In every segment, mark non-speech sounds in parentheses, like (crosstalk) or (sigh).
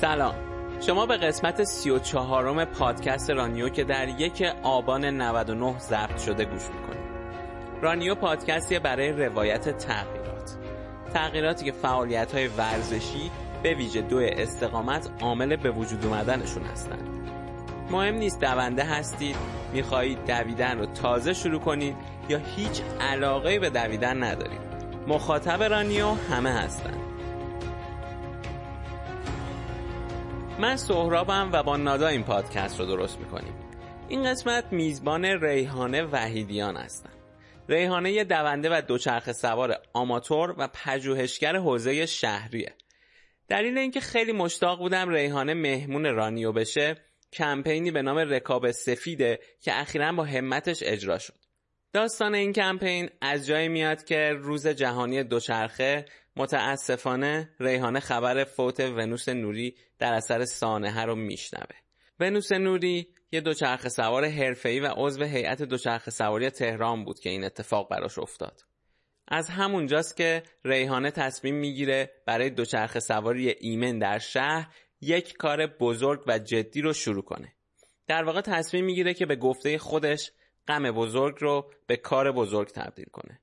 سلام. شما به قسمت سی و پادکست رانیو که در یک آبان 99 ضبط شده گوش می‌کنید. رانیو پادکستی برای روایت تغییرات. تغییراتی که فعالیت های ورزشی به ویژه دو استقامت عامل به وجود اومدنشون هستند. مهم نیست دونده هستید می‌خواهید دویدن رو تازه شروع کنید یا هیچ علاقه به دویدن ندارید. مخاطب رانیو همه هستند من سهرابم و با نادا این پادکست رو درست می‌کنیم. این قسمت میزبان ریحانه وحیدیان هستم. ریحانه یه دونده و دوچرخه سوار آماتور و پژوهشگر حوزه شهریه. دلیل اینکه خیلی مشتاق بودم ریحانه مهمون رانیو بشه کمپینی به نام رکاب سفیده که اخیرا با همتش اجرا شد. داستان این کمپین از جایی میاد که روز جهانی دوچرخه متاسفانه ریحانه خبر فوت ونوس نوری در اثر سانحه رو میشنوه. ونوس نوری یه دوچرخه سوار حرفه‌ای و عضو هیئت دوچرخه سواری تهران بود که این اتفاق براش افتاد. از همونجاست که ریحانه تصمیم می‌گیره برای دوچرخه سواری ایمن در شهر یک کار بزرگ و جدی رو شروع کنه. در واقع تصمیم می‌گیره که به گفته خودش غم بزرگ رو به کار بزرگ تبدیل کنه.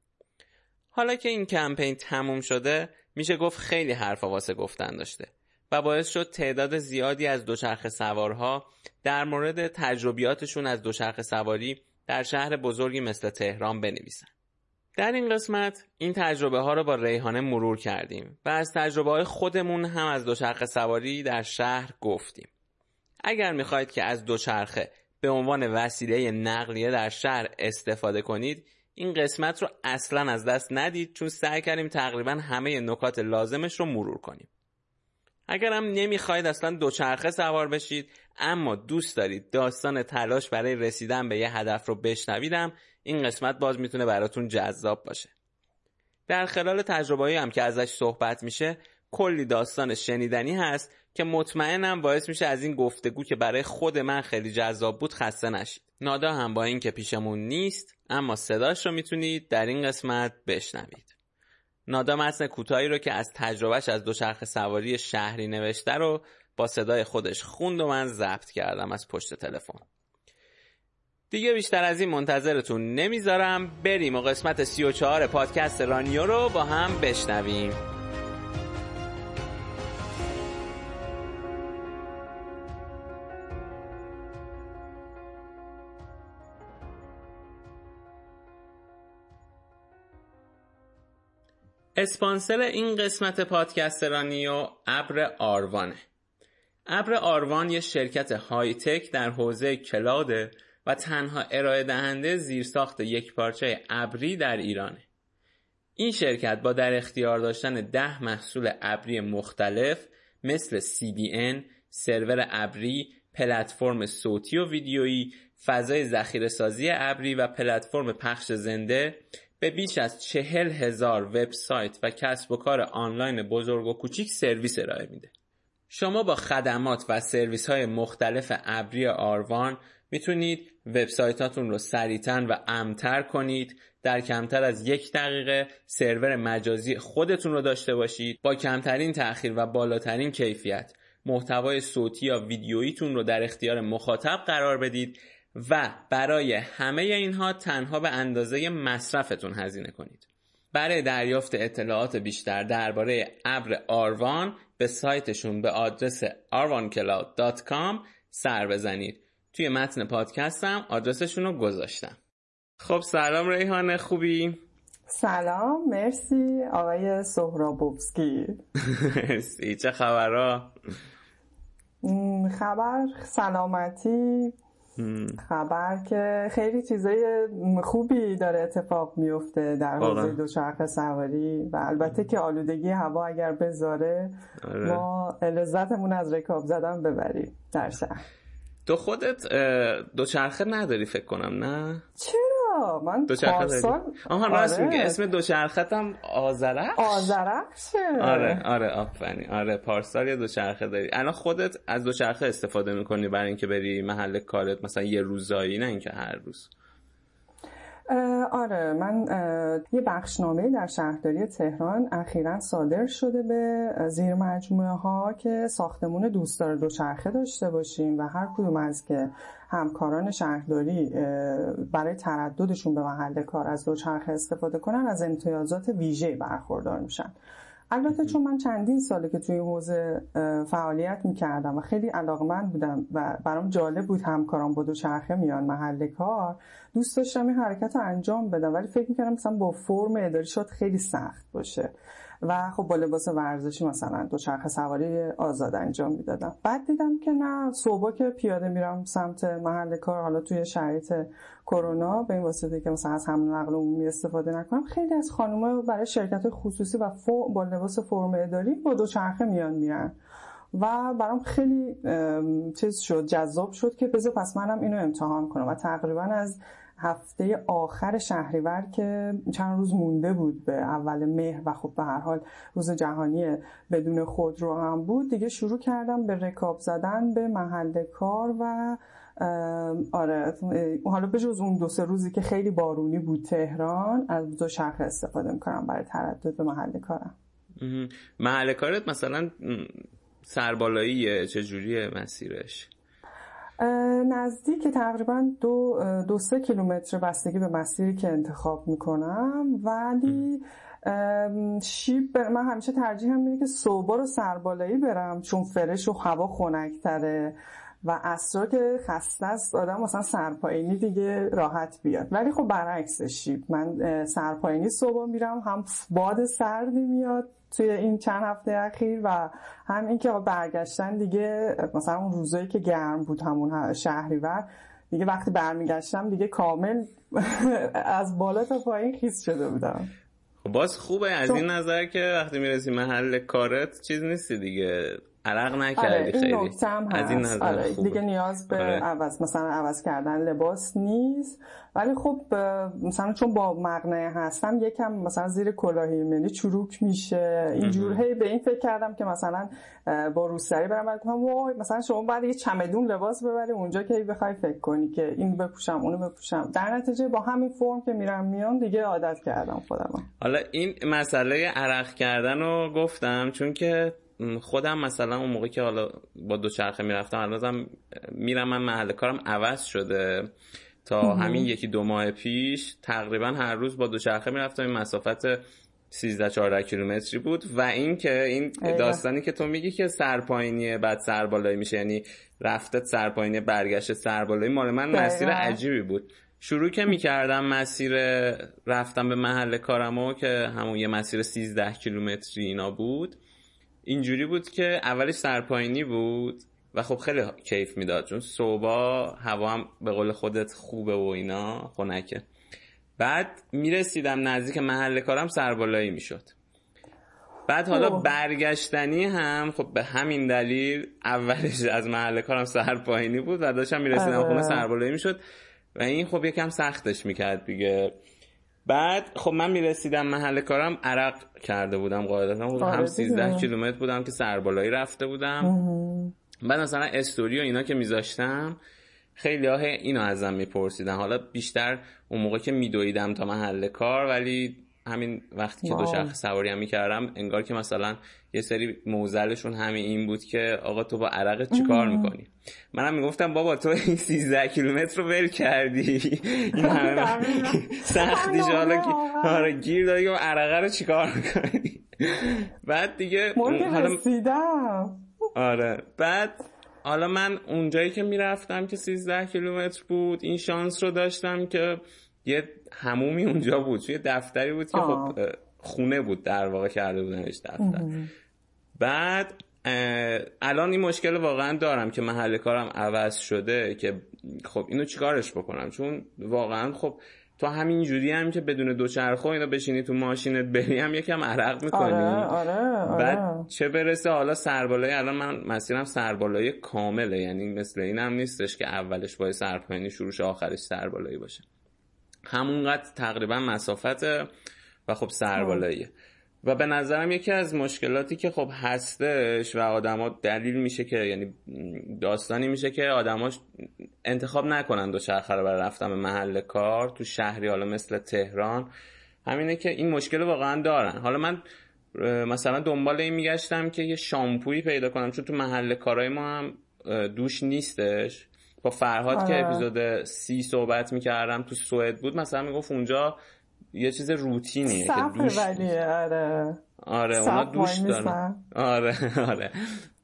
حالا که این کمپین تموم شده میشه گفت خیلی حرف واسه گفتن داشته و باعث شد تعداد زیادی از دوچرخه سوارها در مورد تجربیاتشون از دوچرخه سواری در شهر بزرگی مثل تهران بنویسن. در این قسمت این تجربه ها رو با ریحانه مرور کردیم و از تجربه های خودمون هم از دوچرخه سواری در شهر گفتیم. اگر می‌خواهید که از دوچرخه به عنوان وسیله نقلیه در شهر استفاده کنید این قسمت رو اصلا از دست ندید چون سعی کردیم تقریبا همه نکات لازمش رو مرور کنیم. اگر هم نمی‌خواید اصلا دوچرخه سوار بشید اما دوست دارید داستان تلاش برای رسیدن به یه هدف رو بشنویدم این قسمت باز می‌تونه براتون جذاب باشه. در خلال تجربه هم که ازش صحبت میشه کلی داستان شنیدنی هست که مطمئنم باعث میشه از این گفتگو که برای خود من خیلی جذاب بود خسته نشید. نادا هم با این که پیشمون نیست اما صداش رو می‌تونید در این قسمت بشنوید. نادا متن کوتاهی رو که از تجربهش از دوچرخه سواری شهری نوشته رو با صدای خودش خوند و من ضبط کردم از پشت تلفن. دیگه بیشتر از این منتظرتون نمی‌ذارم بریم و قسمت 34 پادکست رانیو رو با هم بشنویم. اسپانسر این قسمت پادکست رانیو ابر آروانه. ابر آروان یه شرکت های تک در حوزه کلاده و تنها ارائه دهنده زیرساخت یک پارچه ابری در ایرانه. این شرکت با در اختیار داشتن ده محصول ابری مختلف مثل CBN، سرور ابری، پلتفرم صوتی و ویدیویی، فضای ذخیره سازی ابری و پلتفرم پخش زنده به بیش از چهل هزار وبسایت و کسب و کار آنلاین بزرگ و کوچیک سرویس ارائه میده. شما با خدمات و سرویس های مختلف ابری آروان می‌تونید وبسایتاتون رو سریعتر و امتر کنید. در کمتر از یک دقیقه سرور مجازی خودتون رو داشته باشید. با کمترین تأخیر و بالاترین کیفیت محتوای صوتی یا ویدیوییتون رو در اختیار مخاطب قرار بدید. و برای همه اینها تنها به اندازه مصرفتون هزینه کنید. برای دریافت اطلاعات بیشتر درباره ابر آروان به سایتشون به آدرس arvancloud.com سر بزنید. توی متن پادکستم آدرسشون رو گذاشتم. خب سلام ریحانه خوبی؟ سلام مرسی آقای سهرابوفسکی مرسی چه خبرها؟ خبر سلامتی خبر که خیلی چیزای خوبی داره اتفاق میفته در حوزه دوچرخه سواری و البته که آلودگی هوا اگر بذاره آره. ما لذتمون از رکاب زدن ببریم در شهر. تو خودت دوچرخه نداری فکر کنم نه؟ چرا؟ من پارسال آها راست آره. میگه اسم دوچرخه هم آزرخش آزرخشه آره آره آفرین. آره پارسال یه دوچرخه داری. الان خودت از دوچرخه استفاده می‌کنی برای اینکه بری محل کارت مثلا یه روزایی نه اینکه هر روز. آره من یه بخشنامه در شهرداری تهران اخیرا صادر شده به زیر مجموعه ها که ساختمون دوستدار دوچرخه داشته باشیم و هر کدوم از که همکاران شهرداری برای ترددشون به محل کار از دوچرخه استفاده کنن از امتیازات ویژه برخوردار میشن. البته چون من چندین ساله که توی حوزه فعالیت می‌کردم و خیلی علاقمند بودم و برام جالب بود همکاران با دوچرخه میان محل کار دوست داشتم این حرکت رو انجام بدم ولی فکر می‌کردم مثلا با فرم اداری شد خیلی سخت باشه. و خب با لباس ورزشی مثلا دوچرخه سواری آزاد انجام می‌دادم. بعد دیدم که نه صبح که پیاده میرم سمت محل کار حالا توی شرایط کرونا به این واسطه که مثلا از حمل نقل عمومی استفاده نکنم. خیلی از خانوما برای شرکت خصوصی و با لباس فرم اداری با دوچرخه میان میرن. و برام خیلی چیز شد جذاب شد که بذار پس منم اینو امتحان کنم. و تقریبا از هفته آخر شهریور که چند روز مونده بود به اول مهر و خب به هر حال روز جهانی بدون خود رو هم بود. دیگه شروع کردم به رکاب زدن به محل کار و آره حالا به جز اون دو سه روزی که خیلی بارونی بود تهران از دو شرخ استفاده می‌کنم برای تردد به محل کارم. محل کارت مثلا سربالاییه چجوریه مسیرش؟ نزدیک تقریبا دو, دو سه کیلومتر بستگی به مسیری که انتخاب می‌کنم. ولی شیب من همیشه ترجیح هم میده که صبح رو سربالایی برم چون فرش و هوا خنکتره و اصرا که خسته است آدم مثلا سرپایینی دیگه راحت بیاد. ولی خب برعکس شیب من سرپایینی صبح میرم هم باد سردی میاد توی این چند هفته اخیر و هم اینکه برگشتن دیگه مثلا اون روزایی که گرم بود همون شهریور دیگه وقتی برمیگشتم دیگه کامل (laughs) از بالا تا پایین خیس شده بودم. خب باز خوبه از این نظر که وقتی می‌رسی محل کارت چیز نیستی دیگه. عرق نکردی آره خیلی. هم از این نظر آره دیگه نیاز به آره. عوض مثلا عوض کردن لباس نیست. ولی خب مثلا چون با مقنعه هستم یکم مثلا زیر کلاهی ملی چروک میشه. اینجور هی به این فکر کردم که مثلا با روسری برم ولی وای مثلا شما بعد یه چمدون لباس ببری اونجا که بخوای فکر کنی که این بپوشم اونو بپوشم. در نتیجه با همین فرم که میرم میان دیگه عادت کردم خودم حالا این مسئله عرق کردن رو گفتم چون که خودم مثلا اون موقع که حالا با دوچرخه می‌رفتم الانم میرم من محل کارم عوض شده. تا همین یکی دو ماه پیش تقریبا هر روز با دوچرخه می‌رفتم. این مسافت 13 14 کیلومتری بود و این که این داستانی که تو میگی که سرپاینیه بعد سربالایی میشه یعنی رفتت سرپاینی برگشت سربالایی مال من مسیر عجیبی بود. شروع که می‌کردم مسیر رفتم به محل کارمو که همون یه مسیر 13 کیلومتری اینا بود اینجوری بود که اولش سرپاینی بود و خب خیلی کیف می‌داد چون صبح هوا هم به قول خودت خوبه و اینا خنکه. بعد می‌رسیدم نزدیک محل کارم سربالایی می‌شد. بعد حالا برگشتنی هم خب به همین دلیل اولش از محل کارم سرپاینی بود و داشتم می‌رسیدم خونه سربالایی می‌شد. و این خب یکم سختش می‌کرد دیگه. بعد خب من می‌رسیدم محل کارم عرق کرده بودم قاعدتا. خب هم 13 کیلومتر بودم که سربالایی رفته بودم. بعد مثلا استوری و اینا که میذاشتم خیلی ها اینو ازم میپرسیدن. حالا بیشتر اون موقع که میدویدم تا محل کار ولی همین وقتی که دو شخص سواری هم می‌کردم انگار که مثلا یه سری موزلشون همین این بود که آقا تو با عرق چیکار می‌کنی؟ منم می‌گفتم بابا تو این 13 کیلومتر رو ول کردی. این (laughs) همه (laughs) سختی حالا آره گیر داری که عرقه رو چیکار می‌کنی؟ (laughs) بعد دیگه حالا آره. بعد حالا من اونجایی که می‌رفتم که 13 کیلومتر بود این شانس رو داشتم که یه همومی اونجا بود یه دفتری بود که خب خونه بود در واقع کرده بودنش دفتر. بعد الان این مشکل واقعا دارم که محل کارم عوض شده که خب اینو چیکارش بکنم؟ چون واقعا خب تو همین جوری هم که بدون دوچرخه اینا بشینی تو ماشینت بری هم یکم عرق می‌کنی. آره، آره، آره. بعد چه برسه؟ حالا سربالایی الان من مسیرم سربالایی کامله یعنی مثل این هم نیستش که اولش با سرپایینی شروعش آخرش سربالایی باشه. همونقدر تقریبا مسافت و خب سربالاییه و به نظرم یکی از مشکلاتی که خب هستش و آدما دلیل میشه که یعنی داستانی میشه که آدما انتخاب نکنن دوچرخه رو برای رفتن به محل کار تو شهری حالا مثل تهران. همینه که این مشکل واقعا دارن. حالا من مثلا دنبال این میگشتم که یه شامپویی پیدا کنم چون تو محل کارهای ما هم دوش نیستش. با فرهاد که آره. اپیزود سی صحبت می‌کردم تو سوئد بود مثلا می‌گفت اونجا یه چیز روتینیه که دوش آره. آره اونا دوش دارن. آره آره.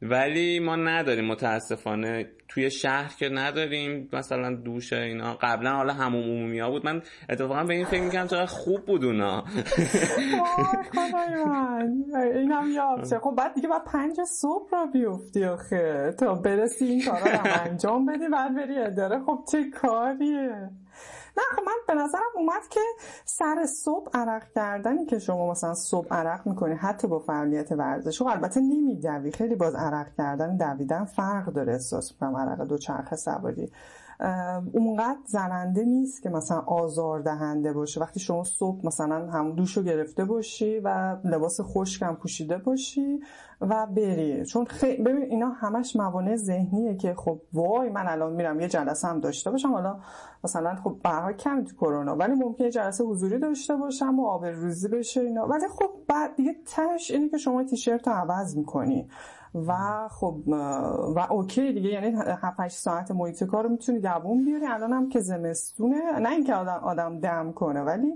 ولی ما نداریم متاسفانه. توی شهر که نداریم مثلا دوش اینا. قبلا حالا همون عمومی ها بود. من اتفاقا به این فکر می‌کنم چقدر خوب بود اونا. این هم یاد خب بعد دیگه بعد پنج صبح را بیفتی آخه. تا برسی این کارا رو انجام بدی بعد بری اداره. خب چه کاریه؟ نه خب من به نظرم اومد که سر صبح عرق کردنی که شما مثلا صبح عرق می‌کنی حتی با فعالیت ورزش. و خب البته نمیدوی خیلی باز عرق کردن دویدن فرق داره احساس می‌کنم عرق دو چرخ سواری. اونقدر زننده نیست که مثلا آزار دهنده باشه. وقتی شما صبح مثلا هم دوشو گرفته باشی و لباس خشکم پوشیده باشی و بری. چون خیلی ببین اینا همش موانع ذهنیه که خب وای من الان میرم یه جلسه هم داشته باشم. حالا مثلا خب کمی تو کرونا ولی ممکنه جلسه حضوری داشته باشم و آب روزی بشه اینا. ولی خب بعد دیگه تش اینه که شما تیشرت رو عوض می‌کنی. و خب و اوکی دیگه یعنی 7 8 ساعت محیط کار رو می‌تونی دووم بیاری. الان هم که زمستونه نه اینکه آدم آدم دم کنه ولی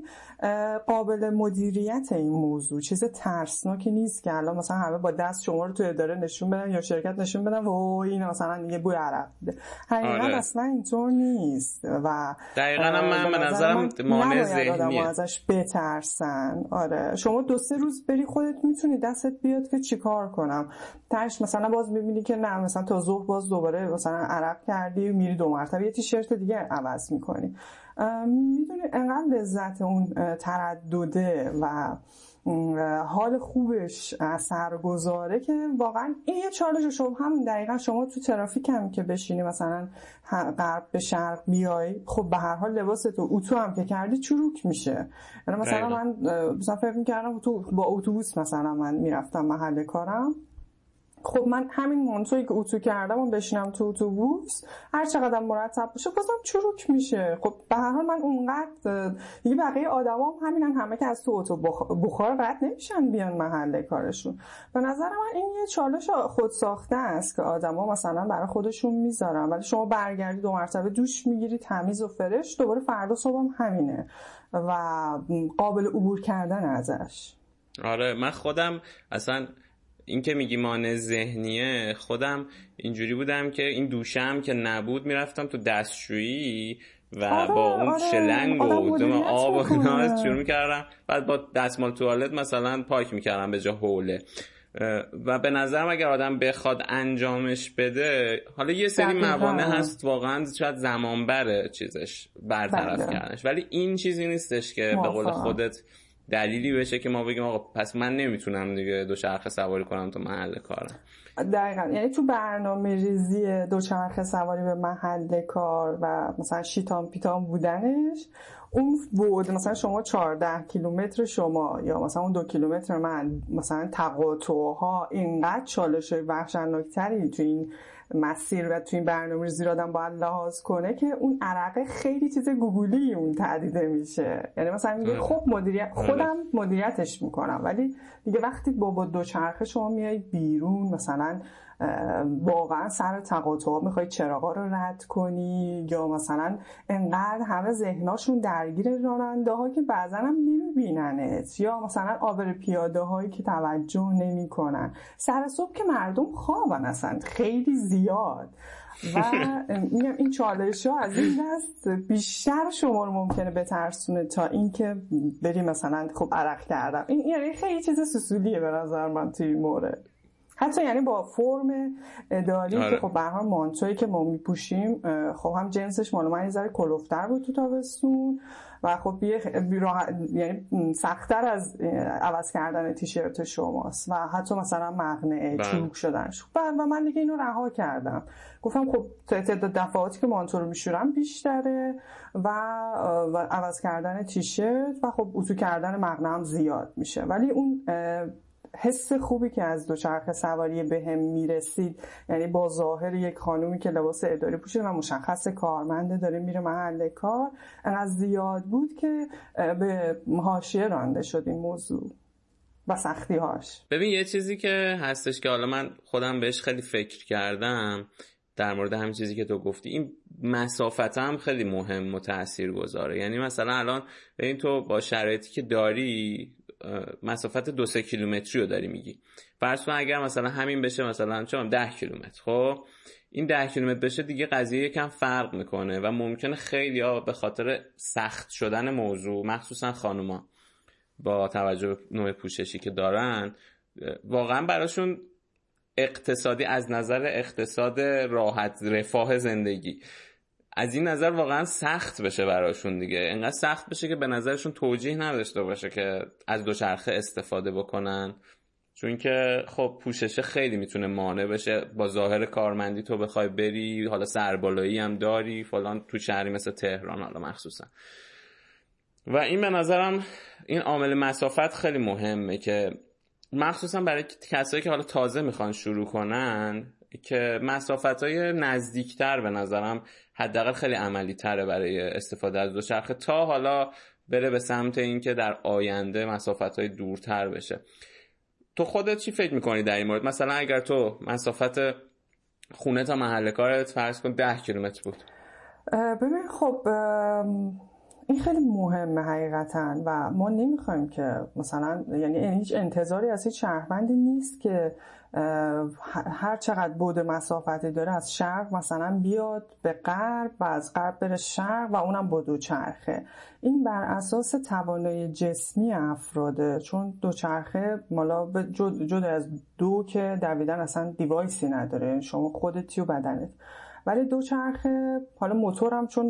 قابل مدیریت این موضوع. چیز ترسناکی نیست که الان مثلا همه با دست شما رو تو اداره نشون بدن یا شرکت نشون بدن و این مثلا یه بوی عرق بده حقیقتا آره. اصلا اینطور نیست. و دقیقا هم من به نظرم مانع ذهنیه. ازش بترسن. آره. شما دو سه روز بری خودت می‌تونی دستت بیاد که چیکار کنم. تاش مثلا باز می‌بینی که نه مثلا تا ظهر باز دوباره مثلا عرق کردی میری دو مرتبه. یه تیشرت دیگه عوض می‌کنی. می‌دونی انقدر لذت اون تردده و حال خوبش اثر گذاره که واقعا این یه چالش شما همون دقیقا شما تو ترافیک هم که بشینی مثلا غرب به شرق بیای خب به هر حال لباس تو اتو هم که کردی چروک میشه. یعنی مثلا من مثلا فکر می‌کردم تو با اتوبوس مثلا من می‌رفتم محل کارم. خب من همین مانتویی که اتو کردم و بشینم تو اتوبوس هر چقدر مرتب باشه بازم چروک میشه. خب به هر حال من اونقدر دیگه بقیه آدمام هم همینن همه که از تو اتو بخار رد نمیشن بیان محله کارشون. به نظر من این یه چالش خود ساخته است که آدما مثلا برای خودشون می‌ذارن. ولی شما برگردی دو مرتبه دوش می‌گیری تمیز و فرش دوباره فردا صبح هم همینه و قابل عبور کردن ازش. آره من خودم اصلا این که میگی مانع ذهنیه خودم اینجوری بودم که این دوشم که نبود می‌رفتم تو دستشویی و آره، با اون آره. شلنگ و آب و شروع می‌کردم. بعد با دستمال توالت مثلا پاک می‌کردم به جا حوله. و به نظرم اگر آدم بخواد انجامش بده حالا یه سری موانع هست واقعا شاید زمان بره چیزش برطرف بله. کردنش. ولی این چیزی نیستش که به قول خودت دلیلی بشه که ما بگیم آقا پس من نمی‌تونم دیگه دوچرخه سواری کنم تو محل کارم. دقیقا. یعنی تو برنامه ریزی دوچرخه سواری به محل کار و مثلا شیتان پیتان بودنش اون بود مثلا شما 14 کیلومتر شما یا مثلا اون دو کیلومتر من مثلا تقاطع اینقدر چالش وحشتناکتری تو این مسیر و تو این برنامه ریزی آدم باید لحاظ کنه که اون عرقه خیلی چیز گوگلی اون تعدیده میشه. یعنی مثلا میگه خب مدیریت خودم مدیریتش می‌کنم ولی دیگه وقتی با با دوچرخه شما میای بیرون مثلا واقعا سر تقاطع می‌خوای چراغا رو رد کنی یا مثلا انقدر همه ذهناشون درگیر راننده ها که بعضا هم نمیبیننت یا مثلا آبر پیاده هایی که توجه نمی‌کنن. سر صبح که مردم خوابن اصلا خیلی زیاد. و میگم (laughs) این چالش ها از این دست بیشتر شما رو ممکنه بترسونه تا اینکه بری مثلا خب عرق کردم. این یعنی خیلی چیز سسولیه به نظر من توی مورد. حتی یعنی با فرم اداری آره. که خب به هر مانتویی که ما میپوشیم خب هم جنسش مال من یه کلوفتر بود تو تابستون و خب یه یعنی سختتر از عوض کردن تیشرت شماست و حتی مثلا مغنه بله. چوب شدنش و من دیگه اینو رها کردم گفتم خب تعداد دفعاتی که مانتو رو میشورم بیشتره و, و عوض کردن تیشرت و خب اتو کردن مغنه هم زیاد میشه ولی اون حس خوبی که از دوچرخه سواری به هم می‌رسید. یعنی با ظاهر یک خانومی که لباس اداری پوشه و مشخص کارمنده داره میره محل کار انقدر زیاد بود که به حاشیه رانده شد این موضوع و سختی هاش ببین یه چیزی که هستش که حالا من خودم بهش خیلی فکر کردم در مورد همین چیزی که تو گفتی این مسافت هم خیلی مهم و یعنی مثلا الان این تو با شرایطی که داری مسافت دو سه کیلومتری رو داری میگی. فرض کن اگر مثلا همین بشه مثلا چون ده کیلومتر. خب این ده کیلومتر بشه دیگه قضیه یکم فرق می‌کنه و ممکنه خیلی ها به خاطر سخت شدن موضوع مخصوصا خانوما با توجه به نوع پوششی که دارن واقعا براشون اقتصادی از نظر اقتصاد راحت رفاه زندگی. از این نظر واقعا سخت بشه براشون دیگه. انقدر سخت بشه که به نظرشون توجیه نداشته باشه که از دوچرخه استفاده بکنن. چون که خب پوششه خیلی می‌تونه مانع بشه. با ظاهر کارمندی تو بخوای بری حالا سربالایی هم داری فلان تو شهری مثل تهران حالا مخصوصا. و این به نظرم این عامل مسافت خیلی مهمه که مخصوصا برای کسایی که حالا تازه می‌خوان شروع کنن که مسافت های نزدیکتر به نظرم حداقل خیلی عملی تره برای استفاده از دوچرخه تا حالا بره به سمت اینکه در آینده مسافت های دورتر بشه. تو خودت چی فکر می‌کنی در این مورد؟ مثلا اگر تو مسافت خونه تا محل کارت فرض کن ده کیلومتر بود. ببین خب این خیلی مهمه حقیقتا و ما نمی‌خوایم که مثلا یعنی هیچ انتظاری از هیچ شهروندی نیست که هر چقدر بود مسافتی داره از شرق مثلا بیاد به غرب و از غرب بره شرق و اونم با دوچرخه. این بر اساس توانایی جسمی افراده چون دوچرخه مالا جدا از دو که دویدن اصلا دیوایسی نداره شما خودتی و بدنت. ولی دوچرخه حالا موتورم چون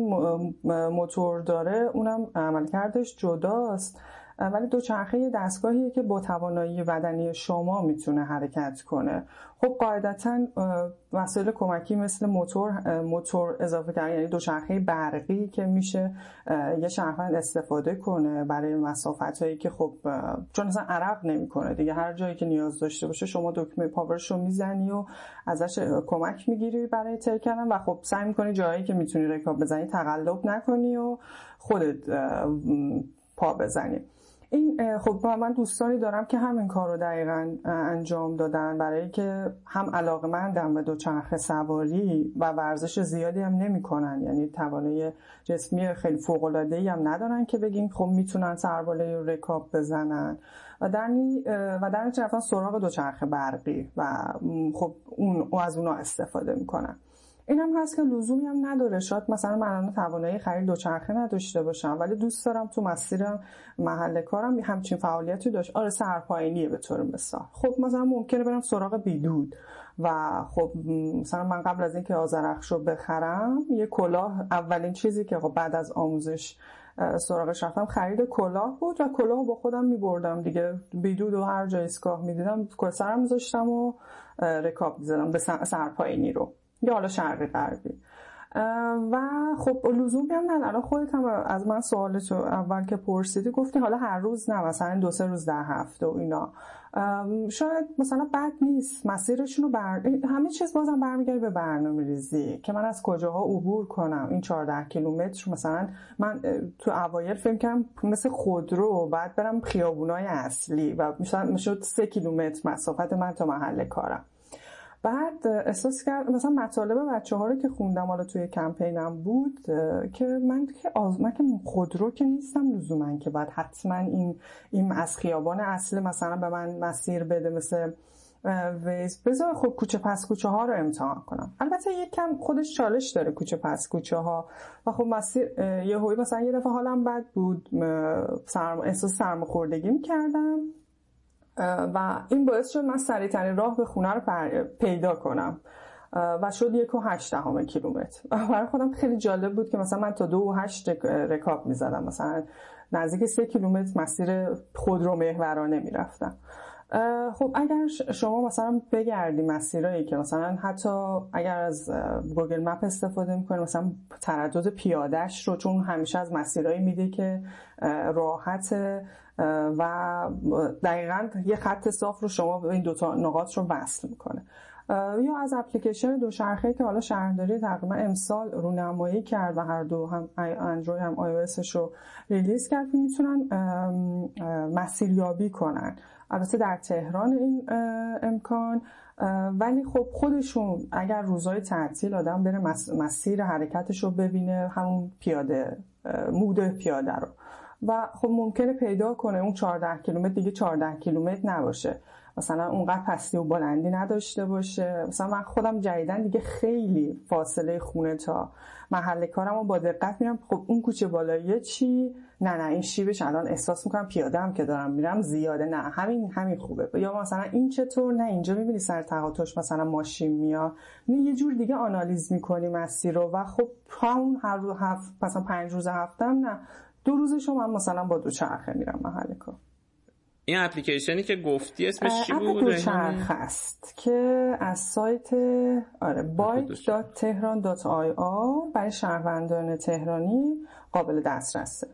موتور داره اونم عملکردش جداست. ولی دوچرخه یه دستگاهیه که با توانایی بدنی شما می‌تونه حرکت کنه. خب قاعدتا وسایل کمکی مثل موتور موتور اضافه کردن یعنی دوچرخه برقی که میشه یه شهروند استفاده کنه برای مسافت هایی که خب چون اصلا عرق نمی‌کنه دیگه. هر جایی که نیاز داشته باشه شما دکمه پاورش رو می‌زنی و ازش کمک می‌گیری برای تر کردن و خب سعی می‌کنی جایی که می‌تونی رکاب بزنی تقلب نکنی و خودت پا بزنی. این خب من دوستانی دارم که همین کار رو دقیقا انجام دادن. برای که هم علاقه مندم به دوچرخه سواری و ورزش زیادی هم نمی‌کنن. یعنی توانایی جسمی خیلی فوق العاده هم ندارن که بگیم خب می‌تونن سرباله رکاب بزنن. و در و در سراغ دوچرخه برقی و خب اون از اونا استفاده می‌کنن. این هم هست که لزومی هم نداره. شاید مثلا من توانایی خرید دوچرخه نداشته باشم ولی دوست دارم تو مسیرم محل کارم همچین فعالیتی داشت. آره سرپاینیه به طور مثال. خب مثلا ممکنه برم سراغ بیدود. و خب مثلا من قبل از اینکه آزرخش رو بخرم یه کلاه اولین چیزی که خب بعد از آموزش سراغش رفتم خرید کلاه بود و کلاه با خودم میبردم دیگه. بیدود و هر جای اسکاه می‌دیدم سرم میذاشتم و رکاب می‌زدم به سرپاینی رو. یا حالا شرقی غربی. و خب لزومی هم نه الان خودت هم از من سوالتو اول که پرسیدی گفتی حالا هر روز نه مثلا دو سه روز در هفته و اینا. شاید مثلا بد نیست مسیرشون رو بر... همه چیز بازم برمیگرده به برنامه ریزی که من از کجاها عبور کنم. این 14 کیلومتر مثلا من تو اوایل فکر کردم مثل خودرو بعد برم خیابونای اصلی و مثلا می‌شد سه کیلومتر مسافت من تا محل کارم. بعد احساس کرد مثلا مطالب بچه ها رو که خوندم حالا توی کمپینم بود که من که آز... من که خودرو که نیستم لزوما که بعد حتما این این از خیابان اصل مثلا به من مسیر بده مثل ویز. بذار خب کوچه پس کوچه ها رو امتحان کنم. البته یک کم خودش چالش داره کوچه پس کوچه ها و خب مسیر یه هوی مثلا یه دفعه حالم بد بود. سرم... احساس سرماخوردگی می‌کردم. و این باعث شد من سریعترین راه به خونه رو پیدا کنم. و شد یک و هشت دهم کیلومتر. (laughs) برای خودم خیلی جالب بود که مثلا من تا دو و هشت رکاب می‌زدم. مثلا نزدیک سه کیلومتر مسیر خودرو محورانه می‌رفتم خب اگر شما مثلا بگردی مسیرهایی که مثلا حتی اگر از Google Map استفاده می‌کنید مثلا تردد پیادهش رو چون همیشه از مسیرهایی میده که راحت و دقیقا یه خط صاف رو شما به این دوتا نقاط رو وصل می‌کنه. یا از اپلیکیشن دوچرخه که حالا شهرداری تقریبا امسال رونمایی کرد و هر دو هم اندروید هم آی رو release کرد می‌تونن مسیریابی کنن. البته در تهران این امکان ولی خب خودشون اگر روزای تعطیل آدم بره مسیر حرکتش رو ببینه همون پیاده مود پیاده رو. و خب ممکنه پیدا کنه اون 14 کیلومتر دیگه 14 کیلومتر نباشه. مثلا اونقدر پستی و بلندی نداشته باشه. مثلا من خودم جدیدن دیگه خیلی فاصله خونه تا محل کارم رو با دقت میرم خب اون کوچه بالایی چی؟ نه نه این شیبش الان احساس می‌کنم پیاده هم که دارم میرم زیاده نه. همین همین خوبه. یا مثلا این چطور؟ نه اینجا می‌بینی سر تقاطعش مثلا ماشین میاد. یه جور دیگه آنالیز می‌کنی مسیر رو. و خب همون هر روز هفت مثلا پنج روز هفتم نه. دو روزش من مثلا با دو چرخه میرم محل کار. این اپلیکیشنی که گفتی اسمش چی بود؟ دوچرخ هست که از سایت آره bike.tehran.ir برای شهروندان تهرانی قابل دسترسه.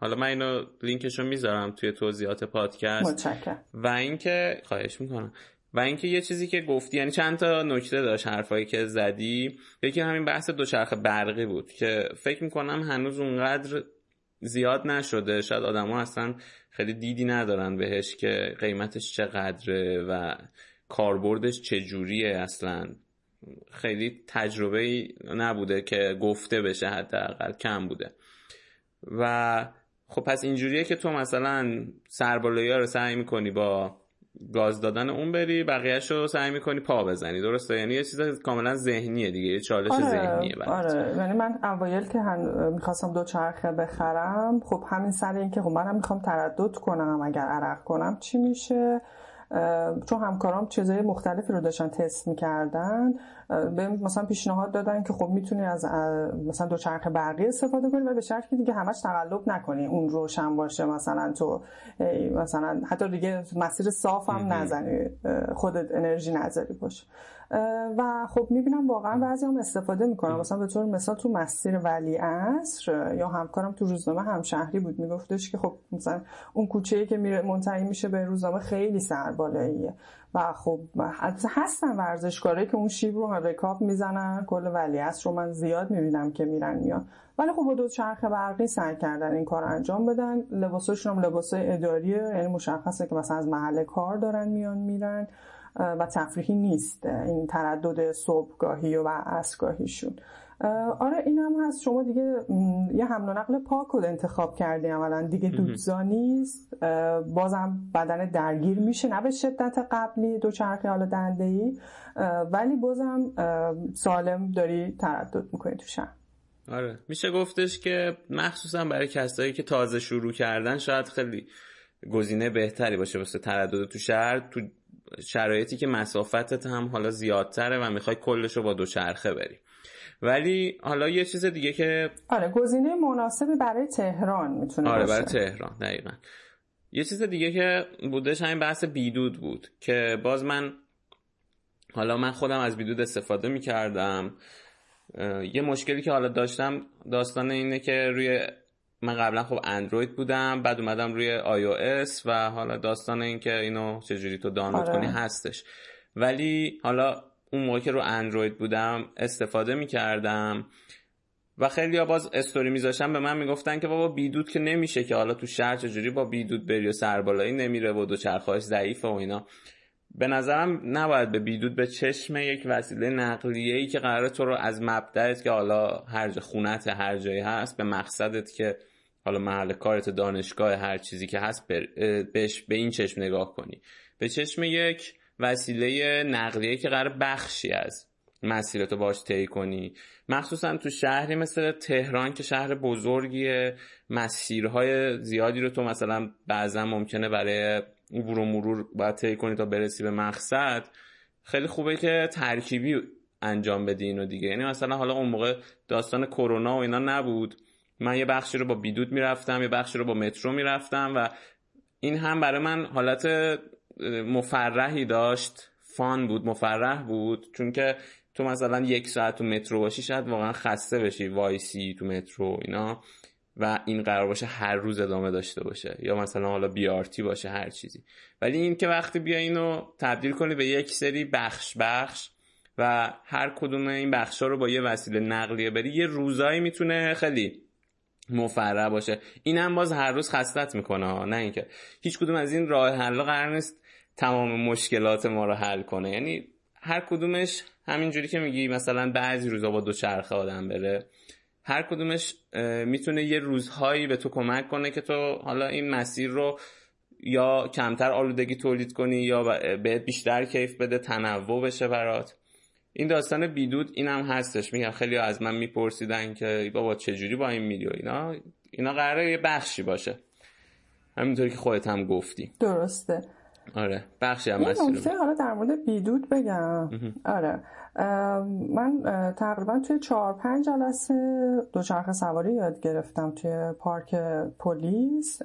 حالا من اینو لینکشو می‌ذارم توی توضیحات پادکست. متشکرم. و اینکه خواهش می‌کنم. و اینکه یه چیزی که گفتی یعنی چند تا نکته داشت حرفایی که زدی. یکی همین بحث دوچرخه برقی بود که فکر می‌کنم هنوز اونقدر زیاد نشده. شاید آدما اصلا خیلی دیدی ندارن بهش که قیمتش چقدره و کاربردش چجوریه. اصلا خیلی تجربه نبوده که گفته بشه حداقل کم بوده. و خب پس اینجوریه که تو مثلا سربالایی رو سعی می‌کنی با گاز دادن اون بری بقیهش رو سعی می‌کنی پا بزنی. درسته؟ یعنی یه چیز کاملا ذهنیه دیگه یه چالش آره، ذهنیه آره. یعنی من اوایل که هن... می‌خواستم دو چرخه بخرم خب همین سر اینکه خب منم می‌خوام تردد کنم اگر عرق کنم چی میشه؟ چون همکارام چیزهای مختلفی رو داشتن تست می‌کردن به مثلا پیشنهاد دادن که خب می‌تونی از مثلا دو چرخ برقی استفاده کنی و به شرطی که دیگه همش تقلب نکنی اون روشن باشه مثلا تو مثلا حتی دیگه مسیر صاف هم نزنی خودت انرژی نذاری باشه و خب می‌بینم واقعا بعضی هم استفاده می‌کنم مثلا به طور مثال تو مسیر ولی عصر یا همکارم تو روزنامه همشهری بود. میگفتش که خب مثلا اون کوچه که میره منتهی میشه به روزنامه خیلی سربالاییه. و خب هستن ورزشکاره که اون شیب رو رکاب می‌زنن. کل ولی رو من زیاد می‌بینم که میرن میان. ولی خب با دو چرخ برقی سعی کردن این کار انجام بدن. لباساشون هم لباسای اداریه یعنی مشخصه که مثلا از محل کار دارن میان میرن. و تفریحی نیست این تردد صبحگاهی و عصرگاهیشون. آره این هم هست. شما دیگه یه حمل و نقل پاک رو انتخاب کردی اولا دیگه دودزا نیست. بازم بدن درگیر میشه. نه به شدت قبلی دوچرخه حالا دنده ای ولی بازم سالم داری تردد می‌کنی تو شهر. آره. میشه گفتش که مخصوصا برای کسایی که تازه شروع کردن شاید خیلی گزینه بهتری باشه واسه تردد تو شهر. تو شرایطی که مسافتت هم حالا زیادتره و می‌خوای کلش رو با دوچرخه بری. ولی حالا یه چیز دیگه که آره گزینه مناسبی برای تهران می‌تونه آره برای تهران دقیقا. یه چیز دیگه که بودش همین بحث بیدود بود که باز من حالا من خودم از بیدود استفاده می‌کردم. یه مشکلی که حالا داشتم داستان اینه که روی من قبلا خب اندروید بودم بعد اومدم روی آی و حالا داستان این که اینو چجوری تو دانلود آره. کنی هستش ولی حالا اون موقع که رو اندروید بودم استفاده می‌کردم و خیلی ها باز استوری میذاشتم به من می‌گفتن که بابا بیدود که نمیشه که حالا تو شهر چجوری با بیدود بری و سربالایی نمیره و دو چرخهاش ضعیفه و اینا به نظرم نباید به بیدود به چشم یک وسیله نقلیه ای که قرار تو رو از مبدأت که حالا هر جا خونت هر جایی هست به مقصدت که حالا محل کارت دانشگاه هر چیزی که هست بهش به این چشم نگاه کنی. به چشم یک وسیله نقلیه که قرار بخشی از مسیرتو باش طی کنی. مخصوصا تو شهری مثل تهران که شهر بزرگیه مسیرهای زیادی رو تو مثلا بعضا ممکنه برای عبور و مرور باید طی کنی تا برسی به مقصد. خیلی خوبه که ترکیبی انجام بدی اینو دیگه. یعنی مثلا حالا اون موقع داستان کرونا و اینا نبود. من یه بخشی رو با بیدود می‌رفتم یه بخشی رو با مترو می‌رفتم و این هم برای من حالت مفرحی داشت. فان بود مفرح بود. چون که تو مثلا یک ساعت تو مترو باشی شاید واقعا خسته بشی وایسی تو مترو اینا. و این قرار باشه هر روز ادامه داشته باشه. یا مثلا حالا بیارتی باشه هر چیزی. ولی این که وقتی بیا اینو تبدیل کنی به یک سری بخش بخش و هر کدوم این بخش ها رو با یه وسیله نقلیه بری یه روزایی می‌تونه خیلی مفرح باشه. این هم باز هر روز خستت می‌کنه نه اینکه. هیچ کدوم از این راه حل قرار نیست تمام مشکلات ما رو حل کنه. یعنی هر کدومش همینجوری که میگی مثلا بعضی روزا با دو چرخه آدم بره. هر کدومش می‌تونه یه روزهایی به تو کمک کنه که تو حالا این مسیر رو یا کمتر آلودگی تولید کنی یا بهت بیشتر کیف بده تنوع بشه برات. این داستان بیدود اینم هستش. میگم خیلی از من میپرسیدن که بابا چجوری با این میری اینا؟ اینا قراره یه بخشی باشه. همینطوری که خودت هم گفتی. درسته. آره بخشی هم مسیر حالا در مورد بیدود بگم. آره. من تقریبا توی چهار پنج جلسه دوچرخه سواری یاد گرفتم توی پارک پلیس.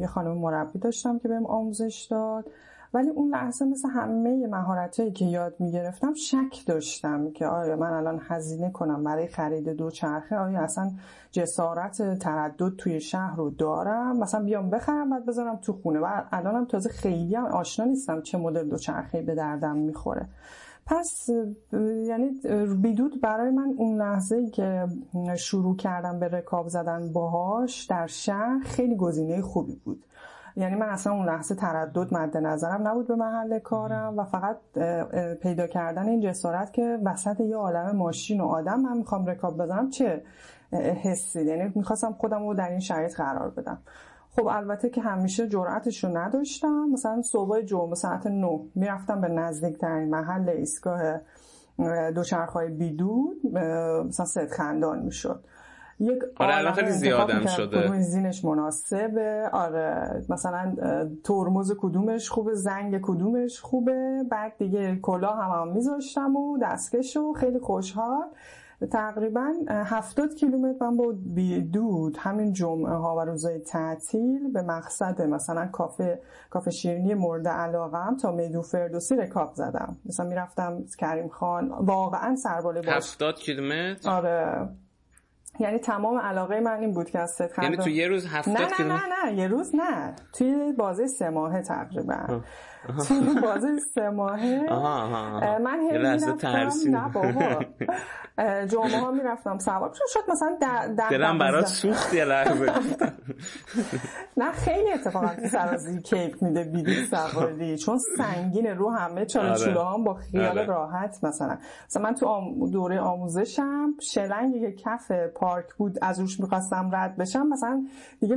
یه خانم مربی داشتم که بهم آموزش داد. ولی اون لحظه مثل همه مهارتهایی که یاد می‌گرفتم شک داشتم که آیا من الان هزینه کنم برای خرید دوچرخه آیا اصلا جسارت تردد توی شهر رو دارم؟ مثلا بیام بخرم بعد بذارم تو خونه. و الانم تازه خیلی هم آشنا نیستم چه مدل دوچرخه به دردم می‌خوره. پس یعنی بیدود برای من اون لحظه که شروع کردم به رکاب زدن باهاش در شهر خیلی گزینه خوبی بود. یعنی من اصلا اون لحظه تردد مد نظرم نبود به محل کارم و فقط پیدا کردن این جسارت که وسط یه عالم ماشین و آدم من می‌خوام رکاب بزنم چه حسی؟ یعنی می‌خواستم خودم رو در این شرایط قرار بدم. خب البته که همیشه جرأتش رو نداشتم. مثلا صبح جمعه ساعت 9 می‌رفتم به نزدیکترین محل ایستگاه دوچرخهای بیدود مثلا ست خندان می‌شد. یک آره الان خیلی زیادم شده. زینش مناسبه. آره مثلا ترمز کدومش خوبه زنگ کدومش خوبه. بعد دیگه کلا هم هم میذاشتم و دستکش و خیلی خوشحال. تقریبا هفتاد کیلومتر من با بیدود همین جمعه ها و روزای تعطیل به مقصد مثلا کافه کافه شیرینی مورد علاقم تا میدون فردوسی رکاب زدم. مثلا می‌رفتم کریم خان واقعا سرباله باش. هفتاد کیلومتر؟ آره. یعنی تمام علاقه من این بود که از ست یعنی تو یه روز هفتاد نه نه نه نه یه روز نه. توی بازه سه ماهه تقریبا. (laughs) توی بازه سه ماهه. من هی نه بابا. (laughs) جمعه ها می‌رفتم سوار. چون شد مثلا در دلم برات سوخت یه لحظه. (laughs) نه خیلی اتفاقا تو سرازی کیک میده بیدی سواری چون سنگین رو همه چاله چوله هم با خیال آره. راحت مثلا. مثلا من تو دوره آموزشم شلنگی که کف پارک بود از روش می‌خواستم رد بشم. مثلا دیگه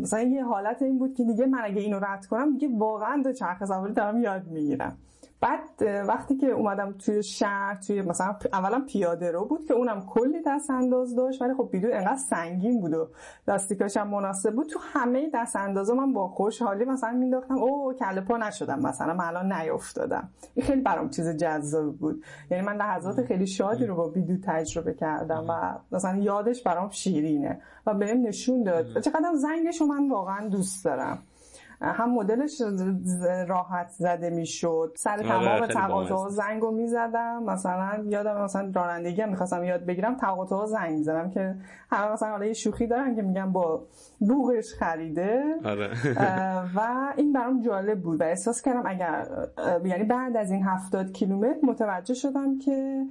مثلا یه حالت این بود که دیگه من اگه اینو رد کنم دیگه واقعا دو چرخ سواری دارم یاد می‌گیرم. بعد وقتی که اومدم توی شهر توی مثلا اولا پیاده رو بود که اونم کلی دست انداز داشت ولی خب بیدو انقدر سنگین بود و دستیکاش هم مناسب بود. تو همه دست اندازا من با خوشحالی مثلا مینداختم او کله پا نشدم مثلا من الان نیافتادم این خیلی برام چیز جذاب بود. یعنی من لحظات خیلی شادی رو با بیدو تجربه کردم و مثلا یادش برام شیرینه و بهم نشون داد. چقدر زنگش رو من واقعا دوست دارم. هم مدلش راحت زده می‌شد. سر آره، تمام تقاطع زنگ رو می‌زدم. مثلا یادم مثلا رانندگی هم می‌خواستم یاد بگیرم تقاطع زنگ می‌زدم که همه مثلا حالا یه شوخی دارن که میگم با بوغش خریده. آره. و این برام جالب بود و احساس کردم اگر یعنی بعد از این هفتاد کیلومتر متوجه شدم که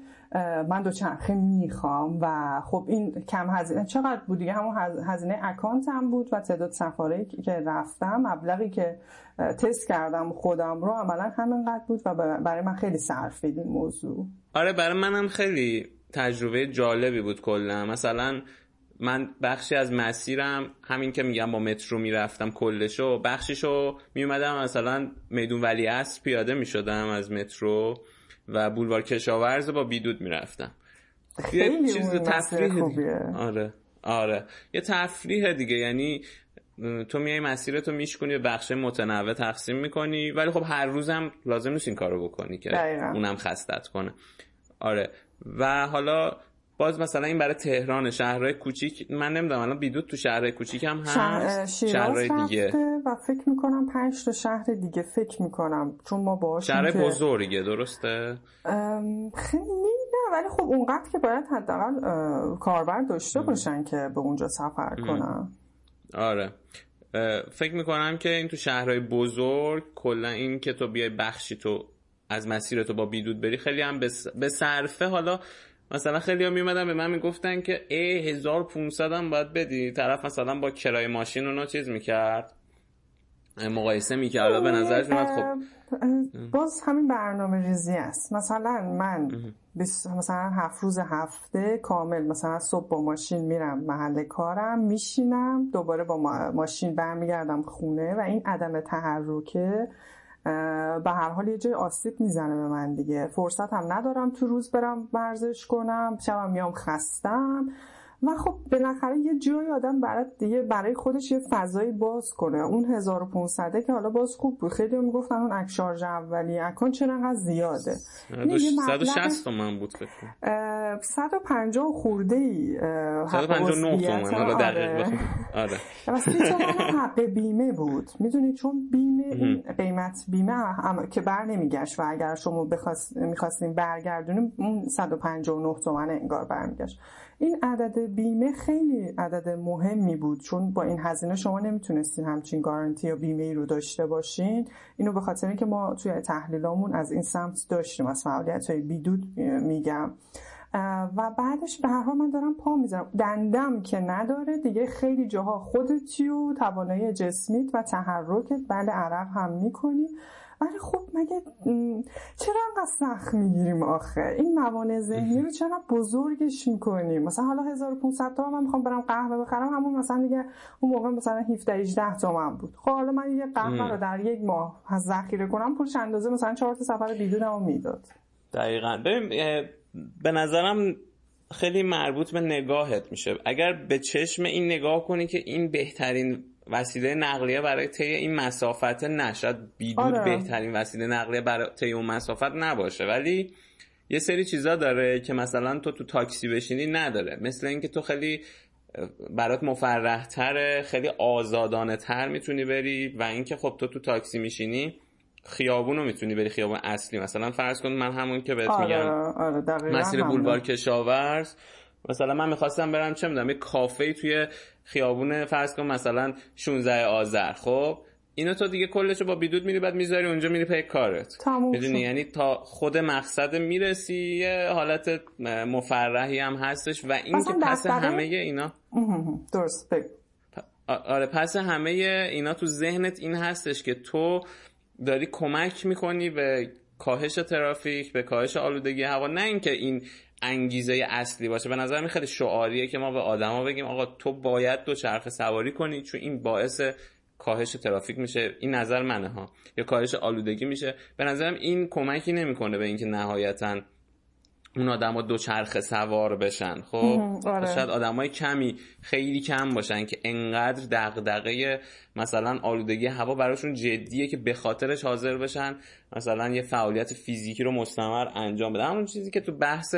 من دوچرخه می‌خوام و خب این کم هزینه چقدر بود دیگه؟ همون هزینه اکانت هم بود و تعداد سفاره که رفتم مبلغی که تست کردم خودم رو عملا همینقدر بود و برای من خیلی صرفید این موضوع. آره برای منم خیلی تجربه جالبی بود کلا. مثلا من بخشی از مسیرم همین که میگم با مترو می‌رفتم کلشو بخشیشو میومدم مثلا میدون ولی پیاده می‌شدم از مترو. و بولوار کشاورز با بیدود می‌رفتم. یه چیز تفریح آره آره. یه تفریح دیگه یعنی تو میای مسیرتو میشکنی و بخش متنوع تقسیم می‌کنی ولی خب هر روزم لازم نیست این کارو بکنی که اونم خستت کنه. آره. و حالا باز مثلا این برای تهران شهرهای کوچیک من نمی‌دونم الان بیدود تو شهرهای کوچیک هم هست؟ شهرهای دیگه. و فکر می‌کنم پنج تا شهر دیگه فکر می‌کنم چون ما باهاش شهر بزرگه درسته؟ خیلی نه ولی خب اونقدر که باید حداقل کاربر داشته باشن که به اونجا سفر کنن. آره. فکر می‌کنم که این تو شهرهای بزرگ کلا این که تو بیای بخشی تو از مسیر تو با بیدود بری خیلی هم به صرفه حالا مثلا خیلی هم میومدن به من می‌گفتن که ای 1500 هم باید بدی. طرف مثلا با کرای ماشین اونو چیز می‌کرد. مقایسه می‌کرد به نظرش میاد خب. باز همین برنامه ریزی است. مثلا من مثلا هفت روز هفته کامل مثلا صبح با ماشین میرم محل کارم میشینم دوباره با ماشین برمیگردم خونه و این عدم تحرکه به هر حال یه جای آسیب می‌زنه به من دیگه. فرصت هم ندارم تو روز برم ورزش کنم شبم میام خستم. و خب بالاخره یه جای آدم برای دیگه برای خودش یه فضایی باز کنه. اون 1500 که حالا باز خوب بود. خیلی می‌گفتن اون اکشارژ اولی اکان چرا انقدر زیاده 160 تومن بود فکر کنم. 150 خورده ای 159 تومن. حالا دقیق آره. و حق بیمه بود. می‌دونی چون بیمه این قیمت بیمه که بر نمیگشت و اگر شما می‌خواستیم برگردونیم اون 159 تومن انگار برمیگشت. این عدد بیمه خیلی عدد مهمی بود چون با این هزینه شما نمی‌تونستین همچین گارانتی یا بیمه ای رو داشته باشین. اینو به خاطر اینکه ما توی تحلیلامون از این سمت داشتیم از فعالیت های بیدود میگم. و بعدش به هر حال من دارم پا می‌ذارم. دندم که نداره دیگه خیلی جاها خودتی و توانایی جسمیت و تحرکت بله عرق هم می‌کنی. ولی خب مگه چرا انقدر سخت می‌گیریم آخه؟ این موانع ذهنی رو چرا بزرگش می‌کنیم. مثلا حالا 1500 تومن من می‌خوام برم قهوه بخرم همون مثلا دیگه اون موقع مثلا 17 18 تومن بود. خب حالا من یه قهوه رو در یک ماه ذخیره کنم پولش اندازه مثلا 4 تا سفر بیدونمو می‌داد. دقیقاً. ببین به نظرم خیلی مربوط به نگاهت میشه. اگر به چشم این نگاه کنی که این بهترین وسیله نقلیه برای طی این مسافت نشد بیدود آره. بهترین وسیله نقلیه برای طی اون مسافت نباشه. ولی یه سری چیزا داره که مثلا تو تو تاکسی بشینی نداره. مثل اینکه تو خیلی برات مفرح تره خیلی آزادانه تر می‌تونی بری و اینکه خب تو تو تاکسی میشینی خیابون رو می‌تونی بری خیابون اصلی. مثلا فرض کن من همون که بهت آره، میگم. آره مسیر بولوار کشاورز. مثلا من می‌خواستم برم چه می‌دونم یه کافه توی خیابون فرض کن مثلا 16 آذر خب؟ اینو تو دیگه کلشو با بیدود میری بعد می‌ذاری اونجا میری پی کارت. می‌دونی؟ یعنی تا خود مقصد می‌رسی یه حالت مفرحی هم هستش و این که پس همه اینا. درست آره پس همه اینا تو ذهنت این هستش که تو داری کمک می‌کنی به کاهش ترافیک به کاهش آلودگی هوا. نه اینکه این انگیزه اصلی باشه. به نظر من خیلی شعاریه که ما به آدما بگیم آقا تو باید دو چرخ سواری کنی چون این باعث کاهش ترافیک میشه. این نظر منه ها. یا کاهش آلودگی میشه. به نظرم این کمکی نمی‌کنه به اینکه نهایتا اون آدما دو چرخ سوار بشن خب؟ آره. شاید آدمای کمی خیلی کم باشن که انقدر دغدغه مثلا آلودگی هوا براشون جدیه که به خاطرش حاضر بشن مثلا یه فعالیت فیزیکی رو مستمر انجام بدن. همون چیزی که تو بحث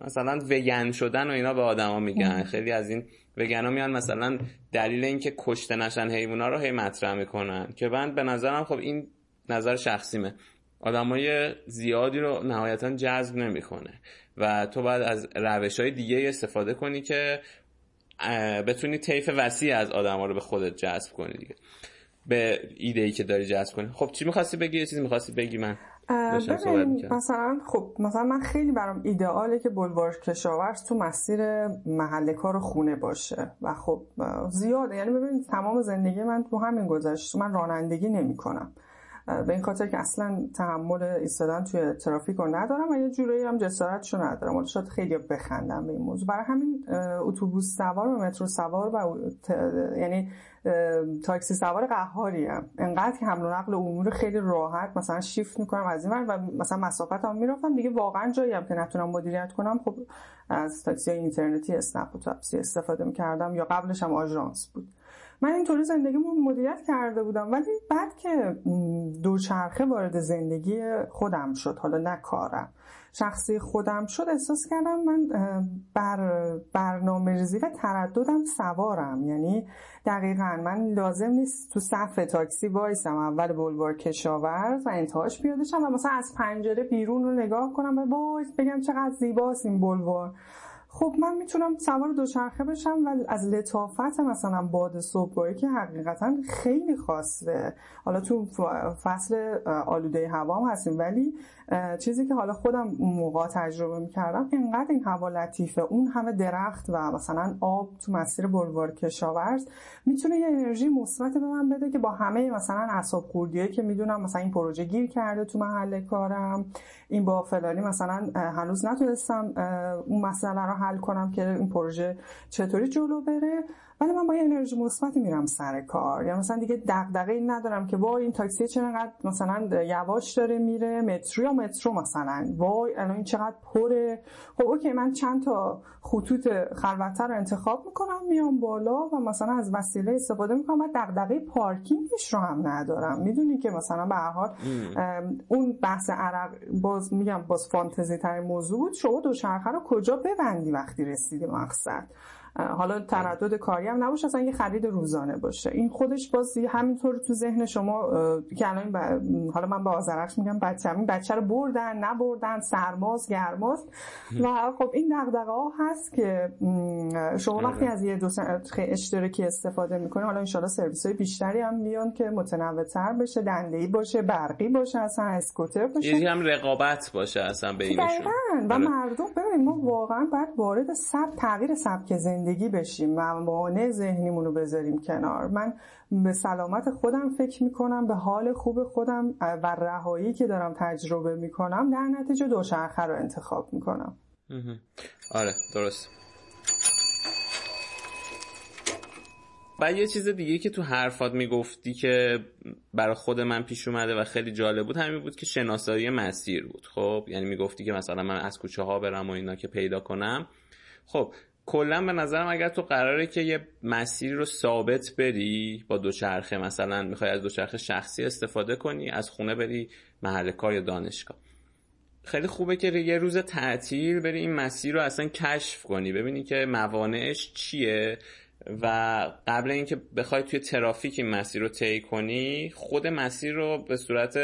مثلا وگن شدن و اینا به آدما میگن. خیلی از این وگنا میان مثلا دلیل اینکه کشته نشن حیونا رو هی مطرح می‌کنن. که من به نظرم خب این نظر شخصیمه. آدمای زیادی رو نهایتا جذب نمی‌کنه. و تو باید از روش های دیگه استفاده کنی که بتونی طیف وسیع از آدما رو به خودت جذب کنی دیگه. به ایده ای که داری جذب کنی. خب چی می‌خواستی بگی؟ یه چیزی می‌خواستی بگی؟ من مثلا خب مثلا من خیلی برام ایدئاله که بلوار کشاورز تو مسیر محل کار خونه باشه. و خب زیاده. یعنی ببینید تمام زندگی من تو همین گذشت من رانندگی نمی‌کنم. به این خاطر که اصلا تحمل ایستادن توی ترافیک رو ندارم و یه جورایی هم جسارتشو ندارم. ولی شاید خیلی بخندم به این موضوع. برای همین اتوبوس سوار و مترو سوار و یعنی تاکسی سوار قهاری هم. انقدر که حمل و نقل عمومی خیلی راحت مثلا شیفت می‌کنم از این و مثلا مسافت هم می‌رفتم. دیگه واقعا جایی هم که نتونم مدیریت کنم خب از تاکسی اینترنتی اسنپ و تاکسی استفاده می‌کردم یا قبلش هم آژانس بود. من اینطوری زندگیمو مدیریت کرده بودم ولی بعد که دوچرخه وارد زندگی خودم شد حالا نه کارم. شخصی خودم شد احساس کردم من بر برنامه ریزی و ترددم سوارم. یعنی دقیقا من لازم نیست تو صف تاکسی وایسم اول بلوار کشاورز و انتهاش بیادشم و مثلا از پنجره بیرون رو نگاه کنم و وای بگم چقدر زیباست این بلوار. خب من می‌تونم سوار دوچرخه بشم و از لطافت مثلا باد صبحگاهی که حقیقتا خیلی خاصه. حالا تو فصل آلوده هوا هم هستیم ولی چیزی که حالا خودم موقع تجربه می‌کردم اینقدر این هوا لطیفه. اون همه درخت و مثلا آب تو مسیر بلوار کشاورز می‌تونه یه انرژی مثبت به من بده که با همه مثلا اعصاب خوردیایی که می‌دونم مثلا این پروژه گیر کرده تو محل کارم این با فلانی مثلا هنوز نتونستم اون مسئله رو حل کنم که این پروژه چطوری جلو بره. ولی من با یه انرژی مثبتی میرم سر کار. یا مثلا دیگه دغدغه‌ای ندارم که وای این تاکسی چقدر مثلا یواش داره میره مترو یا مترو مثلا. وای الان این چقدر پره. خب اوکی من چند تا خطوط خلوتتر رو انتخاب می‌کنم میام بالا و مثلا از وسیله استفاده می‌کنم و دغدغه پارکینگش رو هم ندارم. می‌دونی که مثلا به هر حال اون بحث عرق باز میگم باز فانتزی ترین موضوع بود. شما دوچرخه رو کجا ببندی وقتی رسیدی مقصد؟ حالا تردد کاری هم نباشه اصلا یه خرید روزانه باشه. این خودش باز همینطور تو ذهن شما که الان حالا من به آذرخش میگم بچه این بچه رو بردن نبردن سرماز گرماز. و خب این دغدغه ها هست که شما آره. وقتی از یه دو اشتراکی استفاده می‌کنید حالا انشالله سرویس های بیشتری هم میان که متنوع بشه دنده ای باشه برقی باشه اصلا اسکوتر باشه. یه هم رقابت باشه اصلا بینشون و آره. مردم ببینید ما واقعا باید وارد سب تغییر سبک زندگی بشیم موانع ذهنیمون رو بذاریم کنار. من به سلامت خودم فکر می‌کنم به حال خوب خودم و رهایی که دارم تجربه می‌کنم در نتیجه دوچرخه رو انتخاب می‌کنم. آره درست. و یه چیز دیگه که تو حرفات می‌گفتی که برای خود من پیش اومده و خیلی جالب بود همین بود که شناسایی مسیر بود. خب یعنی می‌گفتی که مثلا من از کوچه ها برم و اینا که پیدا کنم. خب کلا به نظرم اگر تو قراره که یه مسیری رو ثابت بری با دوچرخه مثلا می‌خوای از دوچرخه شخصی استفاده کنی از خونه بری محل کار یا دانشگاه. خیلی خوبه که یه روز تعطیل بری این مسیر رو اصلا کشف کنی ببینی که موانعش چیه و قبل اینکه بخوای توی ترافیک این مسیر رو طی کنی خود مسیر رو به صورت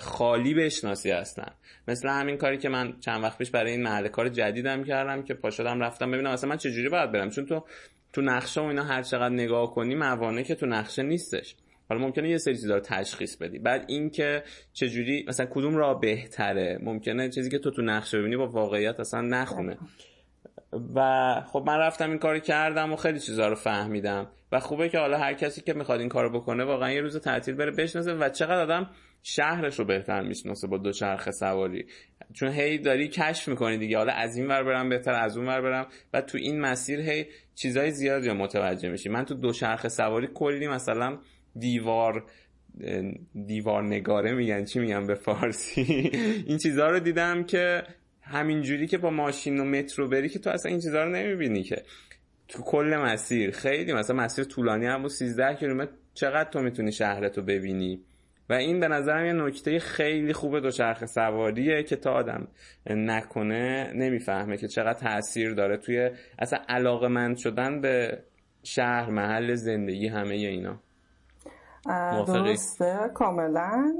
خالی بشناسی هستن. مثل همین کاری که من چند وقت پیش برای این محل کار جدیدم کردم که پاشدم رفتم ببینم اصلا من چجوری باید برم. چون تو تو نقشه و اینا هر چقدر نگاه کنی موانع که تو نقشه نیستش. حالا ممکنه یه سری چیزا رو تشخیص بدی. بعد اینکه چجوری مثلا کدوم راه بهتره؟ ممکنه چیزی که تو تو نقشه ببینی با واقعیت اصلا نخونه. و خب من رفتم این کار کردم و خیلی چیزا رو فهمیدم. و خوبه که حالا هر کسی که می‌خواد این کارو بکنه واقعا یه روز تعطیل بره بشناسه و چقدر آدم شهرش رو بهتر می‌شناسه با دوچرخه سواری. چون هی داری کشف می‌کنی دیگه. حالا از این ور برم بهتر از اون ور برم. و تو این مسیر هی چیزای زیادی رو متوجه میشی. من تو دوچرخه سواری کلی مثلا دیوار دیوار نگاره میگن چی میگن به فارسی؟ (laughs) این چیزها رو دیدم که همینجوری که با ماشین و مترو بری که تو اصلا این چیزها رو نمی‌بینی که. تو کل مسیر خیلی مثلا مسیر طولانی هم بود 13 کیلومتر. چقدر تو می‌تونی شهرتو ببینی؟ و این به نظرم یه نکته خیلی خوبه دوچرخه سواریه که تا آدم نکنه نمی‌فهمه که چقدر تاثیر داره توی اصلا علاقه مند شدن به شهر محل زندگی همه اینا. درسته کاملا.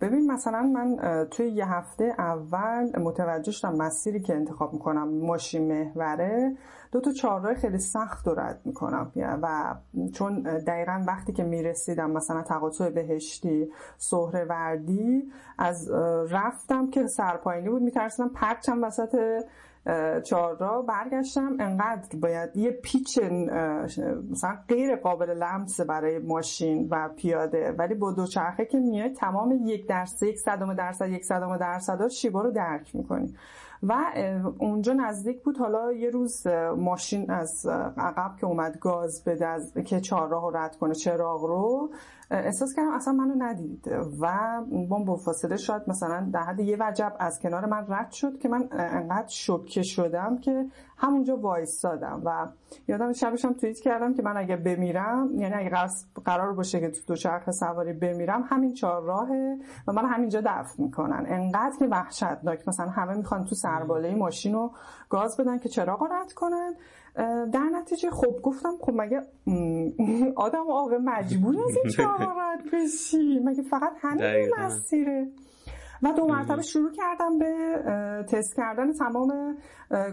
ببین مثلا من توی یه هفته اول متوجه شدم مسیری که انتخاب می‌کنم ماشین محوره دو تا چهارراه خیلی سخت رو رد می‌کنم. و چون دقیقا وقتی که می‌رسیدم مثلا تقاطع بهشتی سهره وردی از رفتم که سرپاینی بود میترسیدم پرچم وسط چهار برگشتم. انقدر باید یه پیچ مثلا غیر قابل لمس برای ماشین و پیاده. ولی با دوچرخه که میای تمام یک درصد یک صدم درصد یک صدم درصد شیبا رو درک می‌کنی. و اونجا نزدیک بود. حالا یه روز ماشین از عقب که اومد گاز بده از که چهارراه رد کنه چراغ رو احساس کردم اصلا منو ندید و با با فاصله شاید مثلا در حد یه وجب از کنار من رد شد که من انقدر شوکه شدم که همونجا وایستادم و یادم شبشم توییت کردم که من اگه بمیرم یعنی اگه قرار باشه که تو دوچرخه سواری بمیرم همین چهار راهه و من همینجا دفن می‌کنن. انقدر که وحشتناک مثلا همه می‌خوان تو سرباله ماشین رو گاز بدن که چراغ رد کنن. در نتیجه خب گفتم خب مگه (laughs) آدم آقا مجبور از این (laughs) چهار رد بشی؟ مگه فقط همین مسیره؟ و دو مرتبه شروع کردم به تست کردن تمام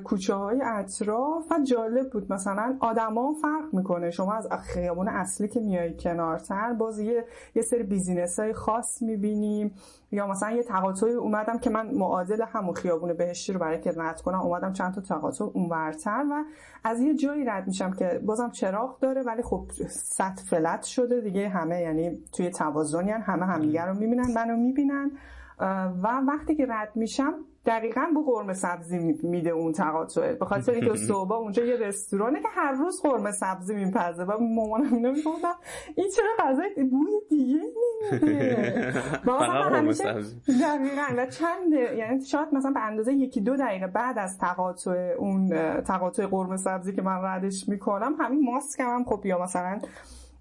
کوچه های اطراف و جالب بود. مثلا آدما فرق می‌کنه. شما از خیابون اصلی که میای کنارتر باز یه, یه سری بیزینس های خاص می‌بینیم یا مثلا یه تقاطعی اومدم که من معادل همون خیابون بهشتی رو برای که رد کنم. اومدم چند تا تقاطع اونورتر و از یه جایی رد میشم که بازم چراغ داره. ولی خب سطح فلت شده دیگه. همه یعنی توی توازنی همه همدیگه رو می‌بینن منو می‌بینن. و وقتی که رد میشم دقیقا با قرمه سبزی میده اون تقاطعه به خاطر اینکه (laughs) صبح اونجا یه رستورانه که هر روز قرمه سبزی میپزه. و مامانم اینو می‌گفتم این چرا غذای بوی دیگه نمیده؟ (laughs) قرمه دقیقا و چند یعنی شاید مثلا به اندازه یکی دو دقیقه بعد از تقاطع اون تقاطع قرمه سبزی که من ردش می‌کنم همین ماسکم هم خب یا مثلا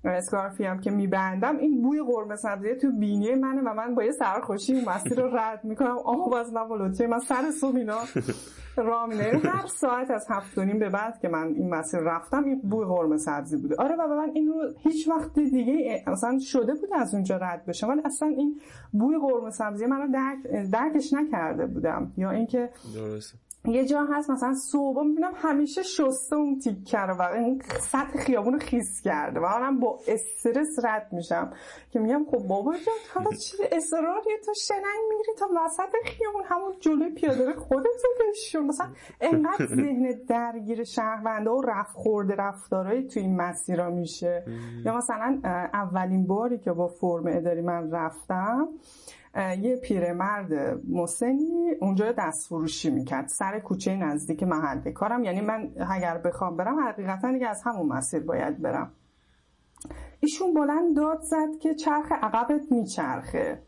اسکارفی هم که میبندم این بوی قرمه سبزی تو بینی منه و من با یه سرخوشی اون مسیر رو رد می‌کنم. آه باز نبالوچه من سر صبح اینا رامینه هر ساعت از هفت و نیم به بعد که من این مسیر رفتم این بوی قرمه سبزی بوده. آره و من این رو هیچ وقت دیگه اصلا شده بود از اونجا رد بشم ولی اصلا این بوی قرمه سبزی من درک درکش نکرده بودم. یا اینکه درسته. یه جا هست مثلا صبح می‌بینم همیشه شسته اون تیکه رو و این سطح خیابون رو خیس کرده و منم با استرس رد میشم که میگم خب بابا جان حالا چی؟ اصراری تو شننگ می‌گیری تا وسط خیابون همون جلوی پیاده خودتو بشون مثلا انقدر ذهن درگیر شهرونده و رفت خورده رفتارهایی تو این مسیرها میشه. یا مثلا اولین باری که با فرم اداری من رفتم یه پیرمرد مسنی اونجا دست فروشی می‌کرد سر کوچه نزدیک محل کارم. یعنی من اگر بخوام برم حقیقتا دیگه از همون مسیر باید برم. ایشون بلند داد زد که چرخ عقبت میچرخه. (laughs)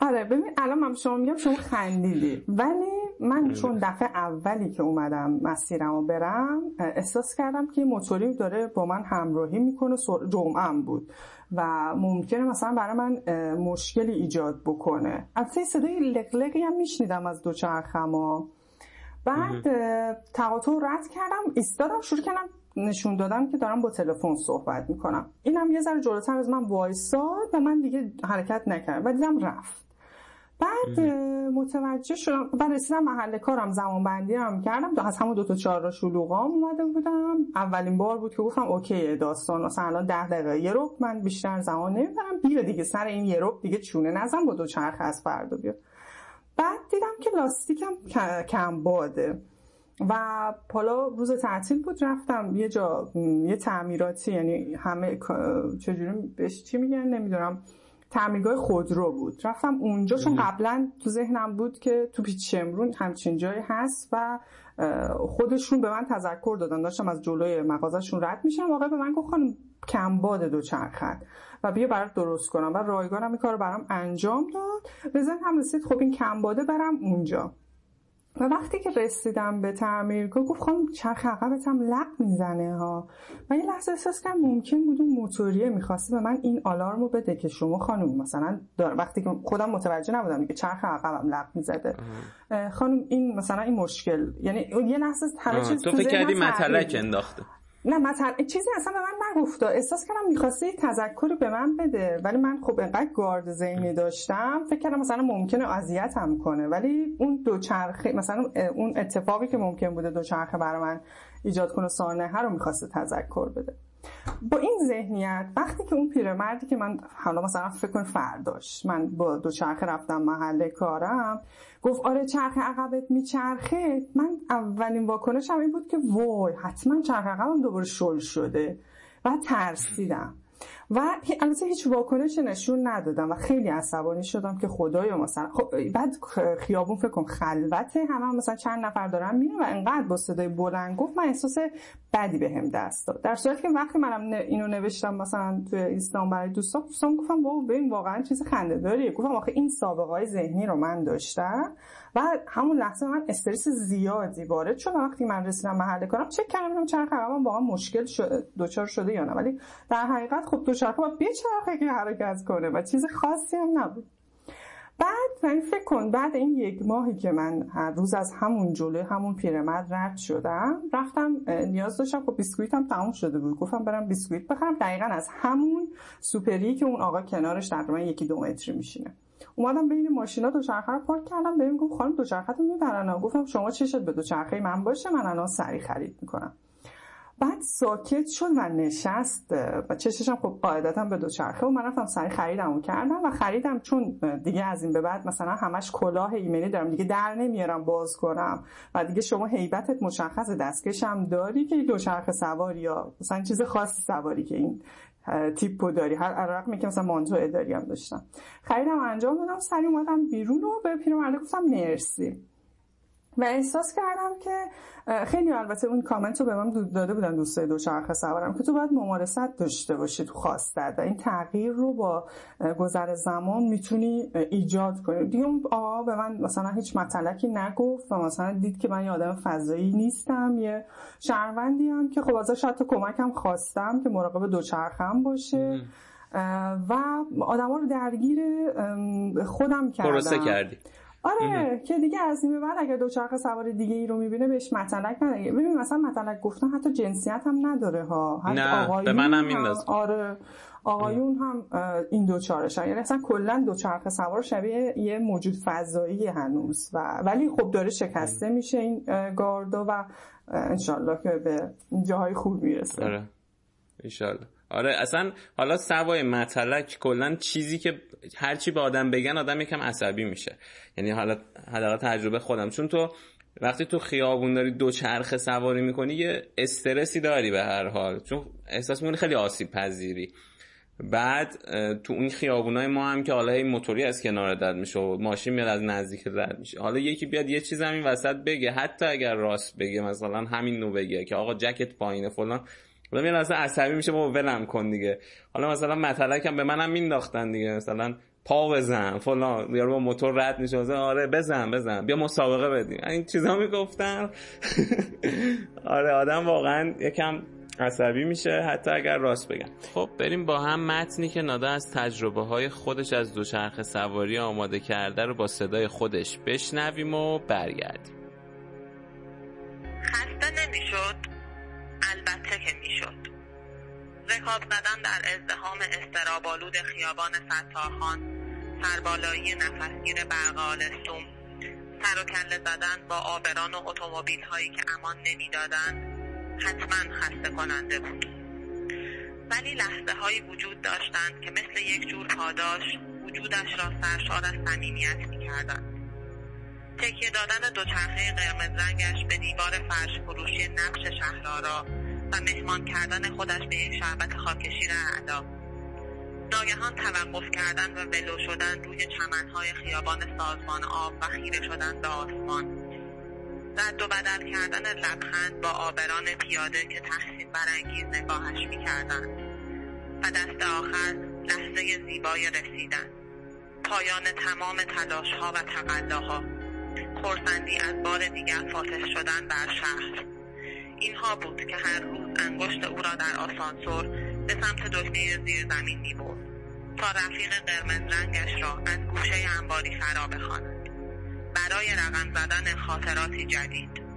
آره ببین الان من شما میگم شما خندیدی. ولی من چون دفعه اولی که اومدم مسیرم رو برم احساس کردم که موتوری داره با من همراهی می‌کنه جمعم بود. و ممکنه مثلا برای من مشکلی ایجاد بکنه. البته صدای لقلقی هم میشنیدم از دوچرخما بعد تقاطع رد کردم ایستادم شروع کردم نشون دادم که دارم با تلفن صحبت می‌کنم. اینم یه ذره جلوتر از من وایساد و من دیگه حرکت نکردم و دیدم رفت. بعد متوجه شدم بعد رسیدم محل کارم زمان بندی هم کردم از همون دو تا چهار را شلوغام اومده بودم. اولین بار بود که گفتم اوکی داستان مثلا الان ده دقیقه یه رو من بیشتر زمان نمی‌برم. بیا دیگه سر این یه رو دیگه چونه نزن با دو چرخ از فردا بیا. بعد دیدم که لاستیکم کم باده. و حالا روز تعطیل بود رفتم یه جا یه تعمیراتی یعنی همه چجوری بهش چی میگن؟ نمی‌دونم. تعمیرگاه خودرو بود. رفتم اونجا چون قبلا تو ذهنم بود که تو پیچ شمرون همچین جایی هست و خودشون به من تذکر دادن. داشتم از جلوی مغازشون رد میشم. واقعا به من گفت خانم کمباد دو چرخت و بیا برات درست کنم. و رایگانم این کار رو برام انجام داد. به هم رسید خب این کمباده برم اونجا. و وقتی که رسیدم به تعمیرگاه گفت خانم چرخ عقبت هم لق می‌زنه ها. و یه لحظه احساس کردم ممکن بود اون موتوریه می‌خواسته به من این آلارم رو بده که شما خانم مثلا دار وقتی که خودم متوجه نبودم که چرخ عقبم لق می‌زده. خانم این مثلا این مشکل یعنی یه لحظه همه چیز تو فکر کردی متلک انداخته. نه مثلا چیزی اصلا به من نگفته احساس کردم می‌خواسته تذکری به من بده. ولی من خب انقدر گارد ذهنی داشتم. فکر کردم مثلا ممکنه اذیتم کنه. ولی اون دوچرخه مثلا اون اتفاقی که ممکن بوده دوچرخه برای من ایجاد کنه سانحه رو می‌خواسته تذکر بده. با این ذهنیت وقتی که اون پیرمردی که من حالا مثلا فکر کن فرداش من با دوچرخه رفتم محله کارم گفت آره چرخ عقبت میچرخه. من اولین واکنشم این بود که وای حتما چرخ عقبم دوباره شل شده. و ترسیدم. و البته هیچ واکنش نشون ندادم و خیلی عصبانی شدم که خدایا مثلا خب بعد خیابون فکر کن خلوته همه هم مثلا چند نفر دارن میرن و انقدر با صدای بلند گفت من احساس بدی بهم به دست داد. در صورتی که وقتی منم اینو نوشتم مثلا تو اینستاگرام برای دوستان دوستان گفتم بابا ببین واقعا چیز خنده گفتم آخه این سابقه های ذهنی رو من داشتم؟ و همون لحظه من استرس زیادی وارد شد وقتی من رسیدم محل کارم چک کردم چرخ عقبم واقعا مشکل شده دوچار شده یا نه. ولی در حقیقت خب دوچرخه باید بچرخه که حرکت کنه و چیز خاصی هم نبود. بعد من فکر کن بعد این یک ماهی که من هر روز از همون جلوی همون پیرمرد رد شدم رفتم نیاز داشتم. خب بیسکویتم تموم شده بود. گفتم برم بیسکویت بخرم. دقیقا از همون سوپری که اون آقا کنارش تقریبا یکی دو متری میشینه. اومدم بین ماشینا دوچرخه رو پارک کردم بهم گفت خانم دوچرخه رو می‌برن. گفتم شما چشت به دوچرخه من باشه من الان سری خرید می‌کنم. بعد ساکت شد و نشست. و چششم خب قاعدتا به دوچرخه و من رفتم سری خریدم کردم و خریدم چون دیگه از این به بعد مثلا همش کلاه ایمنی دارم. دیگه در نمیارم باز کنم. و دیگه شما حیبتت مشخص دستکشم داری که دوچرخه سواری یا مثلا چیز خاصی سواری که این تیپو داری. هر رقمی که مثلا مانتو اداری هم داشتم. خریدم انجام دادم سری اومدم بیرون و به پیرمرده گفتم مرسی. و احساس کردم که خیلی البته اون کامنت رو به من داده بودن دوستای دوچرخه سوارم که تو باید ممارست داشته باشی تو خواستت و این تغییر رو با گذر زمان می‌تونی ایجاد کنی. دیگه اون آقا به من مثلا هیچ مطلقی نگفت و مثلا دید که من یه آدم فضایی نیستم یه شهروندی هم که خب ازش حتی کمکم خواستم که مراقب دوچرخم باشه. و آدما رو درگیر خودم کردم. پروسه کردی. آره که دیگه از این بعد اگر دوچرخه سوار دیگه ای رو می‌بینه بهش مطلق نداره. ببین مثلا مطلق گفتن حتی جنسیت هم نداره ها. نه به منم این آره آقایون هم این دوچارشن یعنی اصلا کلا دوچرخه سوار شبیه یه موجود فضایی هنوز. و ولی خب داره شکسته میشه این گاردا و انشالله که به جاهای خوب می‌رسه. آره. انشالله. آره اصلا حالا سوای مطلق کلا چیزی که هرچی به آدم بگن آدم یکم عصبی میشه. یعنی حالا حداقل تجربه خودم. چون تو وقتی تو خیابون داری دو چرخ سواری می‌کنی یه استرسی داری به هر حال. چون احساس می‌کنی خیلی آسیب پذیری. بعد تو اون خیابونای ما هم که حالا این موتوری از کنار رد میشه و ماشین میاد از نزدیک رد میشه. حالا یکی بیاد یه چیز همین وسط بگه. حتی اگر راست بگه مثلا همین نو بگه که آقا جکت پایینه فلان. حالا میاد اصلا عصبی میشه با ولم کن دیگه. حالا مثلا مطلق هم به منم مینداختن دیگه. مثلا پا بزن فلان. یارو با موتور رد میشه آره بزن بزن. بیا مسابقه بدیم. این چیزا می‌گفتن. (laughs) آره آدم واقعا یکم عصبی میشه. حتی اگر راست بگم. خب بریم با هم متنی که نادا از تجربه های خودش از دوچرخه سواری آماده کرده رو با صدای خودش بشنویم و برگردیم. خسته نمی‌شد؟ البته که رکاب زدن در ازدهام استرابالود خیابان ستارخان سربالایی نفسگیر برقال سوم سر و کله زدن با آبران و اتومبیل هایی که امان نمی‌دادند. حتما خسته کننده بود. ولی لحظه هایی وجود داشتند که مثل یک جور پاداش وجودش را سرشار از صمیمیت می‌کردند. تکیه دادن دوچرخه قرمز رنگش به دیوار فرش فروشی نقش شهرارا و مهمان کردن خودش به یک شربت خاکشیر اعلا ناگهان توقف کردن و ولو شدن روی چمنهای خیابان سازمان آب و خیره شدن به آسمان. رد و بدل کردن لبخند با آبران پیاده که تحسین برانگیز نگاهش می‌کردند. و دست آخر لحظه زیبای رسیدن. پایان تمام تلاش ها و تقلاها. خورسندی از بار دیگر فاتح شدن بر شهر. اینها بود که هر روز انگشت او را در آسانسور به سمت دکمه زیر زمین می برد تا رفیق قرمز رنگش را از گوشه انباری فرا بخواند. برای رقم زدن خاطراتی جدید.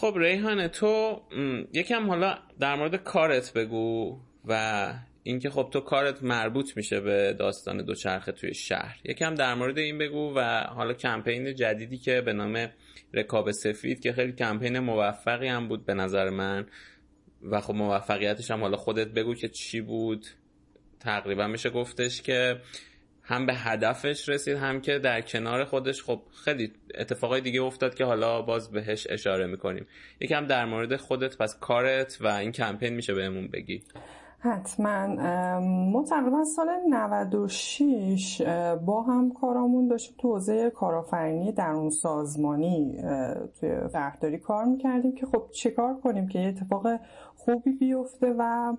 خب ریحانه تو یکم حالا در مورد کارت بگو و اینکه خب تو کارت مربوط میشه به داستان دوچرخه توی شهر. یکم در مورد این بگو و حالا کمپین جدیدی که به نام رکاب سفید که خیلی کمپین موفقی هم بود به نظر من و خب موفقیتش هم حالا خودت بگو که چی بود. تقریبا میشه گفتش که هم به هدفش رسید هم که در کنار خودش. خب خیلی اتفاقای دیگه افتاد که حالا باز بهش اشاره می‌کنیم. یکم در مورد خودت پس کارت و این کمپین میشه بهمون بگی. حتما. ما تقریبا سال 96 با هم کارامون داشتیم تو حوزه کارآفرینی درون سازمانی توی شهرداری کار می‌کردیم که خب چیکار کنیم که یه اتفاق خوبی بیفته و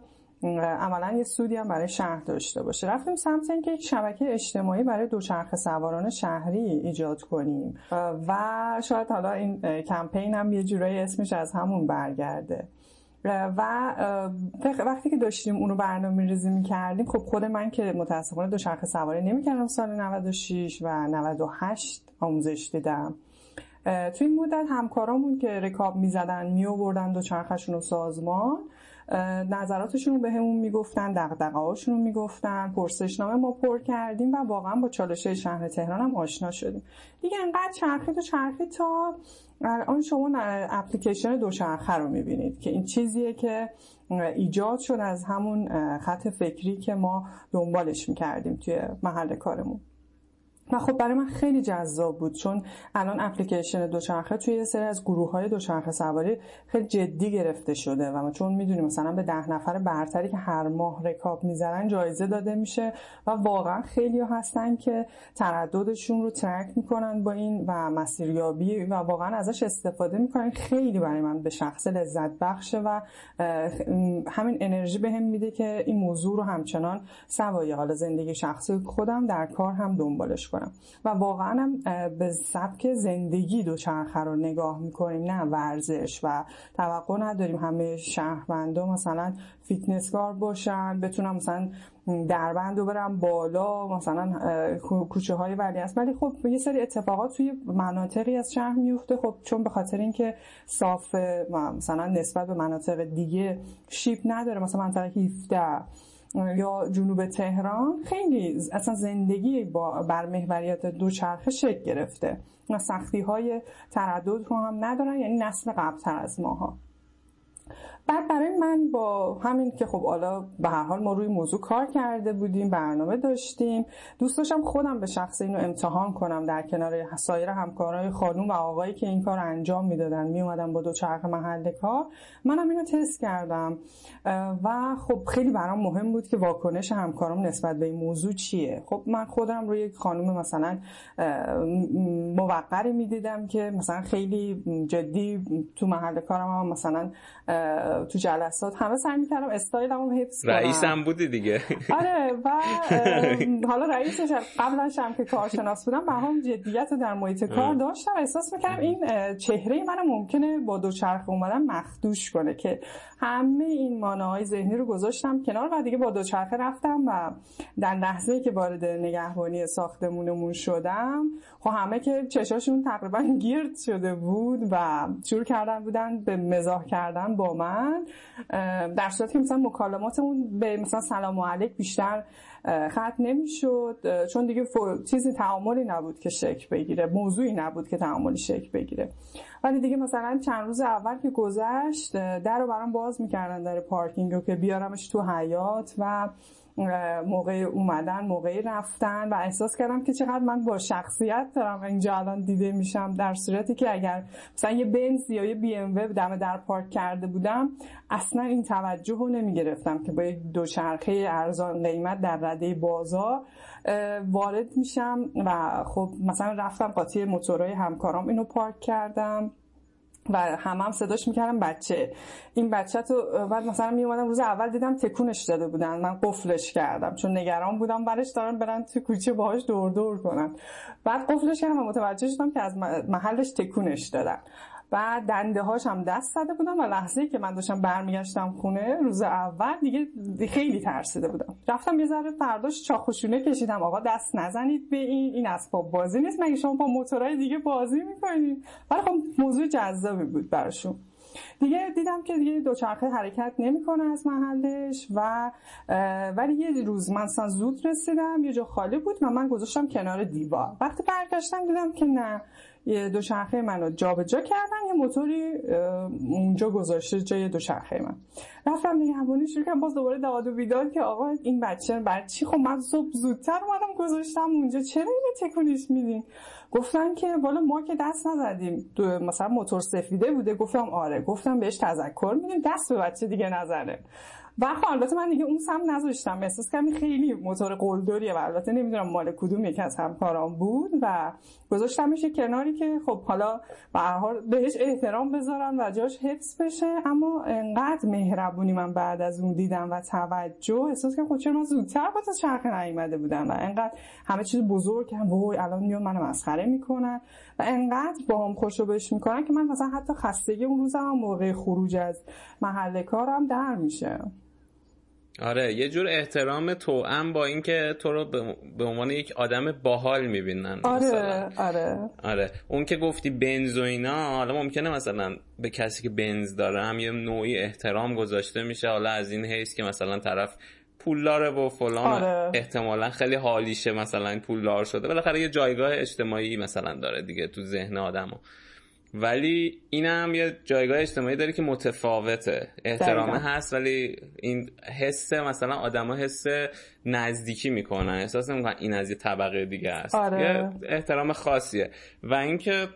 عملا یه سودی هم برای شهر داشته باشه. رفتیم سمت اینکه یک شبکه اجتماعی برای دوچرخه سواران شهری ایجاد کنیم. و شاید حالا این کمپین هم یه جورایی اسمش از همون برگرده. و وقتی که داشتیم اونو برنامه ریزی می‌کردیم خب خود من که متاسفانه دوچرخه سواری نمی‌کردم سال 96 و 98 آموزش دیدم. توی این مدت همکارامون که رکاب می‌زدن میووردن دوچرخهشون رو سازمان. نظراتشون رو به همون می‌گفتن دقدقه هاشون رو می‌گفتن پرسشنامه ما پر کردیم و واقعا با چالشه شهر تهران هم آشنا شدیم. دیگه انقدر چرخید و چرخید تا الان شما اپلیکیشن دوچرخه رو می‌بینید که این چیزیه که ایجاد شد از همون خط فکری که ما دنبالش می‌کردیم توی محل کارمون. و خب برای من خیلی جذاب بود چون الان اپلیکیشن دوچرخه توی یه سری از گروه های دوچرخه سواری خیلی جدی گرفته شده و ما چون می‌دونیم مثلا به ده نفر برتری که هر ماه رکاب می‌زنن جایزه داده میشه و واقعا خیلی هستن که ترددشون رو ترک می‌کنن با این و مسیریابی و واقعا ازش استفاده می‌کنن. خیلی برای من به شخص لذت بخشه و همین انرژی بهم هم میده که این موضوع رو همچنان سوای حالا زندگی شخصی خودم در کار هم دنبالش کنم. و واقعا هم به سبک زندگی دوچرخه رو نگاه می‌کنیم نه ورزش. و توقع نداریم همه شهروندان مثلا فیتنسکار باشن بتونم مثلا دربند رو برم بالا مثلا کوچه های ولی است. ولی خب یه سری اتفاقات توی مناطقی از شهر میفته خب چون به خاطر اینکه صاف مثلا نسبت به مناطق دیگه شیپ نداره مثلا منطقه 17 یا جنوب تهران خیلی اصلا زندگی با بر محوریت دوچرخه شکل گرفته. و سختی های تردد رو هم ندارن یعنی نسل قبلتر از ماها. بعد برای من با همین که خب حالا به هر حال ما روی موضوع کار کرده بودیم برنامه داشتیم. دوست داشتم خودم به شخص اینو امتحان کنم در کنار سایر همکارای خانوم و آقایی که این کار انجام می‌دادن. می اومدن با دو چرخ محل کار. منم اینو تست کردم. و خب خیلی برام مهم بود که واکنش همکارم نسبت به این موضوع چیه. خب من خودم روی یک خانوم مثلا موقری می‌دیدم که مثلا خیلی جدی تو محل کارم هم مثلا تو جلسات همه سعی می‌کردم استایلمو حفظ کنم. رئیسم بودی دیگه. آره و (laughs) حالا رئیسش قبلش هم که کارشناس بودم با هم جدیت در محیط کار داشتم. احساس می‌کردم این چهره من ممکنه با دوچرخه اومدن مخدوش کنه که همه این مانعهای ذهنی رو گذاشتم کنار و دیگه با دوچرخه رفتم و در لحظه که وارد نگهبانی ساختمونمون شدم خب همه که چشاشون تقریبا گیرد شده بود و شروع کردن بودن به مزاح کردن با من. در صورتی که مثلا مکالماتمون به مثلا سلام علیک بیشتر خط نمی‌شد. چون دیگه چیزی تعاملی نبود که شکل بگیره موضوعی نبود که تعاملی شکل بگیره. ولی دیگه مثلا چند روز اول که گذشت در رو برام باز می‌کردن در پارکینگ رو که بیارمش تو حیات و موقع اومدن موقع رفتن و احساس کردم که چقدر من با شخصیت دارم اینجا الان دیده میشم در صورتی که اگر مثلا یه بنز یا یه بی ام و دم در پارک کرده بودم اصلا این توجه رو نمی گرفتم که با یک دوچرخه ارزان قیمت در رده بازار وارد میشم و خب مثلا رفتم قاطی موتورهای همکارام اینو پارک کردم. و همه هم صداش می‌کردم بچه. این بچه تو بعد مثلا می اومدم روز اول دیدم تکونش داده بودن. من قفلش کردم چون نگران بودم. برش دارن برن تو کوچه باهاش دور دور کنن. بعد قفلش کردم و متوجه شدم که از محلش تکونش دادن. بعد دنده هاش هم دست زده بودم و لحظه که من داشتم برمیگشتم خونه روز اول دیگه خیلی ترسیده بودم. رفتم یه ذره فرداش چاخوشونه کشیدم. آقا دست نزنید به این این اسباب بازی نیست. مگه شما با موتورهای دیگه بازی می‌کنید؟ ولی خب موضوع جذابی بود براشون. دیگه دیدم که دیگه دوچرخه حرکت نمی‌کنه از محلش و ولی یه روز من زود رسیدم. یه جا خالی بود و من گذاشتم کنار دیوار. وقتی برگشتم دیدم که نه. یه دوچرخه منو جابجا کردن یه موتوری اونجا گذاشته جای دوچرخه من. رفتم نگهبانی شروع کردم باز دوباره داد و بیداد که آقا این بچه بر چی؟ خب من صبح زودتر اومدم گذاشتم اونجا چرا اینو تکونیش میدین؟ گفتن که والا ما که دست نزدیم. مثلا موتور سفیده بوده گفتم آره. گفتم بهش تذکر میدیم دست به بچه دیگه نزنه. و خب البته من دیگه اون سم نذاشتم. احساس کردم خیلی موتور قلدریه و البته نمی‌دونم مال کدوم یکی از همکاران بود و گذاشتمش کناری که خب حالا به حال بهش احترام بذارم و جاش حفظ بشه. اما انقدر مهربونی من بعد از اون دیدم و توجه. احساس کردم خب چرا من زودتر با چرخ نیومده بودم و انقدر همه چیز بزرگ هم وای الان میان منو مسخره می‌کنن و انقدر با هم خوشو بش می‌کنن که من مثلا حتی خستگی اون روزم موقع خروج از محل کارم در میشه آره یه جور احترام توأم با اینکه تو رو به عنوان یک آدم باحال می‌بینن آره آره. آره. اون که گفتی بنز و اینا حالا ممکنه مثلا به کسی که بنز داره هم یه نوعی احترام گذاشته میشه حالا از این حیث که مثلا طرف پولداره و فلان آره. احتمالا خیلی حالیشه مثلا پولدار شده. بالاخره یه جایگاه اجتماعی مثلا داره دیگه تو ذهن آدمو. ولی اینم یه جایگاه اجتماعی داره که متفاوته. احترامه هست ولی این حس مثلا آدما حس نزدیکی می‌کنن. احساس نمی‌کنن این از یه طبقه دیگه است. آره. یه احترام خاصیه. و اینکه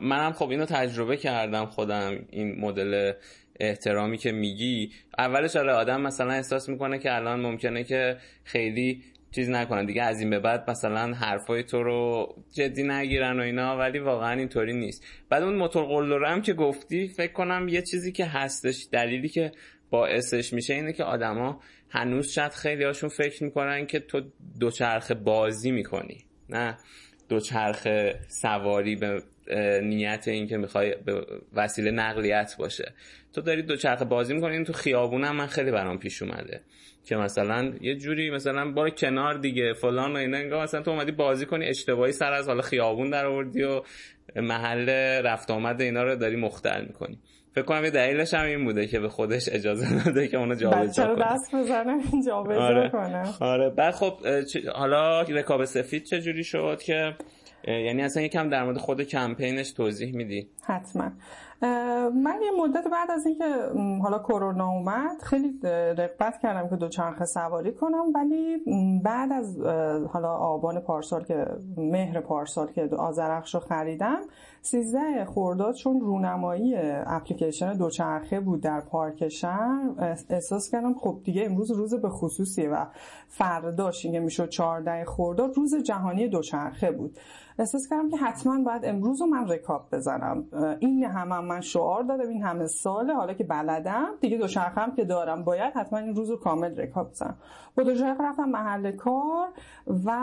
منم خب اینو تجربه کردم خودم این مدل احترامی که میگی. اولش آره آدم مثلا احساس می‌کنه که الان ممکنه که خیلی چیز نکنن. دیگه از این به بعد مثلا حرفای تو رو جدی نگیرن و اینا ولی واقعا اینطوری نیست. بعد اون موتور قلدره هم که گفتی فکر کنم یه چیزی که هستش دلیلی که باعثش میشه اینه که آدما هنوز شاید خیلی هاشون فکر می‌کنن که تو دوچرخ بازی می‌کنی. نه. دوچرخ سواری به نیت اینکه می‌خوای به وسیله نقلیت باشه. تو داری دوچرخه بازی می‌کنی تو خیابون هم من خیلی برام پیش اومده که مثلا یه جوری مثلا بار کنار دیگه فلان و اینا انگار مثلا تو اومدی بازی کنی اشتباهی سر از حالا خیابون در آوردی و محل رفت آمد اینا رو داری مختل می‌کنی. فکر کنم یه دلیلش هم این بوده که به خودش اجازه نده که اونو جابجا کنه. دست بزنه جابجا آره. کنه. آره. بعد خب حالا رکاب سفید چه جوری شد که یعنی اصلا یکم در مورد خود کمپینش توضیح میدی؟ حتما. من یه مدت بعد از اینکه حالا کرونا اومد خیلی رقبت کردم که دوچرخه سواری کنم ولی بعد از حالا آبان پارسال که مهر پارسال که آزرخش رو خریدم سیزده خورداد چون رونمایی اپلیکیشن دوچرخه بود در پارک شهر احساس کردم خب دیگه امروز روز به خصوصیه و فرداش اینکه می‌شد 14 خورداد روز جهانی دوچرخه بود. احساس کردم که حتما باید امروز رو من رکاب بزنم. این هم, هم من شعار دادم این همه ساله حالا که بلدم. دیگه دوچرخم که دارم. باید حتما این روز رو کامل رکاب بزنم. با دوچرخه رفتم محل کار و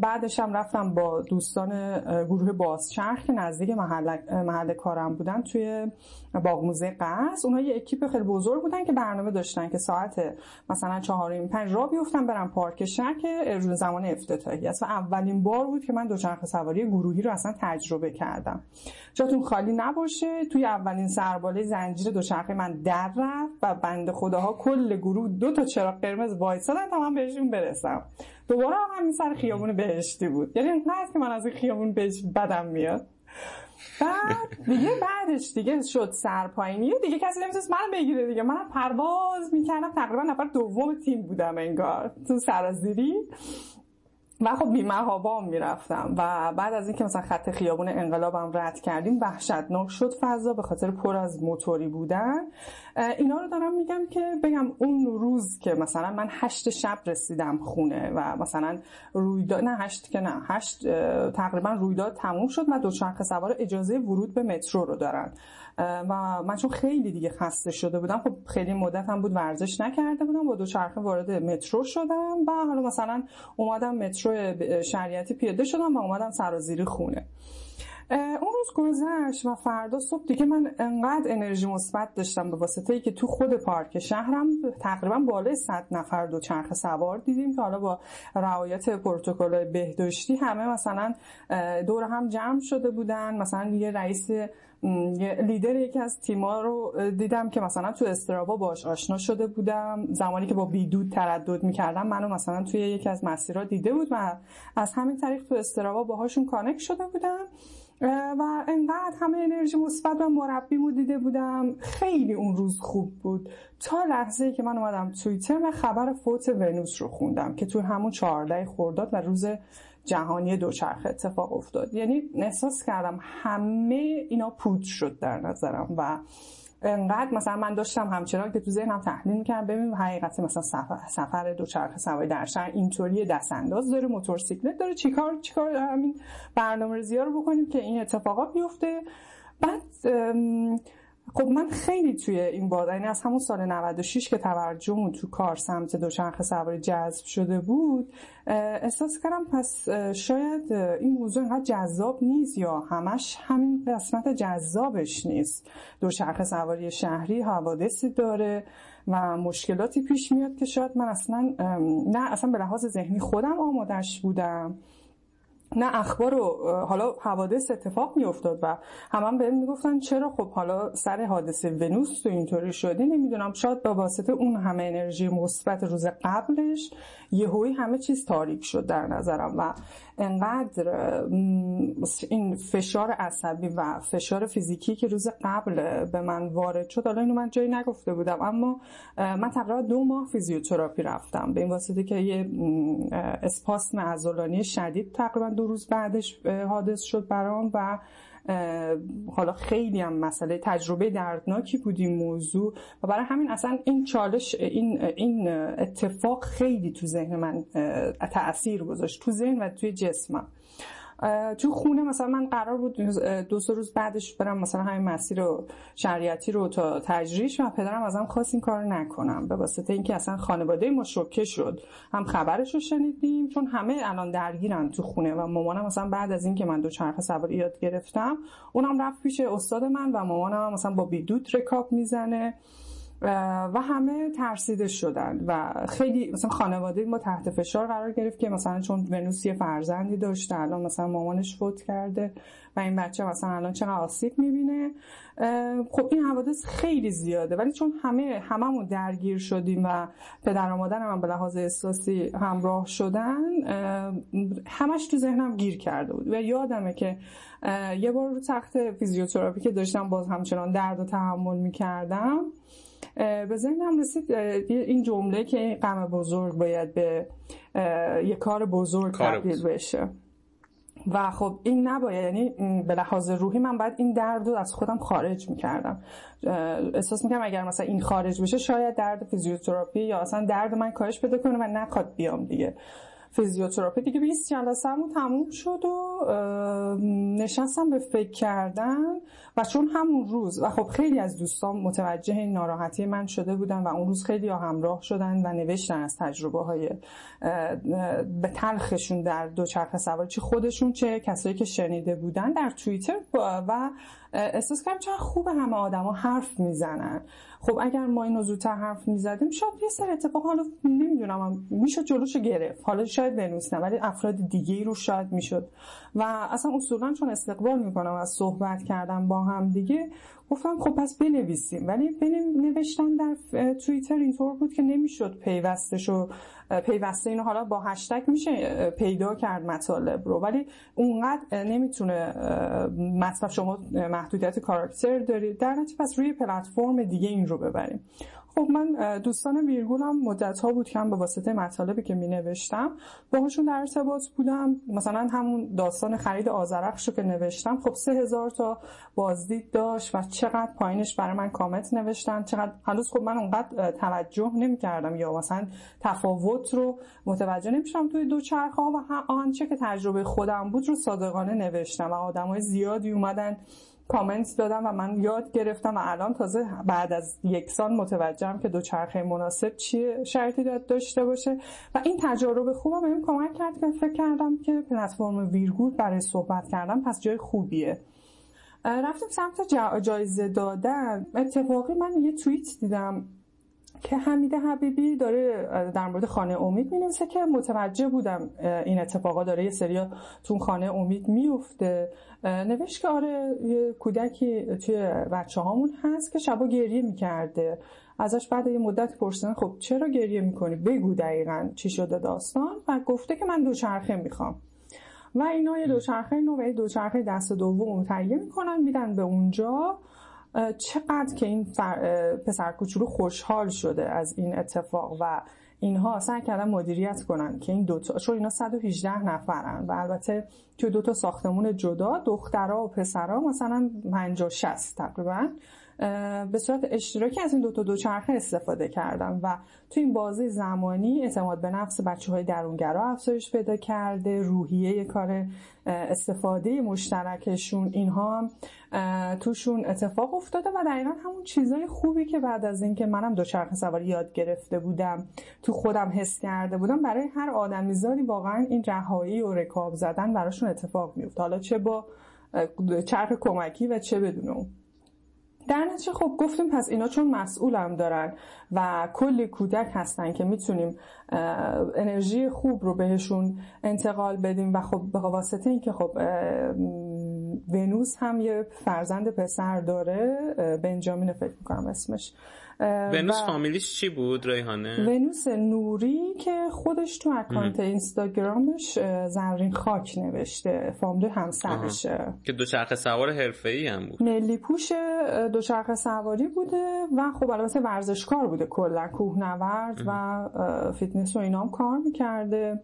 بعدش هم رفتم با دوستان گروه بازچرخ که نزدیک محل, محل کارم بودن توی باغ موزه قصد. اونها یه اکیپ خیلی بزرگ بودن که برنامه داشتن که ساعت مثلا چهار پنج را بیفتم برم پارک شهر که زمان افتتاحی است. و اولین بار بود که من دوچرخه سواری گروهی رو اصلا تجربه کردم. جاتون خالی نباشه. توی اولین سرباله زنجیر دوچرخه من در رفت و بند خداها کل گروه دو تا چراغ قرمز وایسادن تا من بهشون برسم. دوباره همین سر خیابون بهشتی بود. یعنی نه که من از این خیابون بهش بدم میاد. بعد دیگه بعدش دیگه شد سرپاینی دیگه کسی نمی‌تونست من بگیره دیگه. من پرواز می‌کردم. تقریبا نفر دوم تیم بودم انگار. تو سرازیری و خب بیمه هابام می‌رفتم و بعد از اینکه مثلا خط خیابون انقلابم رد کردیم وحشتناک شد فضا به خاطر پر از موتوری بودن. اینا رو دارم میگم که بگم اون روز که مثلا من هشت شب رسیدم خونه و مثلا رویداد نه هشت که نه هشت تقریبا رویداد تموم شد و دوچرخه سوار اجازه ورود به مترو رو دارن. و من چون خیلی دیگه خسته شده بودم خب خیلی مدت هم بود ورزش نکرده بودم با دوچرخه وارد مترو شدم و حالا مثلا اومدم مترو شریعتی پیاده شدم و اومدم سرازیری خونه. اون روز گذشت و فردا صبح دیگه من انقدر انرژی مثبت داشتم به واسطه ای که تو خود پارک شهرم تقریبا بالای 100 نفر دو چرخ سوار دیدیم که حالا با رعایت پروتکل بهداشتی همه مثلا دور هم جمع شده بودن. مثلا یه رئیس لیدر یکی از تیما رو دیدم که مثلا تو استرابا باش آشنا شده بودم. زمانی که با بیدود تردد می‌کردم منو مثلا توی یکی از مسیرها دیده بود و از همین طریق تو استرابا باهاشون کانکت شده بودم. و انقدر همه انرژی مثبت و مربی دیده بودم. خیلی اون روز خوب بود. تا لحظه که من اومدم توییتر و خبر فوت ونوس رو خوندم که توی همون 14 خورداد و روز جهانی دوچرخه اتفاق افتاد. یعنی احساس کردم همه اینا پود شد در نظرم و انقدر مثلا من داشتم همچنان که تو ذهنم تحلیل می‌کردم ببینیم حقیقت مثلا سفر, سفر دوچرخه سواری در شهر اینطوری دست انداز داره موتورسیکلت داره چیکار چیکار همین برنامه ریزی رو بکنیم که این اتفاقات بیفته. بعد خب من خیلی توی این باد یعنی از همون سال 96 که توجهمون تو کار سمت دوچرخه سواری جذب شده بود احساس کردم پس شاید این موضوع اینقدر جذاب نیست یا همش همین قسمت جذابش نیست. دوچرخه سواری شهری حوادثی داره و مشکلاتی پیش میاد که شاید من اصلا نه اصلا به لحاظ ذهنی خودم آمادش بودم. نه اخبار و حالا حوادث اتفاق می افتاد و همه بهم می‌گفتن چرا خب حالا سر حادثه ونوس تو اینطوری شدی؟ نمی‌دونم شاید با واسطه اون همه انرژی مثبت روز قبلش یهویی همه چیز تاریک شد در نظرم و انقدر این فشار عصبی و فشار فیزیکی که روز قبل به من وارد شد حالا اینو من جایی نگفته بودم اما من تقریبا دو ماه فیزیوتراپی رفتم به این واسطه که یه اسپاسم عضلانی شدید تقریبا دو روز بعدش حادث شد برام و حالا خیلی هم مسئله تجربه دردناکی بود این موضوع و برای همین اصلا این چالش این این اتفاق خیلی تو ذهن من تاثیر گذاشت. تو ذهن و توی جسمم. تو خونه مثلا من قرار بود دو سه روز بعدش برم مثلا همین مسیر رو شریعتی رو تا تجریش و پدرم ازم خواست این کار نکنم. به واسطه اینکه اصلا خانواده ما شوکه شد. هم خبرش رو شنیدیم چون همه الان درگیرن تو خونه و مامانم مثلا بعد از اینکه من دو چرخ سواری یاد گرفتم اونم رفت پیش استاد من و مامانم مثلا با بیدود رکاب می‌زنه. و همه ترسیده شدن. و خیلی مثلا خانواده ما تحت فشار قرار گرفت که مثلا چون ونوس یه فرزندی داشته الان مثلا مامانش فوت کرده و این بچه مثلا الان چقدر آسیب می‌بینه. خب این حوادث خیلی زیاده. ولی چون همه هممون درگیر شدیم و پدر و مادرم هم به لحاظ احساسی همراه شدن همش تو ذهنم گیر کرده بود. و یادمه که یه بار رو تخت فیزیوتراپی که داشتم باز همچنان درد و تحمل می‌کردم به ذهنم رسید این جمله که این غم بزرگ باید به یه کار بزرگ تبدیل بشه. و خب این نباید یعنی به لحاظ روحی من باید این درد رو از خودم خارج می‌کردم. احساس می‌کنم اگر مثلا این خارج بشه شاید درد فیزیوتراپی یا اصلا درد من کاهش بده کنه و نخواد بیام دیگه. فیزیوتراپی دیگه 20 جلسه تموم شد و نشستم به فکر کردن. و چون همون روز و خب خیلی از دوستان متوجه این ناراحتی من شده بودن و اون روز خیلی همراه شدن و نوشتن از تجربه های به تلخشون در دوچرخه سوار چه خودشون چه کسایی که شنیده بودن در توییتر و احساس کردم چقدر خوب همه آدما حرف می‌زنن. خب اگر ما اینو زودتر حرف می‌زدیم شاید یه سر اتفاق حالا نمی‌دونم می‌شد جلوش گرفت. حالا شاید ونوس نه ولی افراد دیگه ای رو شاید می‌شد و اصلا اصولا چون استقبال می‌کنم از صحبت کردم با هم دیگه گفتم خب پس بنویسیم. ولی نوشتن در توییتر اینطور بود که نمی‌شد پیوستش و پیوسته اینو حالا با هشتگ میشه پیدا کرد مطالب رو. ولی اونقدر نمی‌تونه مطلب شما محدودیت کاراکتر دارید. در نتیجه پس روی پلتفرم دیگه این رو ببریم. خب من دوستان ویرگول هم مدت ها بود که هم به واسطه مطالبی که می نوشتم باهاشون در ارتباط بودم. مثلا همون داستان خرید آزرخش رو که نوشتم خب سه هزار تا بازدید داشت و چقدر پایینش برای من کامنت نوشتن چقدر هنوز خب من اونقدر توجه نمی کردم یا مثلا تفاوت رو متوجه نمیشم توی دو چرخ ها و آنچه که تجربه خودم بود رو صادقانه نوشتم و آدم های زیادی اومدن کامنت دادم و من یاد گرفتم و الان تازه بعد از یک سال متوجهم که دوچرخه مناسب چیه شرطی داد داشته باشه. و این تجارب خوبم بهم کمک کرد که فکر کردم که پلتفرم ویرگول برای صحبت کردم پس جای خوبیه. رفتم سمت جایزه دادن. اتفاقی من یه توییت دیدم. که حمیده حبیبی داره در مورد خانه امید می‌نویسه که متوجه بودم این اتفاقا داره یه سریا تو خانه امید میفته نوشت که آره یه کودکی توی بچه هامون هست که شبا گریه می‌کرده. ازش بعد یه مدت پرسیدن خب چرا گریه می‌کنی؟ بگو دقیقا چی شده داستان. و گفته که من دوچرخه می‌خوام. و اینا یه دوچرخه نو و یه دوچرخه دست دوم تهیه می‌کنن میدن به اونجا. چقدر که این پسر کوچولو خوشحال شده از این اتفاق و اینها سعی کردن مدیریت کنن که این دوتا چون اینا 118 نفرن و البته تو دو تا ساختمون جدا دخترها و پسرها مثلا 50 60 تقریبا. به صورت اشتراکی از این دو تا دوچرخه استفاده کردم و تو این بازی زمانی اعتماد به نفس بچه های درونگرا افزایش پیدا کرده روحیه کار استفاده مشترکشون اینها هم توشون اتفاق افتاده و دقیقا همون چیزای خوبی که بعد از اینکه منم دوچرخه سواری یاد گرفته بودم تو خودم حس کرده بودم برای هر آدمیزادی واقعا این رهایی و رکاب زدن براشون اتفاق میفته حالا چه با چرخ کمکی و چه بدون اون. در نتیجه خب گفتیم پس اینا چون مسئولم دارن و کلی کودک هستن که می‌تونیم انرژی خوب رو بهشون انتقال بدیم و خب به واسطه اینکه خب ونوس هم یه فرزند پسر داره بنجامین فکر می‌کنم اسمش. ونوس فامیلیش چی بود ریحانه؟ ونوس نوری که خودش تو account اینستاگرامش زرین خاک نوشته. فامیل همسرشه که دوچرخه سوار حرفه‌ای هم بود. ملی پوش دوچرخه سواری بوده و خب البته ورزشکار بوده کلا کوهنورد و فیتنس و اینا هم کار می‌کرده.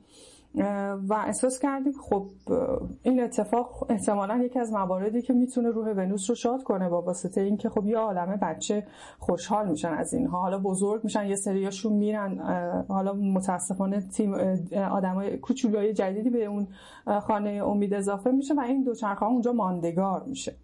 و احساس کردیم خب این اتفاق احتمالا یکی از مواردی که می‌تونه روح ونوس رو شاد کنه با واسطه اینکه خب یه عالمه بچه خوشحال میشن از اینها. حالا بزرگ میشن یه سریاشون میرن حالا متاسفانه تیم آدمای کوچولوی جدیدی به اون خانه امید اضافه میشه و این دوچرخه اونجا ماندگار میشه.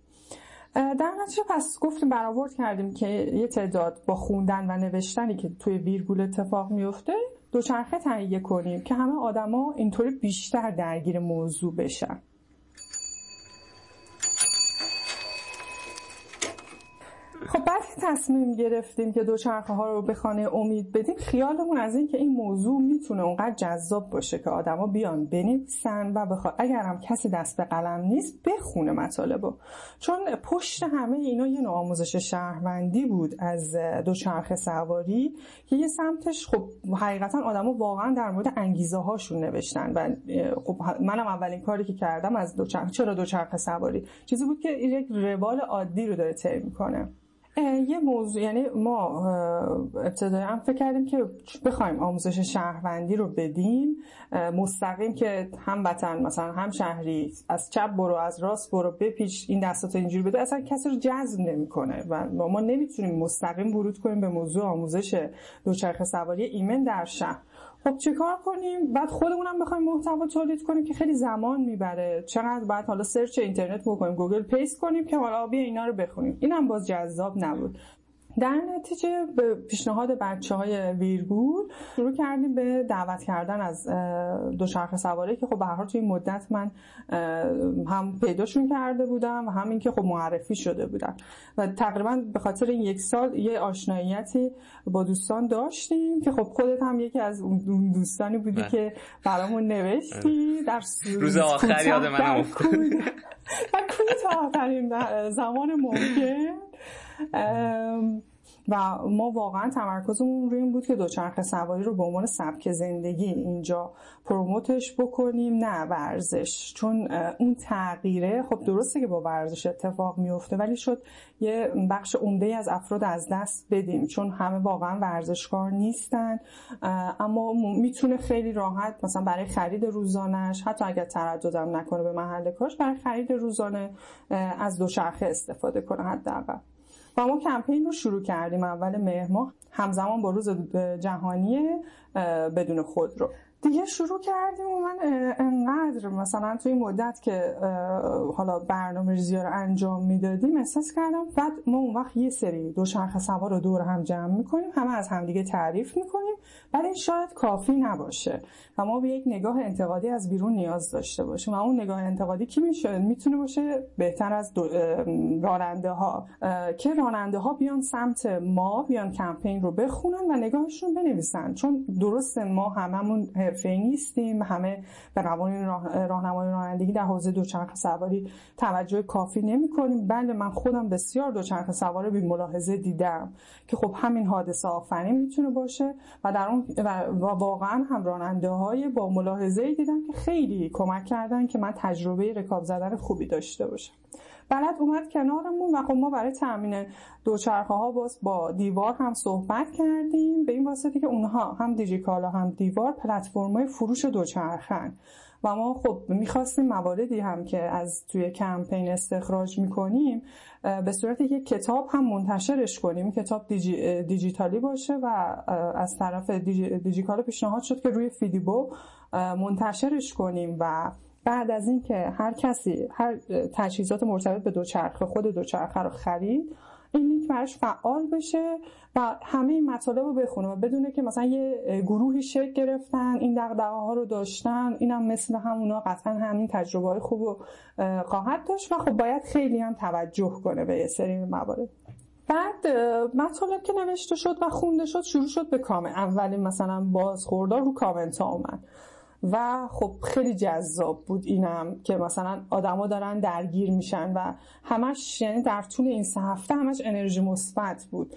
در نتیجه پس گفتیم برآورد کردیم که یه تعداد با خوندن و نوشتنی که توی ویرگول اتفاق میفته دوچرخه تهیه کنیم که همه آدما اینطوری بیشتر درگیر موضوع بشن. خب بعد که تصمیم گرفتیم که دوچرخه ها رو به خانه امید بدیم. خیالمون از این که این موضوع می‌تونه اونقدر جذاب باشه که آدما بیان بنویسن و بخواد اگر هم کسی دست به قلم نیست بخونه مطالبو. چون پشت همه اینا یه نوع آموزش شهروندی بود از دوچرخه سواری که یه سمتش خب حقیقتا آدما واقعا در مورد انگیزه هاشون نوشتن و خب منم اولین کاری که کردم از دوچرخه چرا دوچرخه سواری؟ چیزی بود که یک روال عادی رو داره طی می‌کنه. یه موضوع یعنی ما ابتدایی هم فکر کردیم که بخوایم آموزش شهروندی رو بدیم مستقیم که هم وطن مثلا هم شهری از چپ برو از راست برو بپیچ این دستاتو اینجوری بده. اصلا کسی رو جذب نمی‌کنه و ما نمی‌تونیم مستقیم ورود کنیم به موضوع آموزش دوچرخه سواری ایمن در شهر. خب چیکار کنیم؟ بعد خودمونم بخوایم محتوا تولید کنیم که خیلی زمان می‌بره. چقدر بعد حالا search اینترنت بکنیم Google paste کنیم که حالا بیا اینا رو بخونیم. اینم باز جذاب نبود. در نتیجه به پیشنهاد بچه های ویرگول شروع کردیم به دعوت کردن از دوچرخه سواری که خب به هر توی مدت من هم پیداشون کرده بودم و هم اینکه خب معرفی شده بودم. و تقریبا به خاطر این یک سال یه آشناییتی با دوستان داشتیم که خب خودت هم یکی از اون دوستانی بودی که برامون نوشتی در روز آخر یاد من و کوتاهترین زمان ممکن. و ما واقعا تمرکزمون روی این بود که دوچرخه سواری رو به عنوان سبک زندگی اینجا پروموتش بکنیم نه ورزش. چون اون تغییره خب درسته که با ورزش اتفاق میفته ولی شد یه بخش عمده از افراد از دست بدیم چون همه واقعا ورزشکار نیستن. اما می‌تونه خیلی راحت مثلا برای خرید روزانش حتی اگر ترددم نکنه به محل کارش برای خرید روزانه از دوچرخه استفاده کنه حداقل. و ما کمپین رو شروع کردیم اول مهر همزمان با روز جهانی بدون خود رو. دیگه شروع کردیم و من انقدر مثلا توی مدت که حالا برنامه ریزی رو انجام می‌دادیم احساس کردم بعد ما اون وقت یه سری دوچرخه سوار رو دور هم جمع می‌کنیم همه از همدیگه تعریف می‌کنیم ولی این شاید کافی نباشه و ما به یک نگاه انتقادی از بیرون نیاز داشته باشیم و اون نگاه انتقادی کی میشه؟ می‌تونه باشه بهتر از راننده ها که راننده ها بیان سمت ما بیان کمپین رو بخونن و نگاهشون بنویسن چون درست ما هممون حرفه‌ای نیستیم. همه به قوانین راهنمای رانندگی در حوزه دوچرخه سواری توجه کافی نمی کنیم بله من خودم بسیار دوچرخه سوار بی ملاحظه دیدم که خب همین حادثه آفرین می‌تونه باشه و در اون و واقعا هم راننده های با ملاحظه دیدم که خیلی کمک کردن که من تجربه رکاب زدن خوبی داشته باشم. بلد اومد کنارمون و خب ما برای تامین دوچرخه ها باز با دیوار هم صحبت کردیم به این واسطه که اونها هم دیجیکالا هم دیوار پلتفرم‌های فروش دوچرخه و ما خب می‌خواستیم مواردی هم که از توی کمپین استخراج می‌کنیم به صورت یک کتاب هم منتشرش کنیم کتاب دیجی، دیجیتالی باشه و از طرف دیجی، دیجیکالا پیشنهاد شد که روی فیدیبو منتشرش کنیم و بعد از اینکه هر کسی هر تجهیزات مرتبط به دوچرخه خود دوچرخه رو خرید این لینک براش فعال بشه و همه این مطالب رو بخونه و بدونه که مثلا یه گروهی شکل گرفتن این دقدقه ها رو داشتن اینم مثل همونا قطعا همین تجربه های خوب رو خواهد داشت و خب باید خیلی هم توجه کنه به یه سری موارد. بعد مطالب که نوشته شد و خونده شد شروع شد به کامنت اولین مثلا بازخوردار رو کامنت ها اومد. و خب خیلی جذاب بود اینم که مثلا آدما دارن درگیر میشن و همش یعنی در طول این سه هفته همش انرژی مثبت بود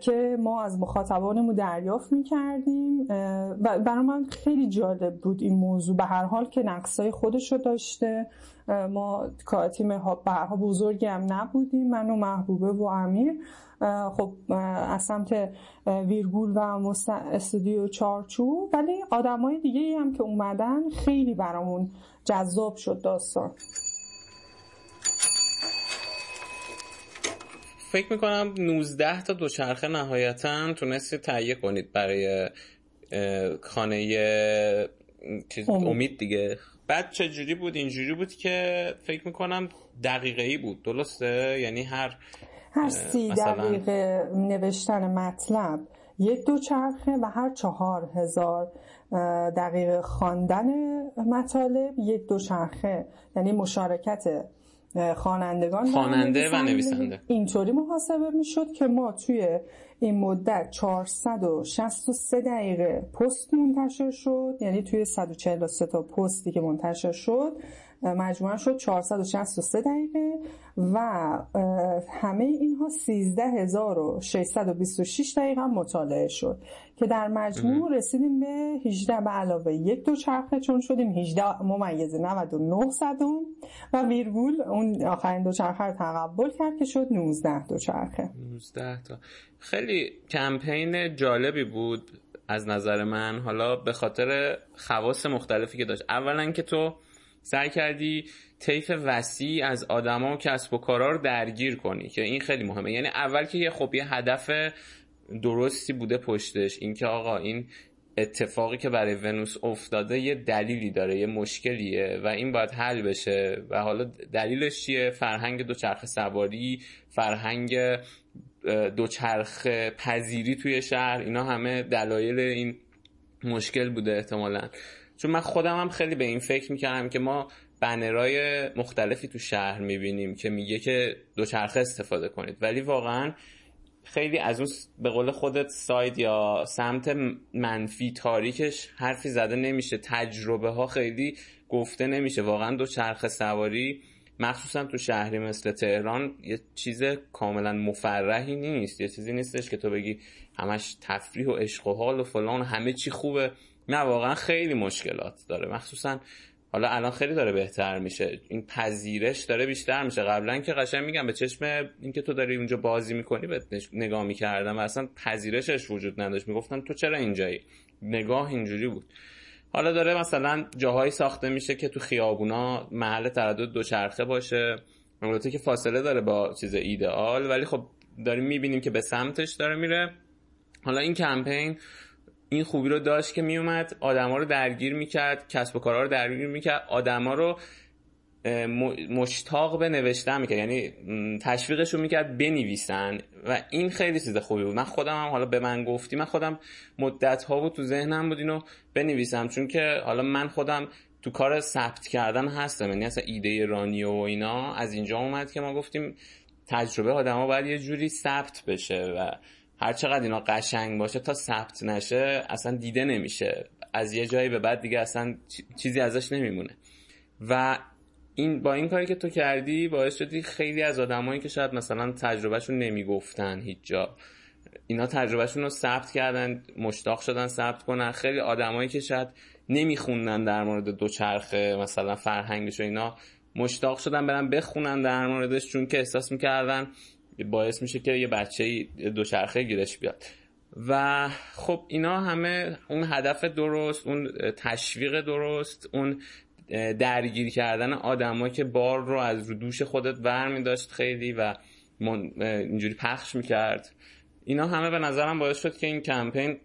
که ما از مخاطبانمون دریافت می‌کردیم و برای من خیلی جالب بود این موضوع. به هر حال که نقصای خودش رو داشته. ما تیم به هر بزرگی هم نبودیم من و محبوبه و امیر. خب از سمت ویرگول و استودیو چارچو ولی آدمای دیگه هم که اومدن خیلی برامون جذاب شد داستان. فکر می‌کنم 19 تا دوچرخه نهایتا تونستید تهیه کنید برای خانه چیز امید. دیگه. بعد چه جوری بود؟ اینجوری بود که فکر می‌کنم دقیقه ای بود. درسته؟ یعنی هر هر سی دقیقه نوشتن مطلب یک دوچرخه و هر چهار هزار دقیقه خواندن مطالب یک دوچرخه یعنی مشارکت خوانندگان خواننده و نویسنده. اینطوری محاسبه می‌شد که ما توی این مدت 463 دقیقه پست منتشر شد یعنی توی 143 تا پستی که منتشر شد مجموعه شد 463 دقیقه و همه اینها 13626 دقیقه مطالعه شد که در مجموع رسیدیم به 18 به علاوه یک دو چرخه چون شدیم 18 ممیز 99 صدم و ویرگول اون آخرین دو چرخه رو تقبل کرد که شد 19 دو چرخه. 19 تا. خیلی کمپین جالبی بود از نظر من. حالا به خاطر خواص مختلفی که داشت. اولا که تو سعی کردی طیف وسیع از آدما و کسب و کارا رو درگیر کنی که این خیلی مهمه. یعنی اول که یه خب یه هدف درستی بوده پشتش اینکه آقا این اتفاقی که برای ونوس افتاده یه دلیلی داره یه مشکلیه و این باید حل بشه. و حالا دلیلش چیه؟ فرهنگ دوچرخه سواری فرهنگ دوچرخ پذیری توی شهر اینا همه دلایل این مشکل بوده احتمالا. چون من خودم هم خیلی به این فکر می‌کردم که ما بنرهای مختلفی تو شهر می‌بینیم که میگه که دوچرخه استفاده کنید. ولی واقعا خیلی از اون به قول خودت ساید یا سمت منفی تاریکش حرفی زده نمیشه. تجربه ها خیلی گفته نمیشه. واقعا دوچرخه سواری مخصوصا تو شهری مثل تهران یه چیز کاملا مفرحی نیست. یه چیزی نیستش که تو بگی همش تفریح و عشق و حال و فلان همه چی خوبه. نه واقعا خیلی مشکلات داره. مخصوصا حالا الان خیلی داره بهتر میشه. این پذیرش داره بیشتر میشه. قبلا که قشنگ میگم به چشم اینکه تو داری اونجا بازی می‌کنی به نگاه می‌کردم و اصلا پذیرشش وجود نداشت. می‌گفتن تو چرا اینجایی؟ نگاه اینجوری بود. حالا داره مثلا جاهایی ساخته میشه که تو خیابونا محل تردد دوچرخه باشه. البته که فاصله داره با چیز ایدئال ولی خب داریم می‌بینیم که به سمتش داره میره. حالا این کمپین این خوبی رو داشت که میومد آدما رو درگیر می‌کرد کسب و کارها رو درگیر می‌کرد آدما رو مشتاق به نوشتن می‌کرد یعنی تشویقشون می‌کرد بنویسن. و این خیلی چیز خوبی بود. من خودم هم حالا به من گفتی من خودم مدت ها بود تو ذهنم بود اینو بنویسم. چون که حالا من خودم تو کار ثبت کردن هستم. یعنی اصلا ایده رانیو و اینا از اینجا اومد که ما گفتیم تجربه آدما باید یه جوری ثبت بشه و هر چقدر اینا قشنگ باشه تا ثبت نشه اصلا دیده نمیشه. از یه جایی به بعد دیگه اصلا چیزی ازش نمیمونه. و این با این کاری که تو کردی باعث شدی خیلی از آدمایی که شاید مثلا تجربهشون نمی‌گفتن هیچ جا. اینا تجربهشون رو ثبت کردن مشتاق شدن ثبت کنن. خیلی آدمایی که شاید نمیخوندن در مورد دوچرخه مثلا فرهنگش و اینا مشتاق شدن برن بخونن در موردش چون که احساس می‌کردن باعث میشه که یه بچه دوچرخه گیرش بیاد. و خب اینا همه اون هدف درست اون تشویق درست اون درگیر کردن آدما که بار رو از رو دوش خودت ور می داشت خیلی و اینجوری پخش می‌کرد. اینا همه به نظرم باعث شد که این کمپین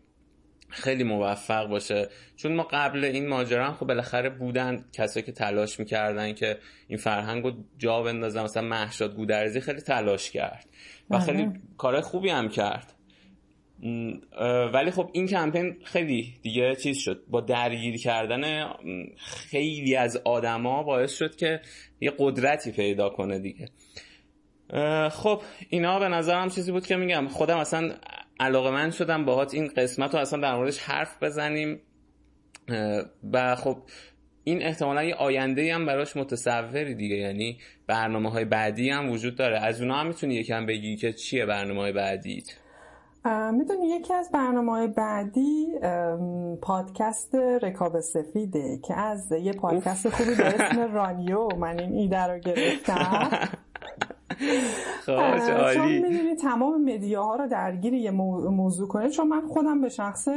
خیلی موفق باشه. چون ما قبل این ماجرا هم خب بالاخره بودن کسایی که تلاش می‌کردن که این فرهنگ رو جا بندازن مثلا محشاد گودرزی خیلی تلاش کرد و بله. خیلی کار خوبی هم کرد. ولی خب این کمپین خیلی دیگه چیز شد. با درگیر کردن خیلی از آدما باعث شد که یه قدرتی پیدا کنه دیگه. خب اینا به نظرم چیزی بود که میگم. خودم اصلا علاقه من شدم باهات این قسمت رو اصلا در موردش حرف بزنیم. و خب این احتمالا یه آینده هم براش متصوری دیگه. یعنی برنامه های بعدی هم وجود داره. از اونا هم می‌تونی یکم بگی که چیه برنامه های بعدیت می‌دونی یکی از برنامه های بعدی پادکست رکاب سفیده که از یه پادکست خوبی به اسم رانیو من این ایده رو گرفتم. (laughs) (laughs) چون می‌دونی تمام مدیاها رو درگیر یه موضوع کنه چون من خودم به شخص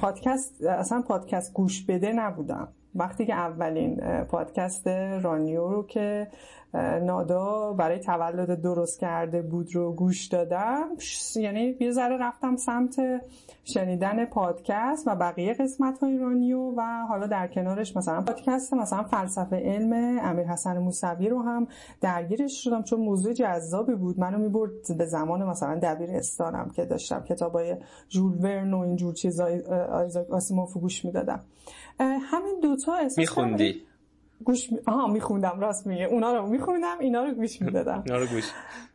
پادکست اصلا پادکست گوش بده نبودم. وقتی که اولین پادکست رانیو رو که نادا برای تولد درست کرده بود رو گوش دادم یعنی یه ذره رفتم سمت شنیدن پادکست و بقیه قسمت های رانیو و حالا در کنارش مثلا پادکست مثلا فلسفه علم امیر حسن موسوی رو هم درگیرش شدم چون موضوع جذابی بود. منو می‌برد به زمان مثلا دبیرستانم که داشتم کتابای جول ورن و اینجور چیزای آیزاک آسیموف گوش می‌دادم. همین دوتا احساس میخوندی؟ گوش می... آها میخوندم. راست میگه اونا رو میخوندم اینا رو گوش می‌دادم. اینا رو گوش.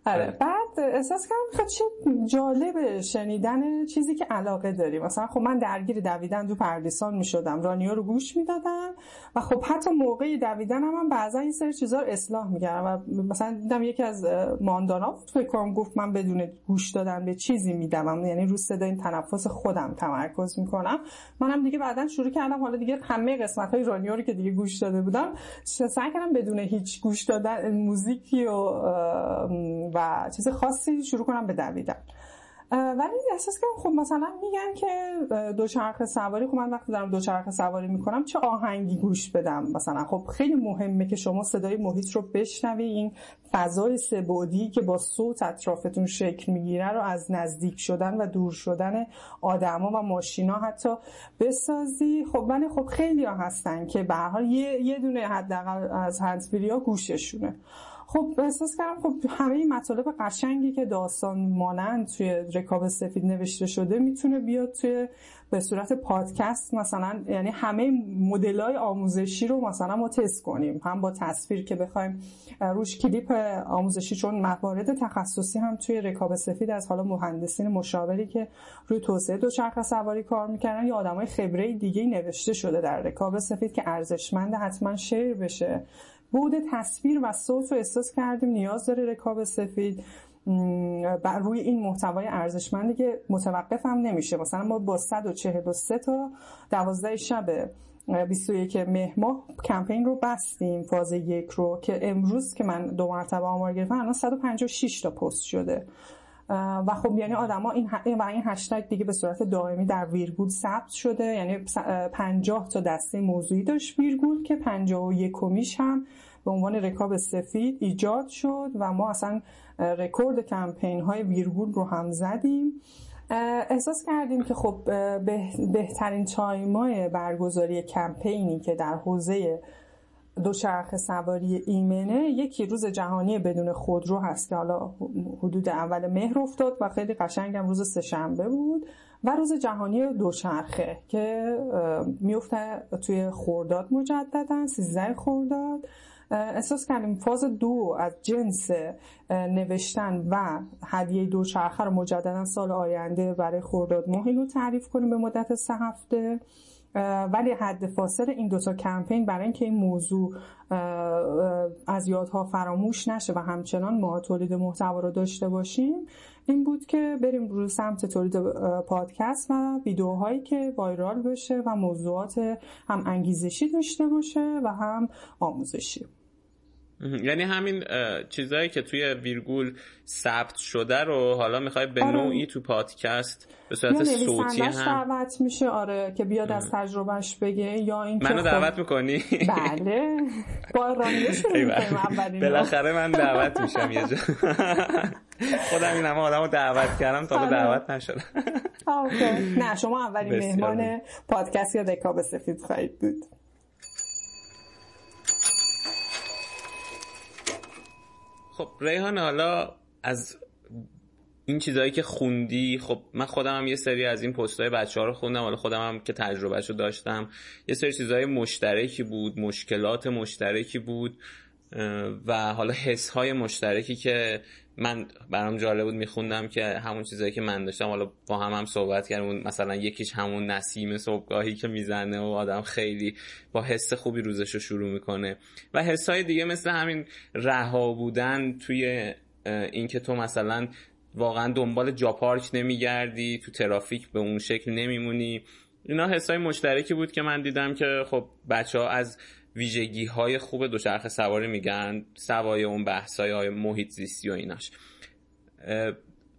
آره. بعد احساس کردم خب چه جالبه شنیدن چیزی که علاقه داری. مثلا خب من درگیر دویدن تو پردیسان می‌شدم. رانیو رو گوش می‌دادم و خب حتی موقع دویدن هم, هم بعضا این سری چیزا رو اصلاح می‌کردم و مثلا دیدم یکی از ماندانا فکر کنم گفت من بدون گوش دادن به چیزی میدوم یعنی رو صدای تنفس خودم تمرکز می‌کنم. منم دیگه بعدا شروع کردم. حالا دیگه همه قسمت های رانیو رو که دیگه گوش داده بودم سعی کردم بدون هیچ گوش دادن موزیکی و و چیز خاصی شروع کنم به دویدن. ولی احساس کنم خب مثلا میگن که دوچرخه سواری خب من وقتی دارم دوچرخه سواری می‌کنم چه آهنگی گوش بدم مثلا؟ خب خیلی مهمه که شما صدای محیط رو بشنوی این فضای سبودی که با صوت اطرافتون شکل می‌گیره رو از نزدیک شدن و دور شدن آدما و ماشینا حتی بسازی. خب ولی خب خیلی ها هستن که به حال یه, دونه حداقل از هنسفری ها گوششونه. خب احساس کردم خب همه این مطالب قشنگی که داستان مانند توی رکاب سفید نوشته شده می‌تونه بیاد توی به صورت پادکست مثلا یعنی همه مدل های آموزشی رو مثلا ما تست کنیم. هم با تصویر که بخوایم روش کلیپ آموزشی چون موارد تخصصی هم توی رکاب سفید از حالا مهندسین مشاوری که روی توسعه دوچرخه سواری کار می‌کنن یا آدمای خبره دیگه نوشته شده در رکاب سفید که ارزشمند حتما شیر بشه. بود تصویر و صوت رو احساس کردیم نیاز داره رکاب سفید بر روی این محتوای ارزشمندی که متوقف هم نمیشه. مثلا ما با 143 تا 12 شب 21 مهر ماه کمپین رو بستیم فاز یک رو که امروز که من دو مرتبه آمار گرفتم الان 156 تا پست شده. و خب یعنی آدما این و این هشتگ دیگه به صورت دائمی در ویرگول ثبت شده. یعنی 50 تا دسته موضوعی داشت ویرگول که 51 کمیش هم به عنوان رکاب سفید ایجاد شد و ما اصلا رکورد کمپین های ویرگول رو هم زدیم. احساس کردیم که خب بهترین تایمای برگزاری کمپینی که در حوزه دوچرخه سواری ایمنه یکی روز جهانی بدون خودرو هست که حالا حدود اول مهر افتاد و خیلی قشنگم روز سهشنبه بود و روز جهانی دوچرخه که میفته توی خورداد مجددا 13 خورداد. احساس کردیم فاز دو از جنس نوشتن و هدیه دوچرخه رو مجددا سال آینده برای خورداد ماه رو تعریف کنیم به مدت سه هفته. ولی حد فاصل این دوتا کمپین برای اینکه این موضوع از یادها فراموش نشه و همچنان ما تولید محتوا رو داشته باشیم این بود که بریم روی سمت تولید پادکست و ویدیوهایی که وایرال بشه و موضوعات هم انگیزشی داشته باشه و هم آموزشی. یعنی همین چیزهایی که توی ویرگول ثبت شده رو حالا می‌خوای به آره. نوعی تو پادکست به صورت صوتی هم دعوت میشه آره که بیاد از تجربهش بگه یا این منو دعوت می‌کنی؟ بله. با رانیش بالاخره من دعوت میشم یه جا. خودم این همه آدم رو دعوت کردم تا آره. دعوت نشدم. نه شما اولین مهمان پادکست یا دکاب سفید خواهید بود. خب ریحان حالا از این چیزهایی که خوندی خب من خودم هم یه سری از این پست های بچه ها رو خوندم. حالا خودم هم که تجربهش رو داشتم یه سری چیزهای مشترکی بود مشکلات مشترکی بود و حالا حس های مشترکی که من برام جالب بود میخوندم که همون چیزهایی که من داشتم حالا با هم هم صحبت کردیم مثلا یکیش همون نسیم صبحگاهی که می‌زنه و آدم خیلی با حس خوبی روزش رو شروع می‌کنه. و حس های دیگه مثل همین رها بودن توی اینکه تو مثلا واقعا دنبال جا پارک نمیگردی تو ترافیک به اون شکل نمیمونی. اینا حسای مشترکی بود که من دیدم که خب بچه ها از ویژگی های خوب دوچرخه سواری میگن سوای اون بحث های محیط زیستی و ایناش.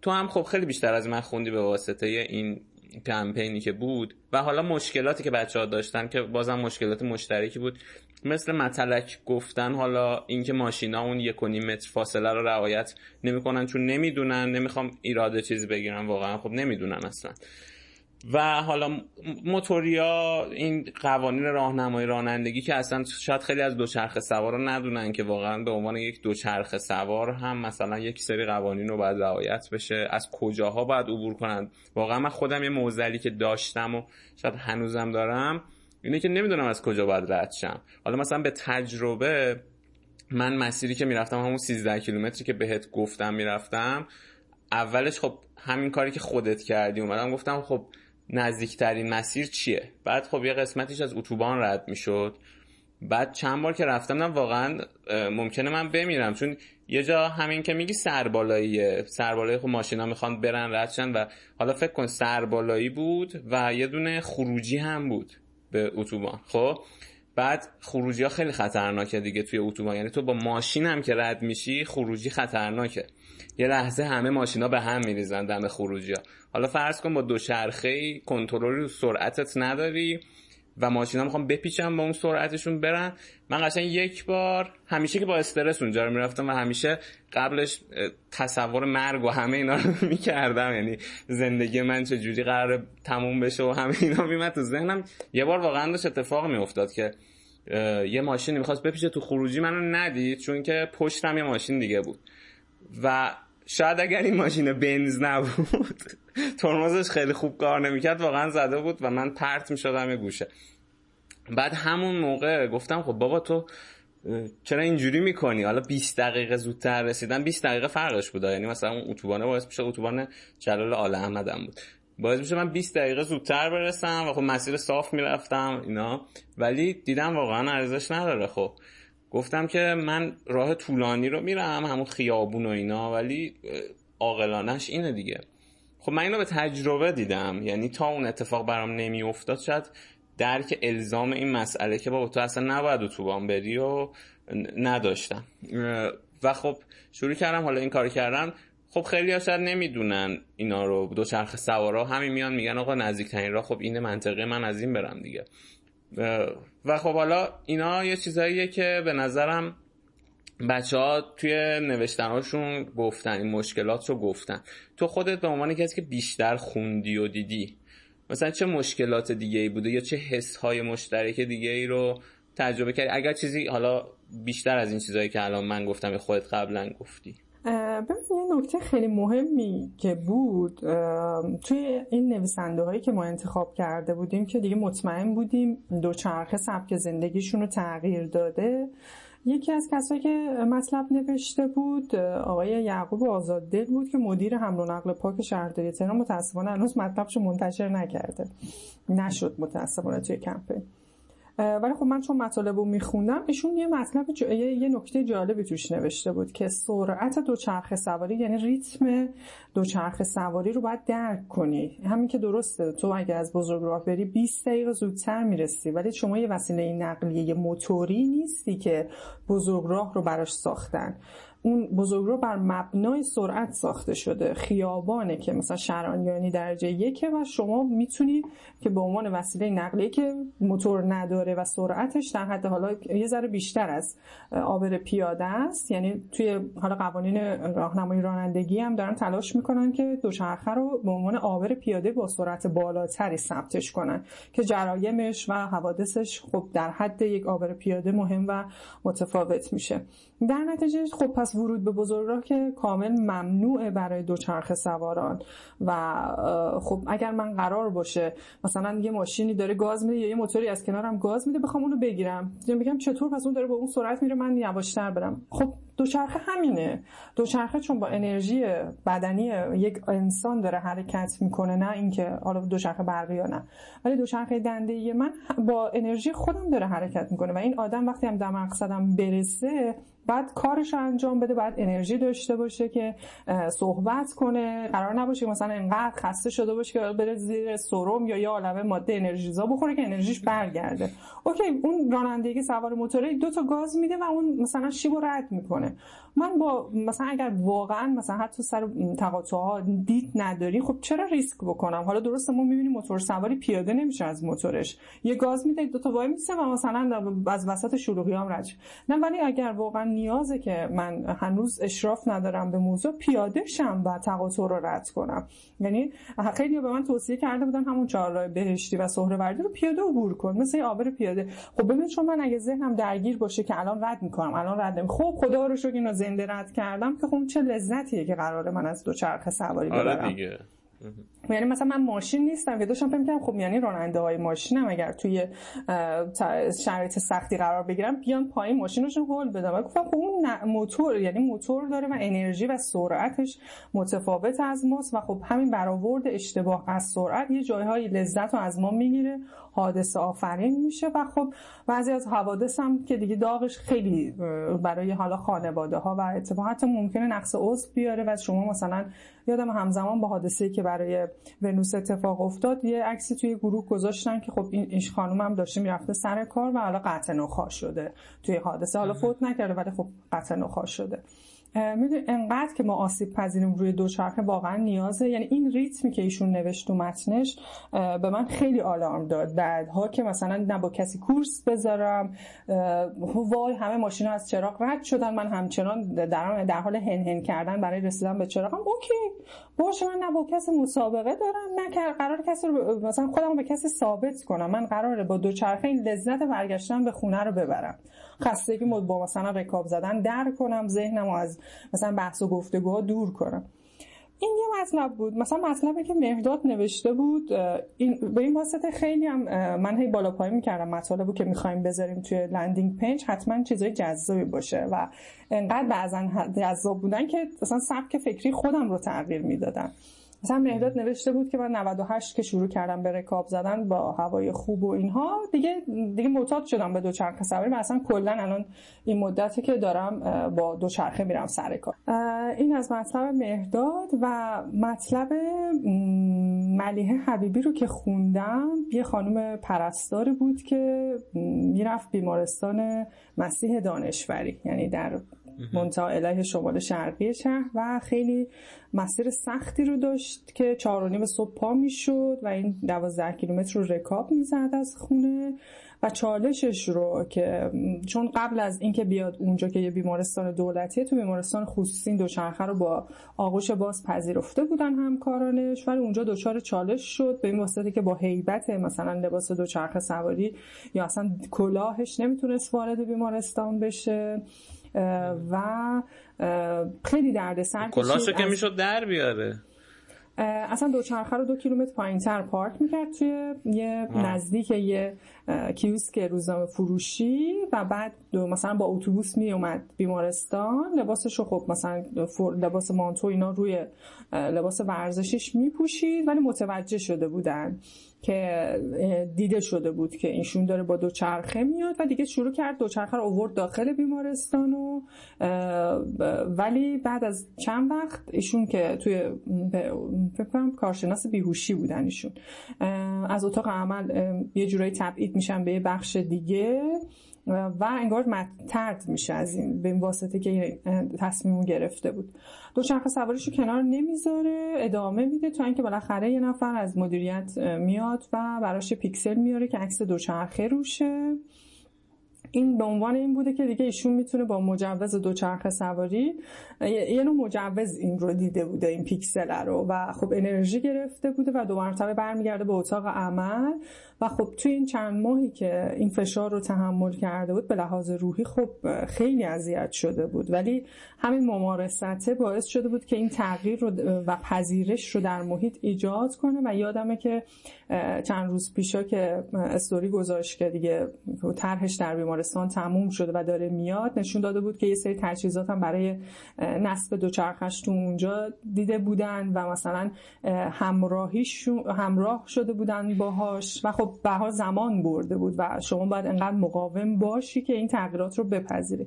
تو هم خب خیلی بیشتر از من خوندی به واسطه این کمپینی که بود و حالا مشکلاتی که بچه ها داشتن که بازم مشکلات مشترکی بود. مثل متلک گفتن حالا اینکه ماشینا اون یک متر فاصله رو رعایت نمی‌کنن چون نمی‌دونن نمی‌خوام ایراده چیزی بگیرم واقعا خب نمی‌دونن اصلا. و حالا موتوریا این قوانین راهنمایی رانندگی که اصلا شاید خیلی از دوچرخه سوار رو ندونن که واقعا به عنوان یک دوچرخه سوار هم مثلا یک سری قوانین رو باید رعایت بشه. از کجاها باید عبور کنن؟ واقعا من خودم یه موزلی که داشتم و شاید هنوزم دارم اینه که نمی‌دونم از کجا باید رد شم. حالا مثلا به تجربه من مسیری که می‌رفتم همون 13 کیلومتری که بهت گفتم می‌رفتم اولش خب همین کاری که خودت کردی اومدم گفتم خب نزدیکترین مسیر چیه؟ بعد خب یه قسمتیش از اتوبان رد می‌شد. بعد چند بار که رفتم واقعا ممکنه من بمیرم. چون یه جا همین که میگی سربالاییه سربالایی خب ماشینا می‌خوان برن ردشن و حالا فکر کن سربالایی بود و یه دونه خروجی هم بود به اتوبان. خب؟ بعد خروجی ها خیلی خطرناکه دیگه توی اتوبان. یعنی تو با ماشین هم که رد میشی خروجی خطرناکه. یه لحظه همه ماشینا به هم میریزن دم خروجی ها حالا فرض کن با دوچرخه کنترلی رو سرعتت نداری و ماشینا می‌خوام بپیچن با اون سرعتشون برن. من قشنگ یک بار همیشه که با استرس اونجا رو می‌رفتم و همیشه قبلش تصور مرگ و همه اینا رو (laughs) می‌کردم. یعنی زندگی من چه جوری قرار تموم بشه و همه اینا میمد تو ذهنم. یه بار واقعا داشت اتفاق میافتاد که یه ماشین می‌خواست بپیچه تو خروجی منو ندید چون که پشتم یه ماشین دیگه بود. و شاید اگر این ماشین بنز نبود ترمزش خیلی خوب کار نمی‌کرد واقعا زده بود و من پرت می‌شدم یه گوشه. بعد همون موقع گفتم خب بابا تو چرا اینجوری می‌کنی؟ حالا 20 دقیقه زودتر رسیدن 20 دقیقه فرقش بود یعنی مثلا اون اتوبانه باعث میشه اتوبان جلال آل احمدم بود. باعث میشه من 20 دقیقه زودتر برسم و خب مسیر صاف می‌رفتم اینا. ولی دیدم واقعا ارزش نداره. خب گفتم که من راه طولانی رو میرم همون خیابون و اینا ولی عاقلانش اینه دیگه. خب من اینو به تجربه دیدم. یعنی تا اون اتفاق برام نمیافتاد شاید درک الزام این مسئله که با تو اصلا نباید اتوبان بری و نداشتم. و خب شروع کردم حالا این کار کردم. خب خیلی ها شاید نمی‌دونن اینا رو. دوچرخه سوارا همین میان میگن آقا نزدیکترین راه خب این منطقه من از این برم دیگه. و خب حالا اینا یه چیزاییه که به نظرم بچه ها توی نوشتنهاشون گفتن این مشکلات رو گفتن. تو خودت به عنوان کسی که بیشتر خوندی و دیدی مثلا چه مشکلات دیگه ای بوده یا چه حس های مشترک دیگه ای رو تجربه کردی؟ اگر چیزی حالا بیشتر از این چیزهایی که الان من گفتم خودت قبلا گفتی. ببین یه نکته خیلی مهمی که بود توی این نویسنده هایی که ما انتخاب کرده بودیم که دیگه مطمئن بودیم دوچرخه سبک زندگیشون رو تغییر داده. یکی از کسایی که مطلب نوشته بود آقای یعقوب آزاددل بود که مدیر حمل و نقل پاک شهرداری تهران متاسفانه هنوز مطلبش منتشر نکرده. نشد متاسفانه توی کمپین. ولی خب من چون مطالب رو میخوندم ایشون یه مطلب یه نکته جالبی توش نوشته بود که سرعت دوچرخه سواری یعنی ریتم دوچرخه سواری رو باید درک کنی. همین که درسته تو اگه از بزرگراه بری 20 دقیقه زودتر می‌رسی ولی شما یه وسیله نقلیه موتوری نیستی که بزرگراه رو براش ساختن. اون بزرگراه بر مبنای سرعت ساخته شده. خیابانه که مثلا شرانیانی درجه یکه و شما می‌تونید که به عنوان وسیله نقلیه که موتور نداره و سرعتش در حد حالا یه ذره بیشتر از آبر پیاده است. یعنی توی حالا قوانین راهنمایی رانندگی هم دارن تلاش می‌کنن که دوچرخه رو به عنوان آبر پیاده با سرعت بالاتری ثبتش کنن که جرایمش و حوادثش خب در حد یک آبر پیاده مهم و متفاوت میشه. در نتیجه خب پس ورود به بزرگراه که کامل ممنوعه برای دوچرخه سواران. و خب اگر من قرار باشه مثلا یه ماشینی داره گاز میده یا یه موتوری از کنارم گاز میده بخوام اونو بگیرم. میگم چطور؟ پس اون داره با اون سرعت میره من یواشتر برم. خب دوچرخه همینه. دوچرخه چون با انرژی بدنی یک انسان داره حرکت می‌کنه نه اینکه حالا دوچرخه برقی یا نه. ولی دوچرخه دنده من با انرژی خودم داره حرکت می‌کنه و این آدم وقتی هم در مقصدم برسه بعد کارش انجام بده بعد انرژی داشته باشه که صحبت کنه. قرار نباشه مثلا انقدر خسته شده باشه که بره زیر سرم یا یه عالمه ماده انرژیزا بخوره که انرژیش برگرده. اوکی اون رانندگی سوار موتوره دو تا گاز میده و اون مثلا شیبو رد می‌کنه. من با مثلا اگر واقعا مثلا حتی سر تقاطع ها دید نداری خب چرا ریسک بکنم؟ حالا درسته ما می‌بینیم موتور سواری پیاده نمیشه از موتورش. یه گاز میده دو تا وای میسه و مثلا از وسط شلوغی هم رد نه ولی اگر واقعا نیازه که من هنوز اشراف ندارم به موضوع پیاده شم و تقاطع رو رد کنم. یعنی خیلی به من توصیه کرده بودن همون چهارراه بهشتی و سهروردی رو پیاده عبور کن مثل آبر پیاده. خب ببین چون من اگه ذهنم درگیر باشه که الان رد می‌کنم الان رد نمی خب خدا رو شکر اینو زنده رد کردم که خب چه لذتیه که قراره من از دوچرخه سواری آره ببرم. آره دیگه. یعنی مثلا من ماشین نیستم که داشتم فکر خب یعنی راننده های ماشینم. اگر توی شرایط سختی قرار بگیرم بیان پایین ماشینشون هول بدم. گفتم خب اون موتور یعنی موتور داره و انرژی و سرعتش متفاوت از ماست و خب همین برآورد اشتباه از سرعت یه جایهایی لذت رو از ما می‌گیره حادثه آفرین میشه و خب بعضی از حوادث هم که دیگه داغش خیلی برای حالا خانواده ها و اتفاقات ممکنه نقص عضو بیاره و شما مثلا یادم همزمان با حادثه که برای ونوس اتفاق افتاد یه عکسی توی گروه گذاشتن که خب این ایش هم داشته می‌رفته سر کار و حالا قطع نخواش شده توی حادثه. حالا فوت نکرده ولی خب قطع نخواش شده. می‌دونی انقدر که ما آسیب پذیریم روی دوچرخه واقعا نیازه. یعنی این ریتمی که ایشون نوشت تو متنش به من خیلی آلارم داد. بعدها که مثلا نه با کسی کورس بذارم وای همه ماشینا از چراغ رد شدن من همچنان در, در حال هن هن کردن برای رسیدن به چراغم. اوکی. باشه من نه با کسی مسابقه دارم نه قرار کسی رو مثلا خودم به کسی ثابت کنم. من قراره با دوچرخه این لذت برگشتن به خونه رو ببرم. خستگی با مثلا رکاب زدن در کنم ذهنم از مثلا بحث و گفتگوها دور کنم. این یه مطلب بود. مثلا مطلبی که مهداد نوشته بود این به این واسطه خیلی هم من هی بالا پایین می‌کردم مطالبی که می‌خوایم بذاریم توی landing page حتما چیزای جذابی باشه و انقدر بعضا جذاب بودن که مثلا سبک فکری خودم رو تغییر می‌دادن. مثلا مهداد نوشته بود که من 98 که شروع کردم به رکاب زدن با هوای خوب و اینها دیگه دیگه معتاد شدم به دوچرخه سواری. و اصلا کلا الان این مدتی که دارم با دوچرخه میرم سر کار. این از مطلب مهداد و مطلب ملیحه حبیبی رو که خوندم. یه خانم پرستاری بود که می‌رفت بیمارستان مسیح دانشوری یعنی در منتها اله شمال شرقی شهر و خیلی مسیر سختی رو داشت که چهار و نیم صبح پا می‌شد و این دوازده کیلومتر رو رکاب می‌زد از خونه و چالشش رو که چون قبل از اینکه بیاد اونجا که یه بیمارستان دولتیه تو بیمارستان خصوصی دوچرخه رو با آغوش باز پذیرفته بودن همکارانش ولی اونجا دچار چالش شد به این واسطه که با هیبت مثلا لباس دوچرخه سواری یا اصلا کلاهش نمی‌تونست وارد بیمارستان بشه. و خیلی دردسر کلاشو که می‌شد در بیاره. اصلا دوچرخه رو دو کیلومتر پایین تر پارک می‌کرد توی یه نزدیک یه کیوسک روزنامه فروشی و بعد مثلا با اتوبوس می اومد بیمارستان. لباسش رو خب مثلا لباس مانتو اینا روی لباس ورزشیش میپوشید ولی متوجه شده بودن. که دیده شده بود که ایشون داره با دوچرخه میاد و دیگه شروع کرد دوچرخه رو اوورد داخل بیمارستان و ولی بعد از چند وقت ایشون که توی فکر کنم کارشناس بیهوشی بودن ایشون از اتاق عمل یه جورایی تبعید میشن به یه بخش دیگه. و انگار ترد میشه از این به واسطه که تصمیم گرفته بود. دوچرخه سواریشو کنار نمی‌ذاره ادامه میده تا اینکه بالاخره یه نفر از مدیریت میاد و براش پیکسل میاره که عکس دوچرخه روشه. این به عنوان این بوده که دیگه ایشون می‌تونه با مجوز دوچرخه سواری یه نوع مجوز این رو دیده بوده این پیکسل رو. و خب انرژی گرفته بوده و دو مرتبه برمیگرده به اتاق عمل. و خب توی این چند ماهی که این فشار رو تحمل کرده بود به لحاظ روحی خب خیلی اذیت شده بود. ولی همین ممارسته باعث شده بود که این تغییر رو و پذیرش رو در محیط ایجاد کنه. و یادمه که چند روز پیشا که استوری گذاشت که دیگه طرحش در بیمارستان تموم شده و داره میاد نشون داده بود که یه سری تجهیزات هم برای نصب دوچرخش تو اونجا دیده بودن و مثلا همراهیش همراه شده بودن باهاش و خب به زمان برده بود و شما باید انقدر مقاوم باشی که این تغییرات رو بپذیری.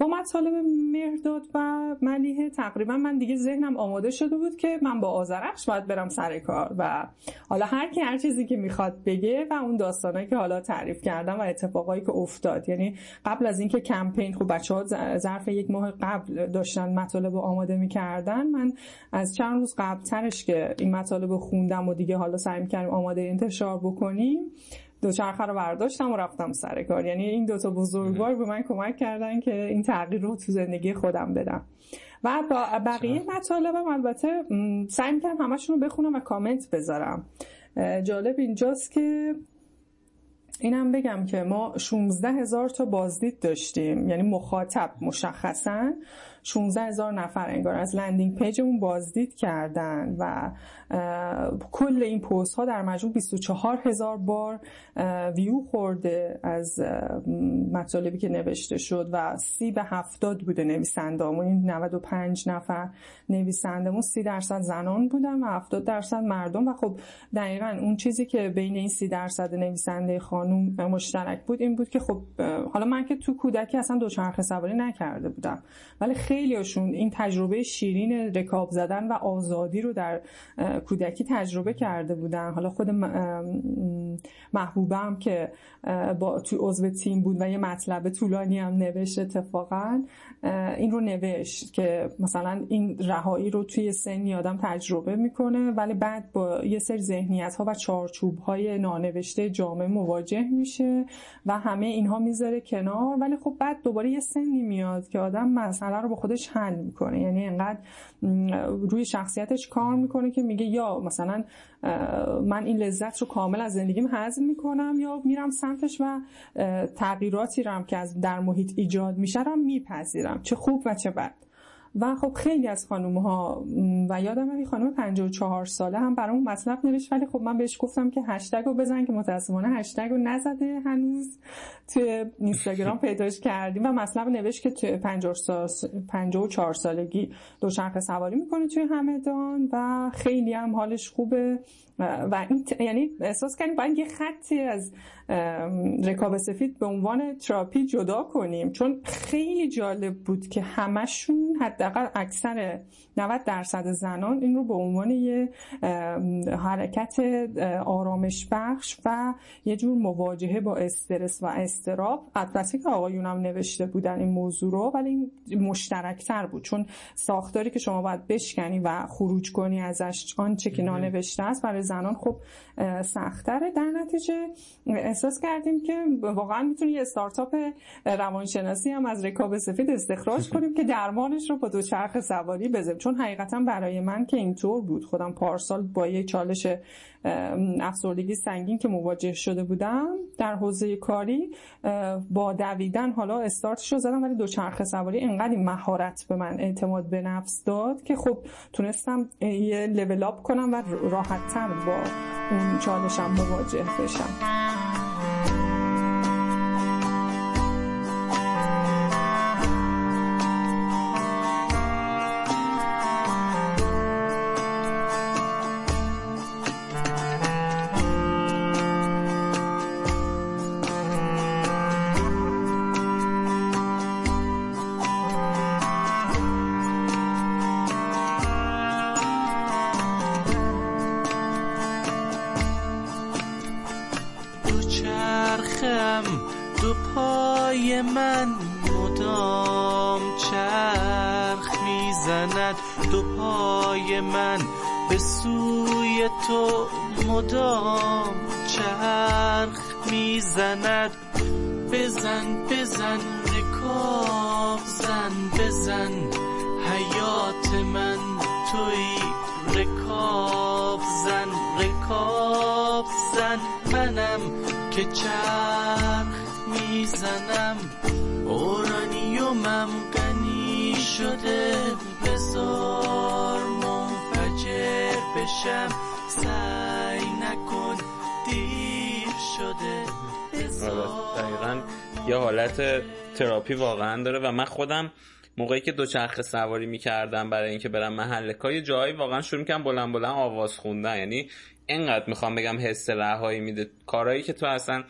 با مطالب مهرداد و ملیه تقریبا من دیگه ذهنم آماده شده بود که من با آزرخش باید برم سر کار و حالا هر کی هر چیزی که می‌خواد بگه و اون داستانهایی که حالا تعریف کردم و اتفاقایی که افتاد. یعنی قبل از اینکه کمپین خب بچه ها ظرف یک ماه قبل داشتن مطالب آماده می‌کردن من از چند روز قبل ترش که این مطالب خوندم و دیگه حالا سعی می‌کردیم آماده انتشار بکنیم دوچرخه رو برداشتم و رفتم سر کار. یعنی این دوتا بزرگوار به من کمک کردن که این تغییر رو تو زندگی خودم بدم. و با بقیه مطالبم البته سعی می‌کنم همشون رو بخونم و کامنت بذارم. جالب اینجاست که اینم بگم که ما 16 هزار تا بازدید داشتیم. یعنی مخاطب مشخصا. 16 هزار نفر انگار از landing page مون بازدید کردن و کل این پست ها در مجموع 24 هزار بار ویو خورده از مطالبی که نوشته شد و سی به هفتاد بوده نویسنده این 95 نفر نویسندمون سی درصد زنان بودن و 70 درصد مرد. و خب دقیقا اون چیزی که بین این سی درصد نویسنده خانوم مشترک بود این بود که خب حالا من که تو کودکی اصلا دوچرخه سواری نکرده بودم. ولی خیلیشون این تجربه شیرین رکاب زدن و آزادی رو در کودکی تجربه کرده بودن. حالا خود محبوبم که با توی عضو تیم بود و یه مطلب طولانی هم نوشت اتفاقا این رو نوشت که مثلا این رهایی رو توی سنی آدم تجربه می‌کنه ولی بعد با یه سری ذهنیت ها و چارچوب های نانوشته جامعه مواجه میشه و همه اینها می‌ذاره کنار. ولی خب بعد دوباره یه سنی میاد که آدم مسئله رو خودش حل می‌کنه. یعنی انقدر روی شخصیتش کار می‌کنه که میگه یا مثلا من این لذت رو کامل از زندگیم هضم می‌کنم یا میرم سمتش و تغییراتی رو که از در محیط ایجاد میشه رو میپذیرم. چه خوب و چه بد. و خب خیلی از خانوم ها و یادم این خانم 54 ساله هم برام مطلب نوشت ولی خب من بهش گفتم که هشتگ رو بزن که متاسفانه هشتگ رو نزده هنوز. توی اینستاگرام پیداش کردیم و مطلب نوشت که توی 54 سالگی دوچرخه سواری می‌کنه توی همدان و خیلی هم حالش خوبه. و این یعنی احساس کردیم باید یه خطی از رکاب سفید به عنوان تراپی جدا کنیم. چون خیلی جالب بود که همشون حد حداقل اکثر 90 درصد زنان این رو به عنوان یه حرکت آرامش بخش و یه جور مواجهه با استرس و استراب البته که آقایونم نوشته بودن این موضوع رو ولی این مشترکتر بود. چون ساختاری که شما باید بشکنی و خروج کنی ازش آنچه که نانوشته است برای زنان خب سختره در نتیجه احساس کردیم که واقعا می‌تونی یه استارتاپ روانشناسی هم از رکاب سفید استخراج (laughs) کنیم که درمانش رو با دوچرخه سواری بزنیم. چون حقیقتا برای من که اینطور بود. خودم پارسال با یه چالش افسردگی سنگین که مواجه شده بودم در حوزه کاری با دویدن حالا استارتش رو زدم ولی دوچرخه سواری انقدر این مهارت به من اعتماد به نفس داد که خب تونستم یه لول اپ کنم و راحتتر با اون چالشم مواجه بشم. تراپی واقعا داره و من خودم موقعی که دوچرخه سواری می‌کردم برای اینکه برم محل کار جایی واقعا شروع می‌کنم بلند بلند آواز خوندن. یعنی اینقدر می‌خوام بگم حس رهایی میده. کارهایی که تو اصلا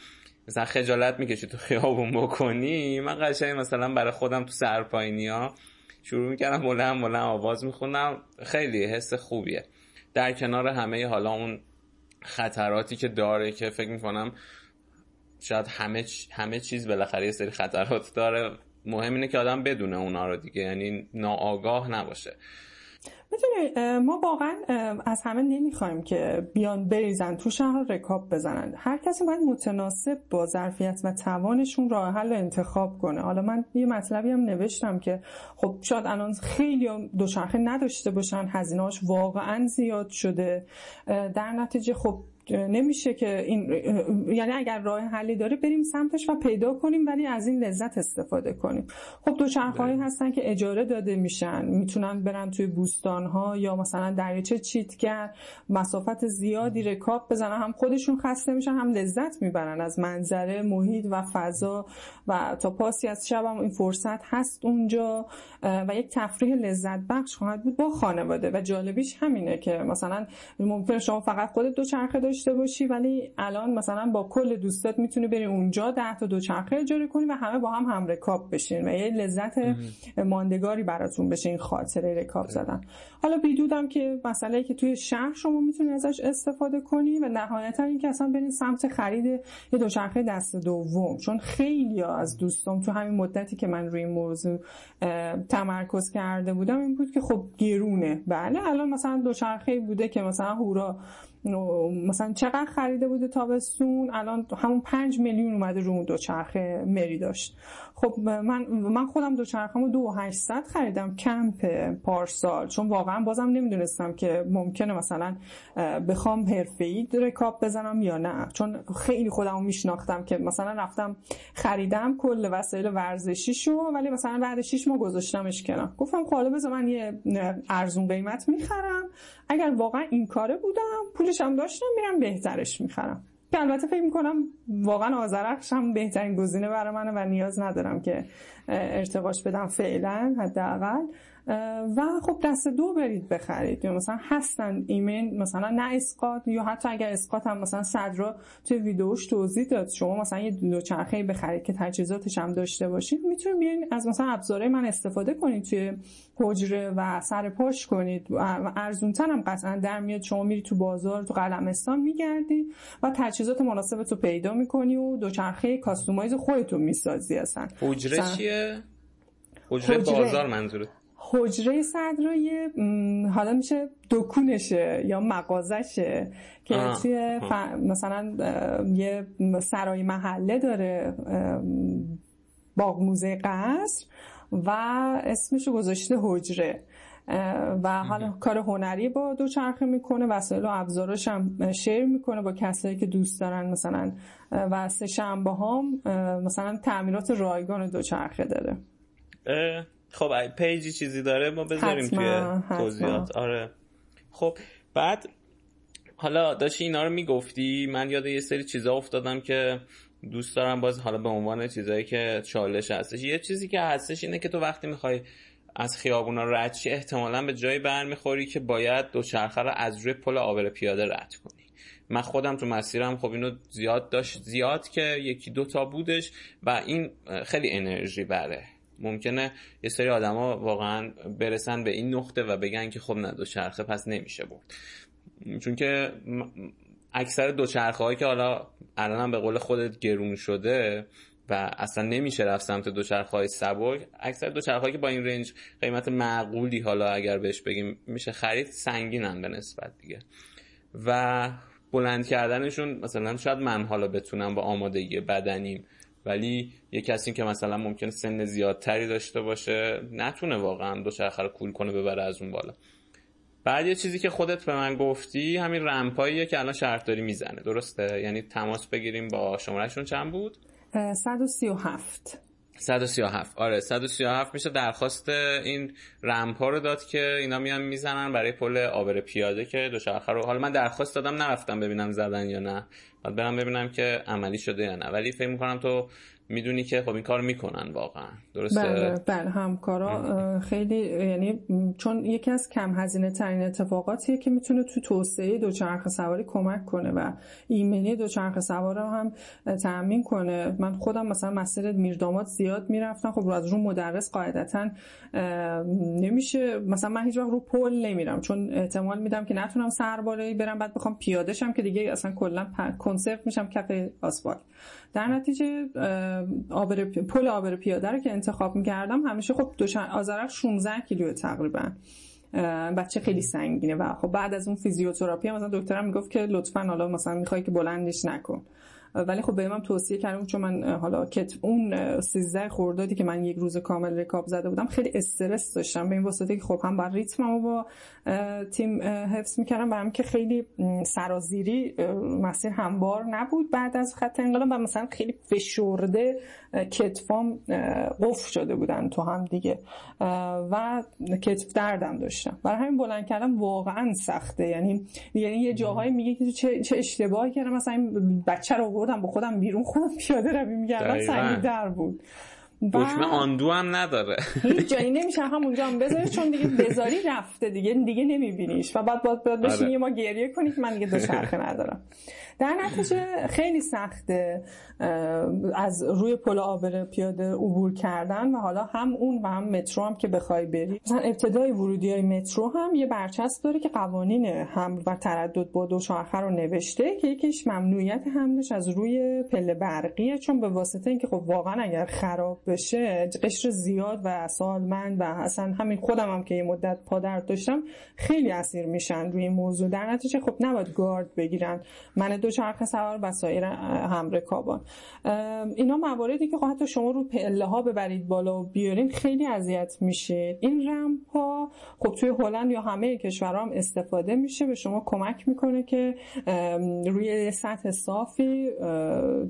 مثلا خجالت می‌کشی تو خیابون بکنی من قشنگ مثلا برای خودم تو سرپاینی ها شروع می‌کردم بلند بلند آواز میخوندم. خیلی حس خوبیه. در کنار همه حالا اون خطراتی که داره که فکر می‌کنم شاید همه همه چیز بالاخره یه سری خطرات داره. مهم اینه که آدم بدونه اونا رو دیگه یعنی ناآگاه نباشه. می‌دونی ما واقعا از همه نمی‌خوایم که بیان بریزن تو شهر رکاب بزنن. هر کسی باید متناسب با ظرفیت و توانشون راه حل انتخاب کنه. حالا من یه مطلبی هم نوشتم که خب شاید الان خیلی دوچرخه نداشته باشن هزینهاش واقعا زیاد شده. در نتیجه خب نمیشه که این یعنی اگر راه حلی داره بریم سمتش و پیدا کنیم ولی از این لذت استفاده کنیم. خب دو هایی بله. هستن که اجاره داده میشن. می‌تونن برن توی بوستان ها یا مثلا دریاچه چیتگر مسافت زیادی رکاب بزنن. هم خودشون خسته میشن هم لذت می‌برن از منظره محیط و فضا. و تا پاسی از شب هم این فرصت هست اونجا. و یک تفریح لذت بخش خواهد بود با خانواده. و جالبیش همینه که مثلا ممکن شما فقط خودت دوچرخه داشته باشی ولی الان مثلا با کل دوستات می‌تونی بری اونجا ده تا دوچرخه اجاره کنی و همه با هم هم رکاب بشین و یه لذت ماندگاری براتون بشه این خاطره رکاب زدن. حالا بیدودم که مسئله که توی شهر شما می‌تونی ازش استفاده کنی و نهایتا اینکه اصلا برین سمت خرید یه دوچرخه دست دوم. چون خیلی از دوستام تو همین مدتی که من روی این موضوع تمرکز کرده بودم این بود که خب گرونه. بله الان مثلا دوچرخه بوده که مثلا هورا مثلا چقدر خریده بوده تابستون؟ الان همون پنج میلیون اومده رو اون دوچرخه مری داشت. خب من من خودم دو هشتصد خریدم. کمپ پارسال. چون واقعا بازم نمی‌دونستم که ممکنه مثلا بخوام حرفه‌ای رکاب بزنم یا نه. چون خیلی خودمو میشناختم که مثلا رفتم خریدم کل وسایل ورزشی شو ولی مثلا بعد 6 ماه گذاشتمش کنار. گفتم خب حالا بذار من یه ارزون قیمت می‌خرم. اگر واقعا این کاره بودم پولش هم داشتم میرم بهترش می‌خرم. که البته فکر می‌کنم واقعا آزرخش هم بهترین گزینه برای منه و نیاز ندارم که ارتقاش بدم فعلا حداقل. و خب دست دو برید بخرید. یا مثلا هستن ایمن مثلا نه اسقاط یا حتی اگر اسقاط هم مثلا صدرا توی ویدیوش توضیح داد. شما مثلا یه دوچرخه بخرید که تجهیزاتش هم داشته باشید می‌تونید بیاین از مثلا ابزارهای من استفاده کنید توی حجره و سر پاش کنید. و ارزونتر هم قطعا در میاد. شما میری تو بازار تو قلمستان میگردی و تجهیزات مناسب تو پیدا می‌کنی و دوچرخه کاستومایز خودتون می‌سازی اصلا. حجره چیه؟ حجره, بازار منظوره حجره صدرای حالا میشه دکونشه یا مغازشه که توی مثلا یه سرای محله داره باغ موزه قصر و اسمشو گذاشته حجره. و حالا کار هنری با دوچرخه می‌کنه وسایل و ابزاراش هم شیر می‌کنه با کسایی که دوست دارن مثلا و سه شنبه هم مثلا تعمیرات رایگان دوچرخه داره. خب پیجی چیزی داره ما بذاریم توی توضیحات. آره. خب بعد حالا داشتی اینا رو می‌گفتی من یاد یه سری چیزا افتادم که دوست دارم باز حالا به عنوان چیزایی که چالش هستش. یه چیزی که هستش اینه که تو وقتی می‌خوای از خیابونا رد شی احتمالا به جایی برمیخوری که باید دوچرخه رو از روی پل آبر پیاده رد کنی. من خودم تو مسیرم خب اینو زیاد داشت زیاد که یکی دوتا بودش و این خیلی انرژی بره. ممکنه یه سری آدما واقعا برسن به این نقطه و بگن که خب نه دوچرخه پس نمیشه برد. چون که اکثر دوچرخه هایی که حالا الان به قول خودت گرون شده و اصلا نمیشه رفت سمت دوچرخه های سبک اکثر دوچرخه که با این رنج قیمت معقولی حالا اگر بهش بگیم میشه خرید سنگینن به نسبت دیگه. و بلند کردنشون مثلا شاید من حالا بتونم با آمادگی بدنیم ولی یه کسی که مثلا ممکن سن زیادتری داشته باشه نتونه واقعا دوچرخه رو کول کنه ببره از اون بالا. بعد یه چیزی که خودت به من گفتی همین رمپاییه که الان شهرداری می‌زنه. درسته؟ یعنی تماس بگیریم با شمارهشون چند بود؟ 137 137 آره 137 میشه درخواست این رمپ ها رو داد که اینا میان می‌زنن برای پل آبر پیاده که دوچرخه رو حالا من درخواست دادم نرفتم ببینم زدن یا نه. بعد برم ببینم که عملی شده یا نه. ولی فکر می‌کنم تو می‌دونی که خب این کار می‌کنن واقعا. درسته؟ بله بله همکارا خیلی یعنی چون یکی از کم هزینه ترین اتفاقاتیه که می‌تونه تو توسعه دوچرخه سواری کمک کنه و ایمنی دوچرخه سوار رو هم تأمین کنه. من خودم مثلا مسیر میرداماد زیاد می‌رفتم. خب از رو مدرس قاعدتا نمیشه. مثلا من هیچ وقت رو پل نمیرم. چون احتمال میدم که نتونم سربالایی برم. بعد بخوام پیاده شم که دیگه اصلا کلا کنسرت میشم کف آسفالت. در نتیجه آبر پل آبر پیاده رو که انتخاب می‌کردم همیشه خب دوشن آزرق 16 کیلو تقریبا. بچه خیلی سنگینه. و خب بعد از اون فیزیوتراپی مثلا دکترم می‌گفت که لطفا حالا مثلا می‌خوای که بلندش نکن. ولی خب به من توصیه کردم چون من حالا کت اون 13 خوردادی که من یک روز کامل رکاب زده بودم خیلی استرس داشتم. به این واسطه که خب هم بر ریتممو با تیم حفظ می‌کردم و هم که خیلی سرازیری مسیر هموار نبود بعد از خط انقلاب و مثلا خیلی فشرده کتفام قفل شده بودن تو هم دیگه. و کتف دردم داشتم. برای همین بلند کردم واقعا سخته. یعنی یعنی یه جاهایی میگه که چه, چه اشتباهی کردم. مثلا این بچه رو بردم با خودم بیرون خودم پیاده روی میگردم سنگی در بود. دکمه آندو هم نداره. هیچ جایی نمیشه همونجا هم بذاری چون دیگه بذاری رفته دیگه دیگه نمیبینیش. و بعد باید, باید بشینی آره. ما گریه کنی که من دیگه دوچرخه ندارم. در نتیجه خیلی سخته از روی پل آبر پیاده عبور کردن و حالا هم اون و هم مترو هم که بخوای بری. مثلا ابتدای ورودی های مترو هم یه برچسب داره که قوانین حمل و تردد با دوچرخه رو نوشته که یکیش ممنوعیت حملش از روی پله برقیه چون به واسطه اینکه خب واقعا اگر خراب بشه قشر زیاد و سالمند و اصلا همین خودم هم که یه مدت پادرد داشتم خیلی اسیر میشن روی این موضوع. در نتیجه خب نباید گارد بگیرن. من دوچرخه سوار و سایر همرکابان اینا مواردی که خب حتی شما رو پله ها ببرید بالا و بیارین خیلی اذیت میشید این رمپ ها خب توی هلند یا همه کشورها هم استفاده میشه. به شما کمک می‌کنه که روی سطح صافی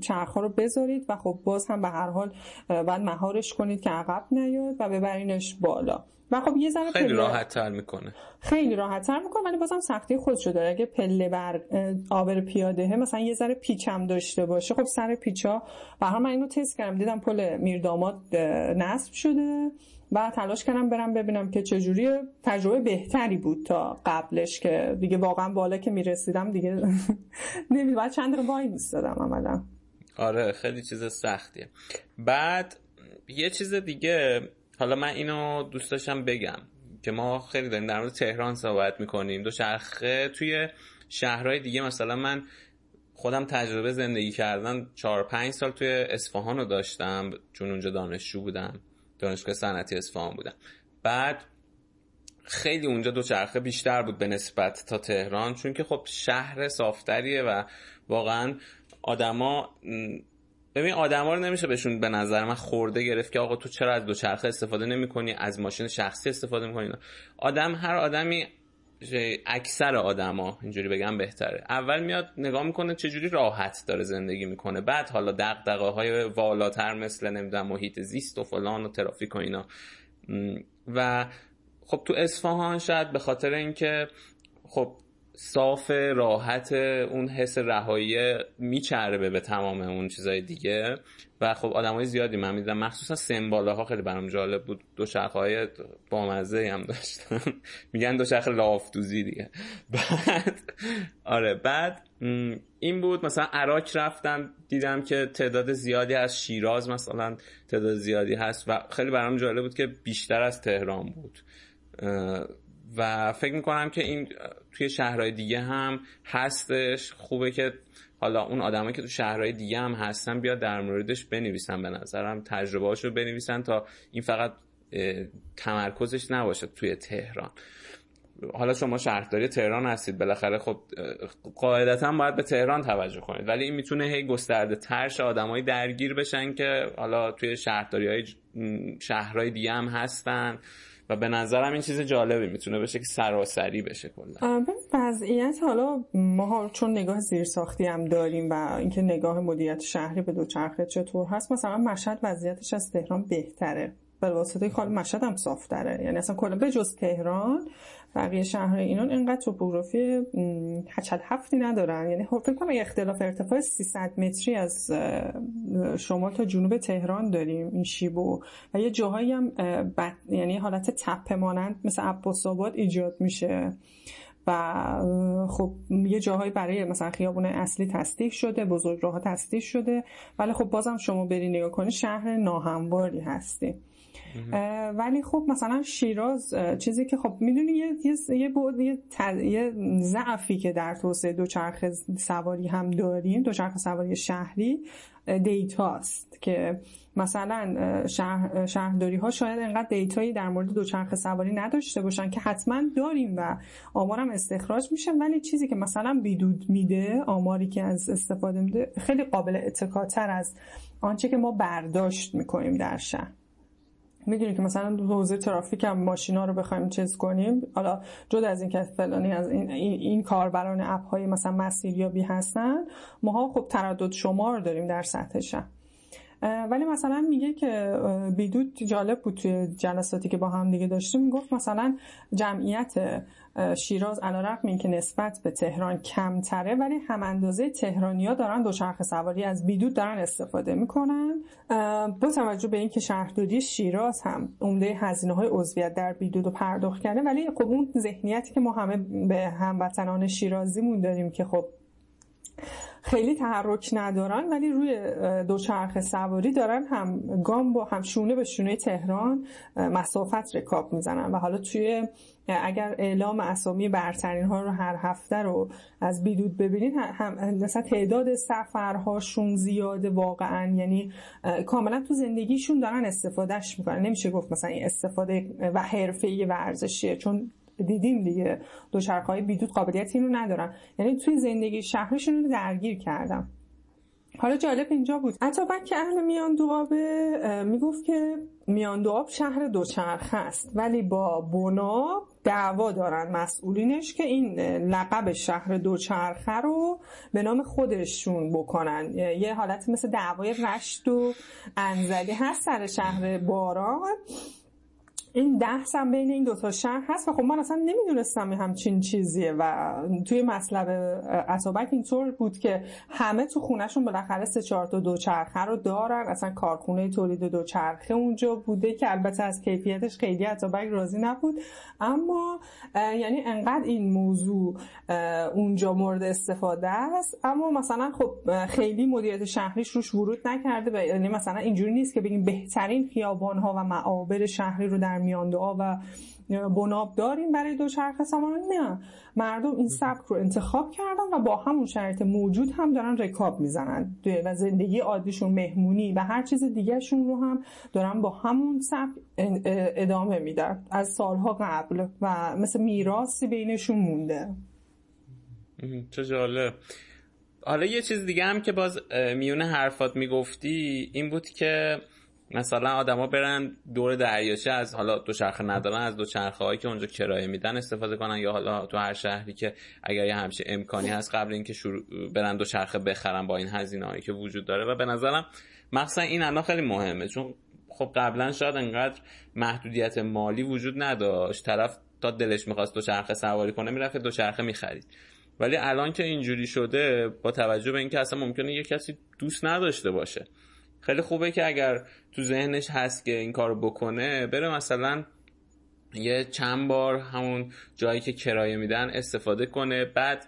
چرخ ها رو بذارید و خب باز هم به هر حال باید مهارش کنید که عقب نیاد و ببرینش بالا. و خب یه ذره خیلی راحت تر می‌کنه. خیلی راحت تر می‌کنه ولی بازم سختی خودشو داره اگه پله بر آبر پیاده مثلا یه ذره پیچم داشته باشه. خب سر پیچا. و من اینو تست کردم. دیدم پل میرداماد نصب شده. و تلاش کردم برم ببینم که چجوری تجربه بهتری بود تا قبلش که دیگه واقعا بالا که می‌رسیدم دیگه (laughs) نمی‌دونم بعد چند رو وای میستادم عملا. آره خیلی چیز سختیه. بعد یه چیز دیگه حالا من اینو دوست داشتم بگم که ما خیلی داریم در مورد تهران صحبت می‌کنیم. دو چرخه توی شهرهای دیگه مثلا من خودم تجربه زندگی کردن چهار پنج سال توی اصفهان رو داشتم چون اونجا دانشجو بودم دانشگاه صنعتی اصفهان بودم. بعد خیلی اونجا دوچرخه بیشتر بود به نسبت تا تهران چون که خب شهر صافتریه و واقعا آدما ببین آدما رو نمیشه بهشون به نظر من خورده گرفت که آقا تو چرا از دوچرخه استفاده نمی‌کنی از ماشین شخصی استفاده می‌کنی آدم هر آدمی اکثر آدما اینجوری بگم بهتره. اول میاد نگاه می‌کنه چجوری راحت داره زندگی می‌کنه. بعد حالا دغدغه های والاتر مثل نمی‌دونم محیط زیست و فلان و ترافیک و اینا. و خب تو اصفهان شاید به خاطر اینکه خب صاف راحت اون حس رهایی میچربه به تمام اون چیزای دیگه. و خب های زیادی من می‌دیدم. مخصوصا سمباله ها خیلی برام جالب بود. دو شرخ های بامزه هم داشتن. (laughs) میگن دو شرخ لافتوزی دیگه. (laughs) بعد آره بعد این بود. مثلا عراق رفتم دیدم که تعداد زیادی از شیراز مثلا تعداد زیادی هست و خیلی برام جالب بود که بیشتر از تهران بود. و فکر می‌کنم که این توی شهرهای دیگه هم هستش. خوبه که حالا اون آدمایی که تو شهرهای دیگه هم هستن بیاد در موردش بنویسن. به نظرم تجربه رو بنویسن تا این فقط تمرکزش نباشه توی تهران. حالا شما شهرداری تهران هستید. بالاخره خب قاعدتا باید به تهران توجه کنید. ولی این می‌تونه هی گسترده ترش آدمایی درگیر بشن که حالا توی شهرداری های شهرهای دیگه هم هستن. و به نظرم این چیز جالبی می‌تونه بشه که سراسری بشه کلا. وضعیت حالا ما چون نگاه زیرساختی هم داریم و اینکه نگاه مدیریت شهری به دوچرخه چطور هست مثلا مشهد وضعیتش از تهران بهتره. به واسطه خال مشهد هم صافتره یعنی اصلا کلا به جز تهران بقیه شهر اینان اینقدر توپوگرافی هچل هفتی ندارن. یعنی خب فکر کنم اختلاف ارتفاع 300 متری از شمال تا جنوب تهران داریم این شیبو و یه جاهایی هم بد یعنی حالت تپه مانند مثل عباس آباد ایجاد میشه. و خب یه جاهایی برای مثلا خیابون اصلی تصدیق شده بزرگ راه تصدیق شده. ولی خب بازم شما بری نگاه کنی شهر ناهمواری هستی. ولی خب مثلا شیراز چیزی که خب می‌دونی یه یه بود یه, یه ضعفی که در توسعه دوچرخه سواری هم داریم دوچرخه سواری شهری دیتاست که مثلا شهر، شهرداری ها شاید انقدر دیتایی در مورد دوچرخه سواری نداشته باشن که حتما داریم و آمارم استخراج میشه ولی چیزی که مثلا بیدود میده آماری که از استفاده میده خیلی قابل اتکاتر از آنچه که ما برداشت می‌کنیم در شهر. می‌دونی که مثلا حوزه ترافیک هم ماشینا رو بخوایم چیز کنیم حالا جدا از اینکه فلانی از این, این, کاربران اپ های مثلا مسیریابی هستن ماها خب تردد شمار داریم در سطحش ولی مثلا میگه که بیدود جالب بود توی جلساتی که با هم دیگه داشتیم می‌گفت مثلا جمعیت شیراز علیرغم اینکه نسبت به تهران کمتره ولی هم اندازه تهرانیا دارن دوچرخه سواری از بیدود دارن استفاده می‌کنن. با توجه به اینکه شهرداری شیراز هم عمده هزینه های عضویت در بیدود رو پرداخت کرده ولی خب اون ذهنیتی که ما همه به هموطنان شیرازیمون داریم که خب خیلی تحرک ندارن ولی روی دوچرخه سواری دارن هم گام با هم شونه به شونه تهران مسافت رکاب می‌زنن. و حالا توی اگر اعلام اسامی برترین ها رو هر هفته رو از بیدود ببینید هم مثلا تعداد سفرهاشون زیاده واقعا. یعنی کاملا تو زندگیشون دارن استفادهش می‌کنن. نمیشه گفت مثلا این استفاده و حرفه ورزشیه چون دیدیم دیگه. دوچرخه‌های بیدود قابلیت اینو ندارن. یعنی توی زندگی شهرشون رو درگیر کردم. حالا جالب اینجا بود. اتابک که اهل میان دوابه می‌گفت که میان دواب شهر دوچرخه است. ولی با بنا دعوا دارن مسئولینش که این لقب شهر دوچرخه رو به نام خودشون بکنن. یه حالت مثل دعوای رشت و انزلی هست سر شهر باران. این هم بین این دوتا شهر هست و خب من اصلا نمی‌دونستم همچین چیزیه و توی مطلب اتابک اینطور بود که همه تو خونهشون بالاخره سه چهار تا دوچرخه رو دارن. اصلا کارخونه تولید دوچرخه اونجا بوده که البته از کیفیتش خیلی اتابک راضی نبود. اما یعنی انقدر این موضوع اونجا مورد استفاده است. اما مثلا خب خیلی مدیریت شهریش روش ورود نکرده یعنی مثلا اینجوری نیست که بگیم بهترین خیابان ها و معابر شهری رو در میان دعا و بناب داریم برای دوچرخه سواران نه. مردم این سبک رو انتخاب کردن و با همون شرایط موجود هم دارن رکاب می‌زنن. و زندگی عادیشون مهمونی و هر چیز دیگهشون رو هم دارن با همون سبک ادامه میدن. از سالها قبل و مثل میراثی بینشون مونده. چه جالب. حالا یه چیز دیگه هم که باز میون حرفات می‌گفتی این بود که مثلا آدما برن دور دریاچه از حالا دوچرخه ندارن از دوچرخه هایی که اونجا کرایه میدن استفاده کنن یا حالا تو هر شهری که اگر یه همچین امکانی هست قبل اینکه شروع برن دوچرخه بخرن با این هزینه هایی که وجود داره و به نظرم مخصوصا این الان خیلی مهمه. چون خب قبلا شاید انقدر محدودیت مالی وجود نداشت. طرف تا دلش می‌خواست دوچرخه سواری کنه می‌رفت دوچرخه می‌خرید. ولی الان که اینجوری شده با توجه به اینکه اصلا ممکنه یه کسی دوست نداشته باشه. خیلی خوبه که اگر تو ذهنش هست که این کارو بکنه بره مثلا یه چند بار همون جایی که کرایه میدن استفاده کنه. بعد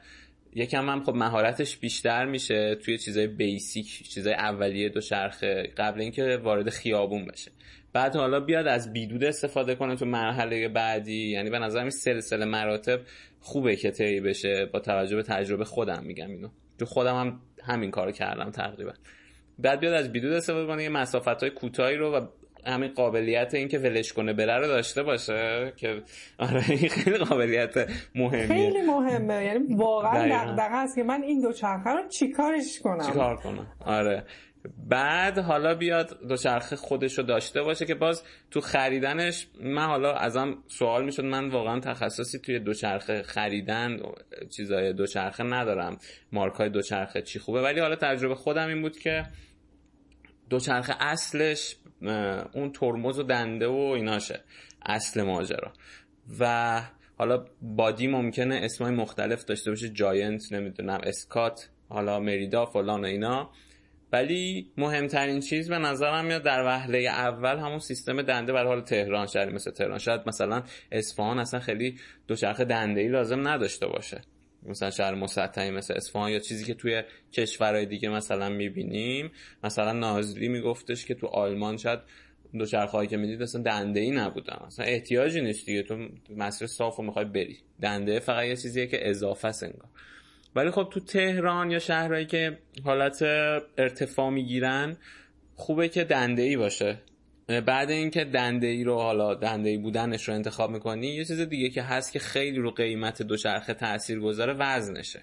یکم هم خب مهارتش بیشتر میشه توی چیزای بیسیک چیزای اولیه دو شرخه قبل اینکه وارد خیابون بشه. بعد حالا بیاد از بیدود استفاده کنه تو مرحله بعدی. یعنی به نظر سلسله مراتب خوبه که طی بشه. با توجه به تجربه خودم میگم اینو. تو خودم هم همین کارو کردم تقریبا. بعد بیاد از بیدود استفاده کنه یه مسافت های کوتاهی رو و همین قابلیت اینکه ولش کنه بره رو داشته باشه که آره خیلی قابلیت مهمیه. خیلی مهمه. یعنی واقعا دقدقه است که من این دو چرخه رو چیکارش کنم؟ چیکار کنم؟ آره. بعد حالا بیاد دوچرخه خودش رو داشته باشه که باز تو خریدنش من حالا ازم سوال می‌شد من واقعا تخصصی توی دوچرخه خریدن چیزای دوچرخه ندارم. مارک های دوچرخه چی خوبه؟ ولی حالا تجربه خودم این بود که دوچرخه اصلش اون ترمز و دنده و ایناشه اصل ماجرا. و حالا بادی ممکنه اسمای مختلف داشته باشه جاینت نمی‌دونم اسکات حالا مریدا فلان و اینا. ولی مهمترین چیز به نظرم میاد در وهله اول همون سیستم دنده برای حال تهران شهری مثل تهران. شاید مثلا اصفهان اصلا خیلی دوچرخه دنده ای لازم نداشته باشه. مثلا شهر مسطحی مثل اصفهان یا چیزی که توی کشورهای دیگه مثلا می‌بینیم. مثلا نازلی میگفتش که تو آلمان شاید دوچرخه هایی که می‌دید اصلا دنده ای نبودن. اصلا احتیاجی نیست دیگه. تو مسیر صاف و می‌خوای بری. دنده فقط یه چیزیه که اضافه انگار. ولی خب تو تهران یا شهرهایی که حالت ارتفاع می‌گیرن خوبه که دنده ای باشه. بعد اینکه دنده ای رو حالا دنده ای بودنش رو انتخاب می‌کنی یه چیز دیگه که هست که خیلی رو قیمت دوچرخه تاثیر گذاره وزنشه.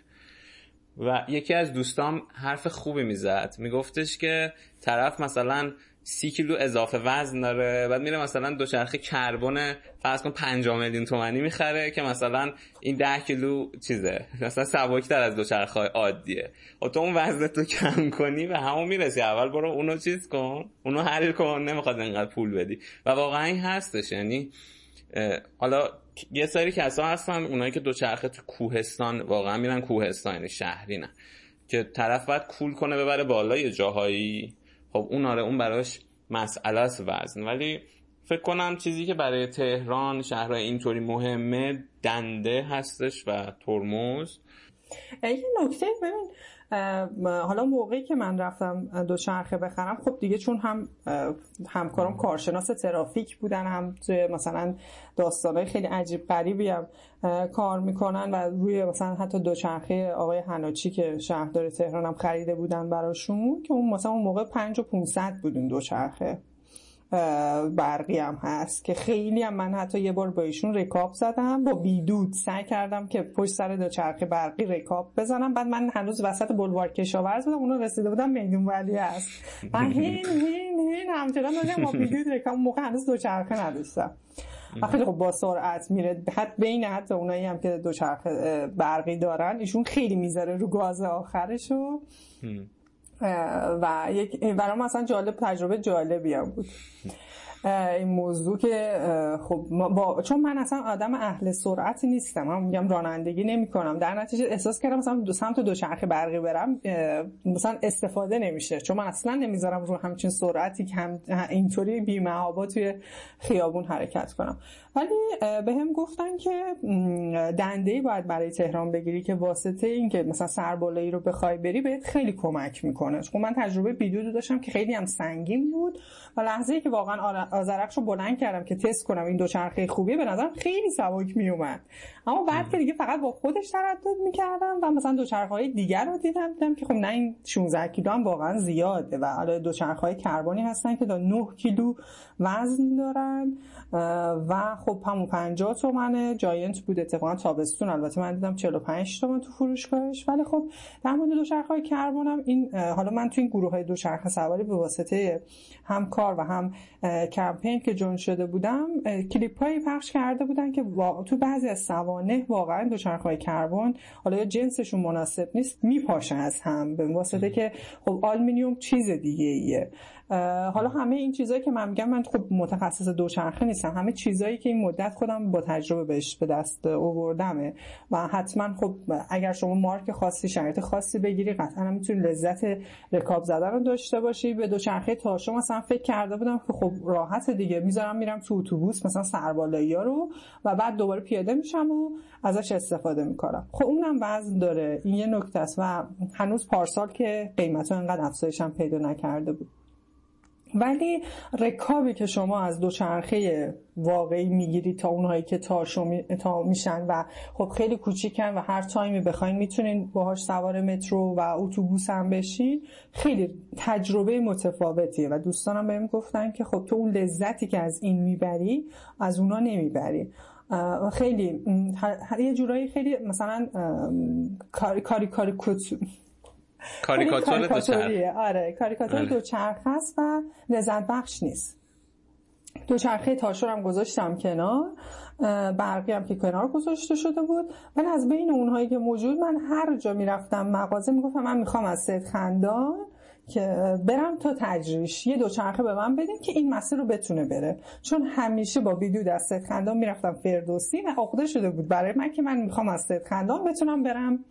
و یکی از دوستام حرف خوبی می‌زد. میگفتش که طرف مثلا سی کیلو اضافه وزن داره. بعد میره مثلا دوچرخه کربن فرض کن 5 میلیون تومانی می‌خره که مثلا این 10 کیلو چیزه؟ مثلا سبکتر از دوچرخه های عادیه. و خب تو اون وزن تو کم کنی و همون می‌رسی. اول برو اونو چیز کن. اونو حل کن. نمی‌خواد انقدر پول بدی. و واقعا این هستش. یعنی حالا یه سری کسا هستن اونایی که دوچرخه تو کوهستان واقعا میرن کوهستان یعنی شهری نه. که طرف باید کول کنه ببره بالای جاهایی. خب اون آره اون براش مسئله است وزن. ولی فکر کنم چیزی که برای تهران شهرهای اینطوری مهمه دنده هستش و ترمز. یه نکته ببین حالا موقعی که من رفتم دوچرخه بخرم خب دیگه چون هم همکارم کارشناس ترافیک بودن هم توی مثلا داستانهای خیلی عجیب غریبی هم کار می‌کنن و روی مثلا حتی دوچرخه آقای هناچی که شهردار تهران هم خریده بودن براشون که اون مثلا اون موقع 5 و 500 بودون دوچرخه برقی هم هست که خیلی هم من حتی یه بار با ایشون رکاب زدم با بیدود سعی کردم که پشت سر دو چرخ برقی رکاب بزنم. بعد من هنوز وسط بلوار کشاورز بودم اونو رسیده بودم میدون ولی هست. من هین هین هین همچنان داشتم با بیدود رکاب موقع هنوز دو چرخه نداشتم. و خیلی خب با سرعت میره. حتی بین حتی اونایی هم که دو چرخ برقی دارن ایشون خیلی می‌ذاره رو گاز آخرشو. و یک برام مثلا جالب تجربه جالبی هم بود. این موضوع که خب با... چون من اصلا آدم اهل سرعت نیستم. من میگم رانندگی نمی کنم در نتیجه احساس کردم مثلا دو سمت دوچرخه برقی برم مثلا استفاده نمیشه. چون من اصلا نمی‌ذارم رو همچین سرعتی که هم اینطوری بی توی خیابون حرکت کنم. ولی به هم گفتن که دنده باید برای تهران بگیری که واسطه این که مثلا سربالایی رو بخوای بری بهت خیلی کمک می‌کنه. خب من تجربه بیدود داشتم که خیلی هم سنگین بود و لحظه ای که واقعا آزرقش رو بلند کردم که تست کنم این دوچرخه خوبیه به نظرم خیلی سبک میومد اما بعد که دیگه فقط با خودش تردد می‌کردم و مثلا دوچرخه های دیگر رو دیدم دیدم که خب نه این 16 کیلو هم واقعا زیاده و حالا دوچرخه های کربانی هستن که تا 9 کیلو وزن دارن و خب همون 50 تومنه. جاینت بود اتفاقا تابستون. البته من دیدم 45 تومن تو فروشگاهش. ولی خب در مورد دوچرخه های این حالا من تو این گروه های دوچرخه سواری به واسطه هم کار و هم کمپین که جون شده بودم کلیپ هایی پخش کرده بودن که تو بعضی از سوانه واقعا دوچرخه های کربن حالا جنسشون مناسب نیست میپاشن از هم. به واسطه که خب آلومینیوم چیز دیگه ایه حالا همه این چیزهایی که من میگم من خب متخصص دوچرخه نیستم. همه چیزهایی که این مدت خودم با تجربه بهش به دست آوردمه و حتما خب اگر شما مارک خاصی شرایط خاصی بگیری قطعا می‌تونی لذت رکاب زدن رو داشته باشی. به دوچرخه تاشو مثلا فکر کرده بودم که خب راحت دیگه می‌ذارم میرم تو اتوبوس مثلا سربالایی رو و بعد دوباره پیاده میشم و ازش استفاده می‌کنم. خب اونم وزن داره. این یه نکته است و هنوز پارسال که قیمت ها انقدر افزایش پیدا نکرده بود. ولی رکابی که شما از دوچرخه واقعی می‌گیرید تا اونهایی که تاشو می... تا میشن و خب خیلی کوچیکن و هر تایمی بخواین می‌تونین باهاش سوار مترو و اتوبوس هم بشین خیلی تجربه متفاوتیه و دوستانم بهم گفتن که خب تو اون لذتی که از این می‌بری از اونا نمی‌بری. خیلی یه جورایی خیلی مثلا کاری کاری کاری کاریکاتور دوچرخه آره کاریکاتور آره. دوچرخه است و لذت بخش نیست. دوچرخه تاشور هم گذاشتم کنار. برقی هم که کنار گذاشته شده بود. ولی از بین اونهایی که موجود من هر جا می‌رفتم مغازه می‌گفتم من می‌خوام از سید خندان که برم تا تجریش. یه دوچرخه به من بدین که این مسیر رو بتونه بره. چون همیشه با ویدیو در سید خندان می‌رفتم فردوسی و عقده شده بود. برای من که من می‌خوام از سید خندان بتونم برم.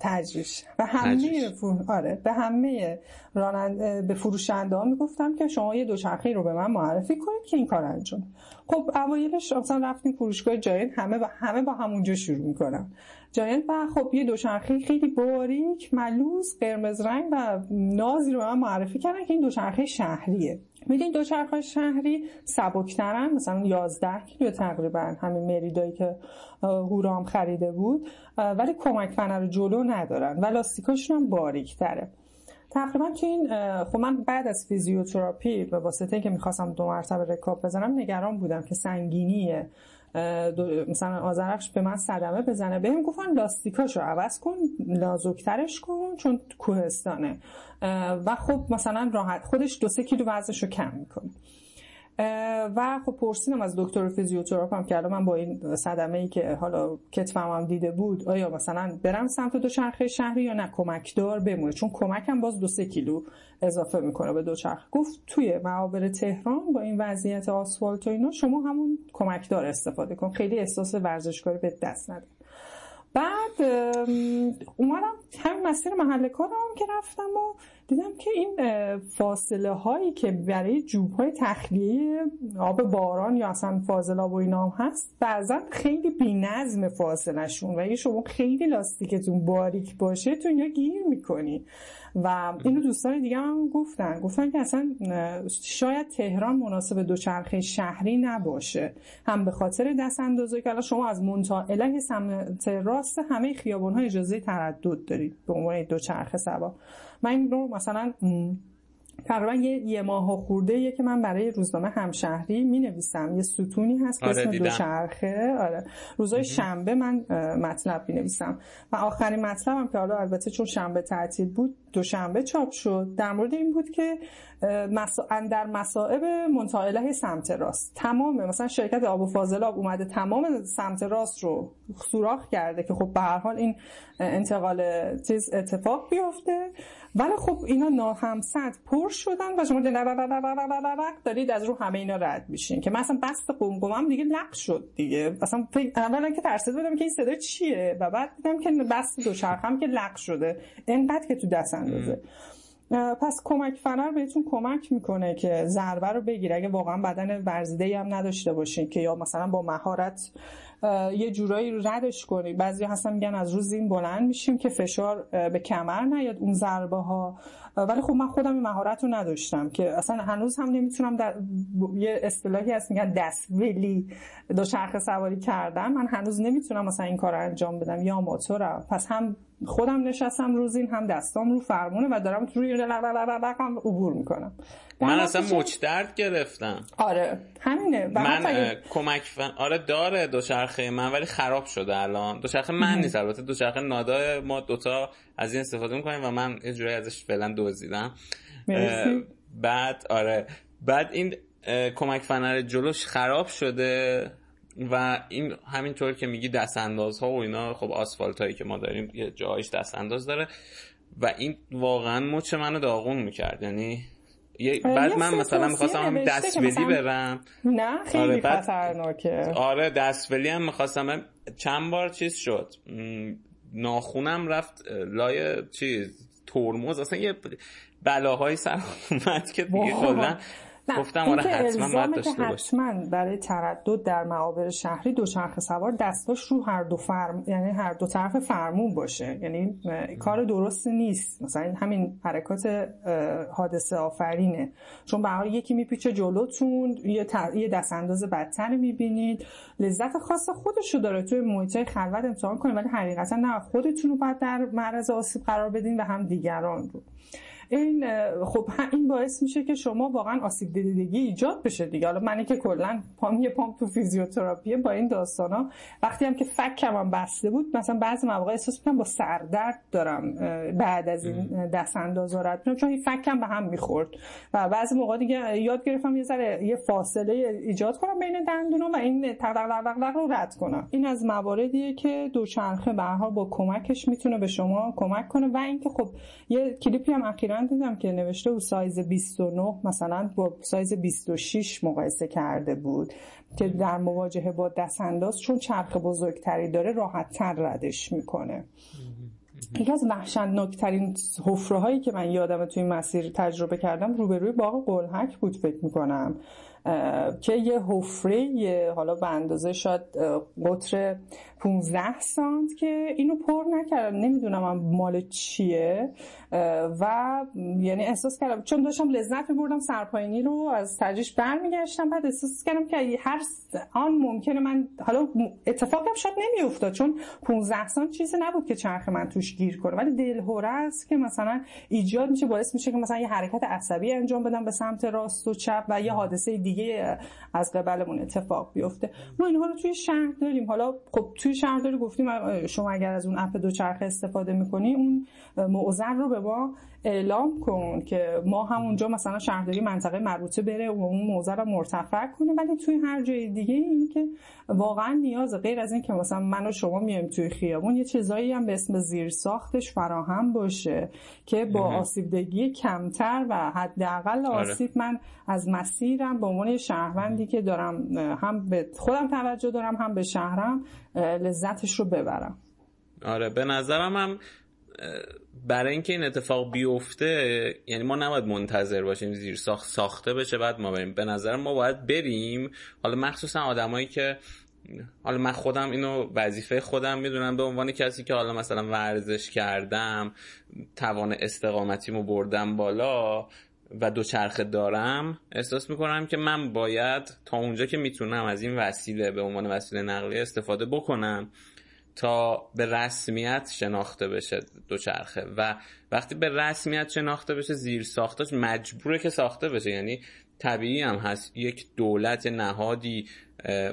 تجریش. و همه آره به همه راننده به فروشنده ها می‌گفتم که شما یه دوچرخه رو به من معرفی کنید که این کار انجام. خب اوایلش اصلا رفتیم فروشگاه جاین همه با همه با همونجا شروع می‌کنم جاین و خب یه دوچرخه خیلی باریک ملوس قرمز رنگ و نازی رو من معرفی کردن که این دوچرخه شهریه. میدین دوچرخه شهری سبکترن مثلا 11 کیلو تقریبا همین مریدایی که هورام خریده بود. ولی کمک فنر جلو ندارن و لاستیکاشون هم باریک تره تقریبا که این خب من بعد از فیزیوتراپی به واسطه که می‌خواستم دو مرتبه رکاب بزنم نگران بودم که سنگینی مثلا آزرخش به من صدمه بزنه. بهم گفتن لاستیکاشو عوض کن نازکترش کن چون کوهستانه. و خب مثلا راحت خودش دو سه کیلو وزنشو کم می‌کنه. و خب پرسیدم از دکتر فیزیوتراپ هم که من با این صدمه ای که حالا کتفم هم دیده بود آیا مثلا برم سمت دوچرخه شهری یا نه؟ کمکدار بمونه. چون کمکم باز دو سه کیلو اضافه می‌کنه به دوچرخه گفت توی معابر تهران با این وضعیت آسفالت و اینا شما همون کمکدار استفاده کن. خیلی احساس ورزشکاری به دست نده بعد اومدم همین مسیر محل کارم که رفتم و دیدم که این فاصله هایی که برای جوب های تخلیه آب باران یا اصلا فاضل آب و اینا هم هست بعضا خیلی بی نظم فاصله شون و اگه شما خیلی لاستیکتون باریک باشه تو اینا گیر می‌کنی. و اینو دوستان دیگه هم گفتن. گفتن که اصلا شاید تهران مناسب دوچرخه شهری نباشه. هم به خاطر دست اندازه که شما از مونتا اله سمت راست همه خیابون های اجازه تردد دارید به عنوان دوچرخه سوار. من این رو مثلا تقریبا یه, یه ماه خورده یه که من برای روزنامه همشهری می نویسم یه ستونی هست آره اسم دوچرخه. آره. روزای شنبه من مطلب می نویسم و آخرین مطلبم که حالا البته چون شنبه تعطیل بود دوشنبه چاپ شد. در مورد این بود که در مسائب منتقله سمت راست. تمام مثلا شرکت آب و فاضلاب اومده تمام سمت راست رو سوراخ کرده که خب به هر حال این انتقال چیز اتفاق بیفته. ولی خب اینا ناهمسد پر شدن و شما دارید از رو همه اینا رد میشین. که مثلا بست قمقمم دیگه لق شد دیگه. اصلا اولا که ترسید بودم که این صدا چیه و بعد دیدم که بست دوچرخم که لق شده. انقدر که تو دست اندازه. پس کمک فنر بهتون کمک می‌کنه که ضربه رو بگیره. اگه واقعا بدن ورزیده هم نداشته باشین که یا مثلا با مهارت یه جورایی ردش کنی. بعضی هستن میگن از روز این بلند میشیم که فشار به کمر نیاد اون ضربه ها ولی خب من خودم این مهارت رو نداشتم که اصلا هنوز هم نمی‌تونم در یه اصطلاحی هست میگن دستولی دو شرخ سواری کردم من هنوز نمی‌تونم مثلا این کار رو انجام بدم یا موتورم. پس هم خودم نشستم روزین هم دستام رو فرمونه و دارم روی هم عبور می‌کنم. من اصلا مچ درد گرفتم. آره همینه. من کمک فن... آره داره دوچرخه من ولی خراب شده الان. دوچرخه من نیست البته دوچرخه نادا ما دوتا از این استفاده می‌کنیم و من یه جوری ازش فعلا دزدیدم. بعد آره. بعد این کمک فنر جلوش خراب شده. و این همینطور که میگی دست انداز ها و اینا خب آسفالت هایی که ما داریم یه جایش دست انداز داره و این واقعا مچ منو داغون می‌کرد. یعنی بعد من مثلا می‌خواستم دستولی برم. نه خیلی آره خطرناکه. آره دستولی هم می‌خواستم. چند بار چیز شد. ناخونم رفت لای چیز ترمز. اصلا یه بلاهای سر اومد که دیگه (laughs) کلا گفتم آره حتما باید داشته حتما برای تردد در معابر شهری دوچرخه سوار دستاش رو هر دو فرم یعنی هر دو طرف فرمون باشه. یعنی کار درست نیست. مثلا همین حرکات حادثه آفرینه. چون به یکی میپیچه جلوتون یه, یه دست انداز بدتر می‌بینید. لذت خاص خودشو داره. توی محیط خلوت امتحان کنید ولی حقیقتا نه خودتون رو باید در معرض آسیب قرار بدین و هم دیگران رو. این خب این باعث میشه که شما واقعا آسیب دیدگی ایجاد بشه دیگه. حالا منی که کلا پام یه پام تو فیزیوتراپی با این داستانا وقتی هم که فکم هم بسته بود مثلا بعضی مواقع احساس می‌کنم با سردرد دارم بعد از این دست انداز رد چون این فکم به هم می‌خورد. و بعضی موقع دیگه یاد گرفتم یه ذره یه فاصله ایجاد کنم بین دندونا و این تقلق رو رد کنم. این از مواردیه که دوچرخه به با کمکش می‌تونه به شما کمک کنه. و اینکه خب یه کلیپی هم اخیرا من دیدم که نوشته بود سایز 29 مثلا با سایز 26 مقایسه کرده بود که در مواجهه با دست انداز چون چرخ بزرگتری داره راحت تر ردش می‌کنه. یکی از وحشتناکترین حفره هایی که من یادم توی مسیر تجربه کردم روبروی باغ قلحک بود فکر می‌کنم که یه حفره حالا به اندازه شاید قطر 15 سانت که اینو پر نکردم. نمی‌دونم مال چیه. و یعنی احساس کردم چون داشتم لذت میبردم سرپاینی رو از ترجیش برمیگشتم. بعد احساس کردم که هر آن ممکنه من حالا اتفاقم شاید نمیافتاد چون 15 سانت چیزی نبود که چرخ من توش گیر کنه. ولی دلهوره است که مثلا ایجاد میشه باعث میشه که مثلا یه حرکت عصبی انجام بدم به سمت راست و چپ و یه حادثه دیگه از قبلمون اتفاق بیفته. ما اینها رو توی شهر داریم. حالا خب توی شهرداری گفتیم شما اگر از اون اپ دوچرخه استفاده می‌کنی اون معذر رو به ما اعلام کن که ما هم اونجا مثلا شهرداری منطقه مربوطه بره و اون موزه رو مرتفع کنه ولی توی هر جای دیگه این که واقعا نیاز غیر از این که مثلا من و شما میایم توی خیابون یه چیزایی هم به اسم زیر ساختش فراهم باشه که با آسیبدگی کمتر و حداقل آره. آسیب من از مسیرم به عنوان شهروندی که دارم هم به خودم توجه دارم هم به شهرم لذتش رو ببرم. آره به نظرم هم برای اینکه این اتفاق بیفته یعنی ما نباید منتظر باشیم زیر ساخت ساخته بشه بعد ما بریم. به نظر ما باید بریم. حالا مخصوصا آدمایی که حالا من خودم اینو وظیفه خودم می‌دونم به عنوان کسی که حالا مثلا ورزش کردم توان استقامتیمو بردم بالا و دوچرخه دارم احساس می‌کنم که من باید تا اونجا که می‌تونم از این وسیله به عنوان وسیله نقلیه استفاده بکنم. تا به رسمیت شناخته بشه دوچرخه. و وقتی به رسمیت شناخته بشه زیر ساختاش مجبوره که ساخته بشه. یعنی طبیعی هم هست. یک دولت نهادی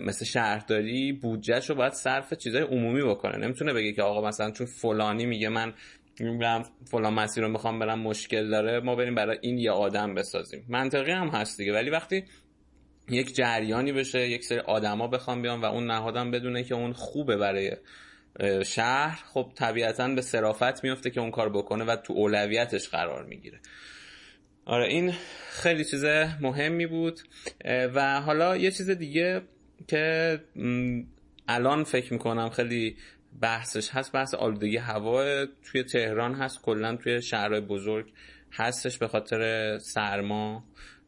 مثل شهرداری بودجهش رو باید صرف چیزای عمومی بکنه. نمی‌تونه بگه که آقا مثلا چون فلانی میگه من میگم فلان مسیر رو می‌خوام برم مشکل داره ما بریم برای این یه آدم بسازیم. منطقی هم هست دیگه. ولی وقتی یک جریانی بشه یک سری آدما بخوام بیان و اون نهادم بدونه که اون خوبه برای شهر خب طبیعتا به صرافت میفته که اون کار بکنه و تو اولویتش قرار می‌گیره. آره این خیلی چیز مهمی بود. و حالا یه چیز دیگه که الان فکر می‌کنم خیلی بحثش هست بحث آلودگی هوا توی تهران هست کلا توی شهرهای بزرگ هستش به خاطر سرما.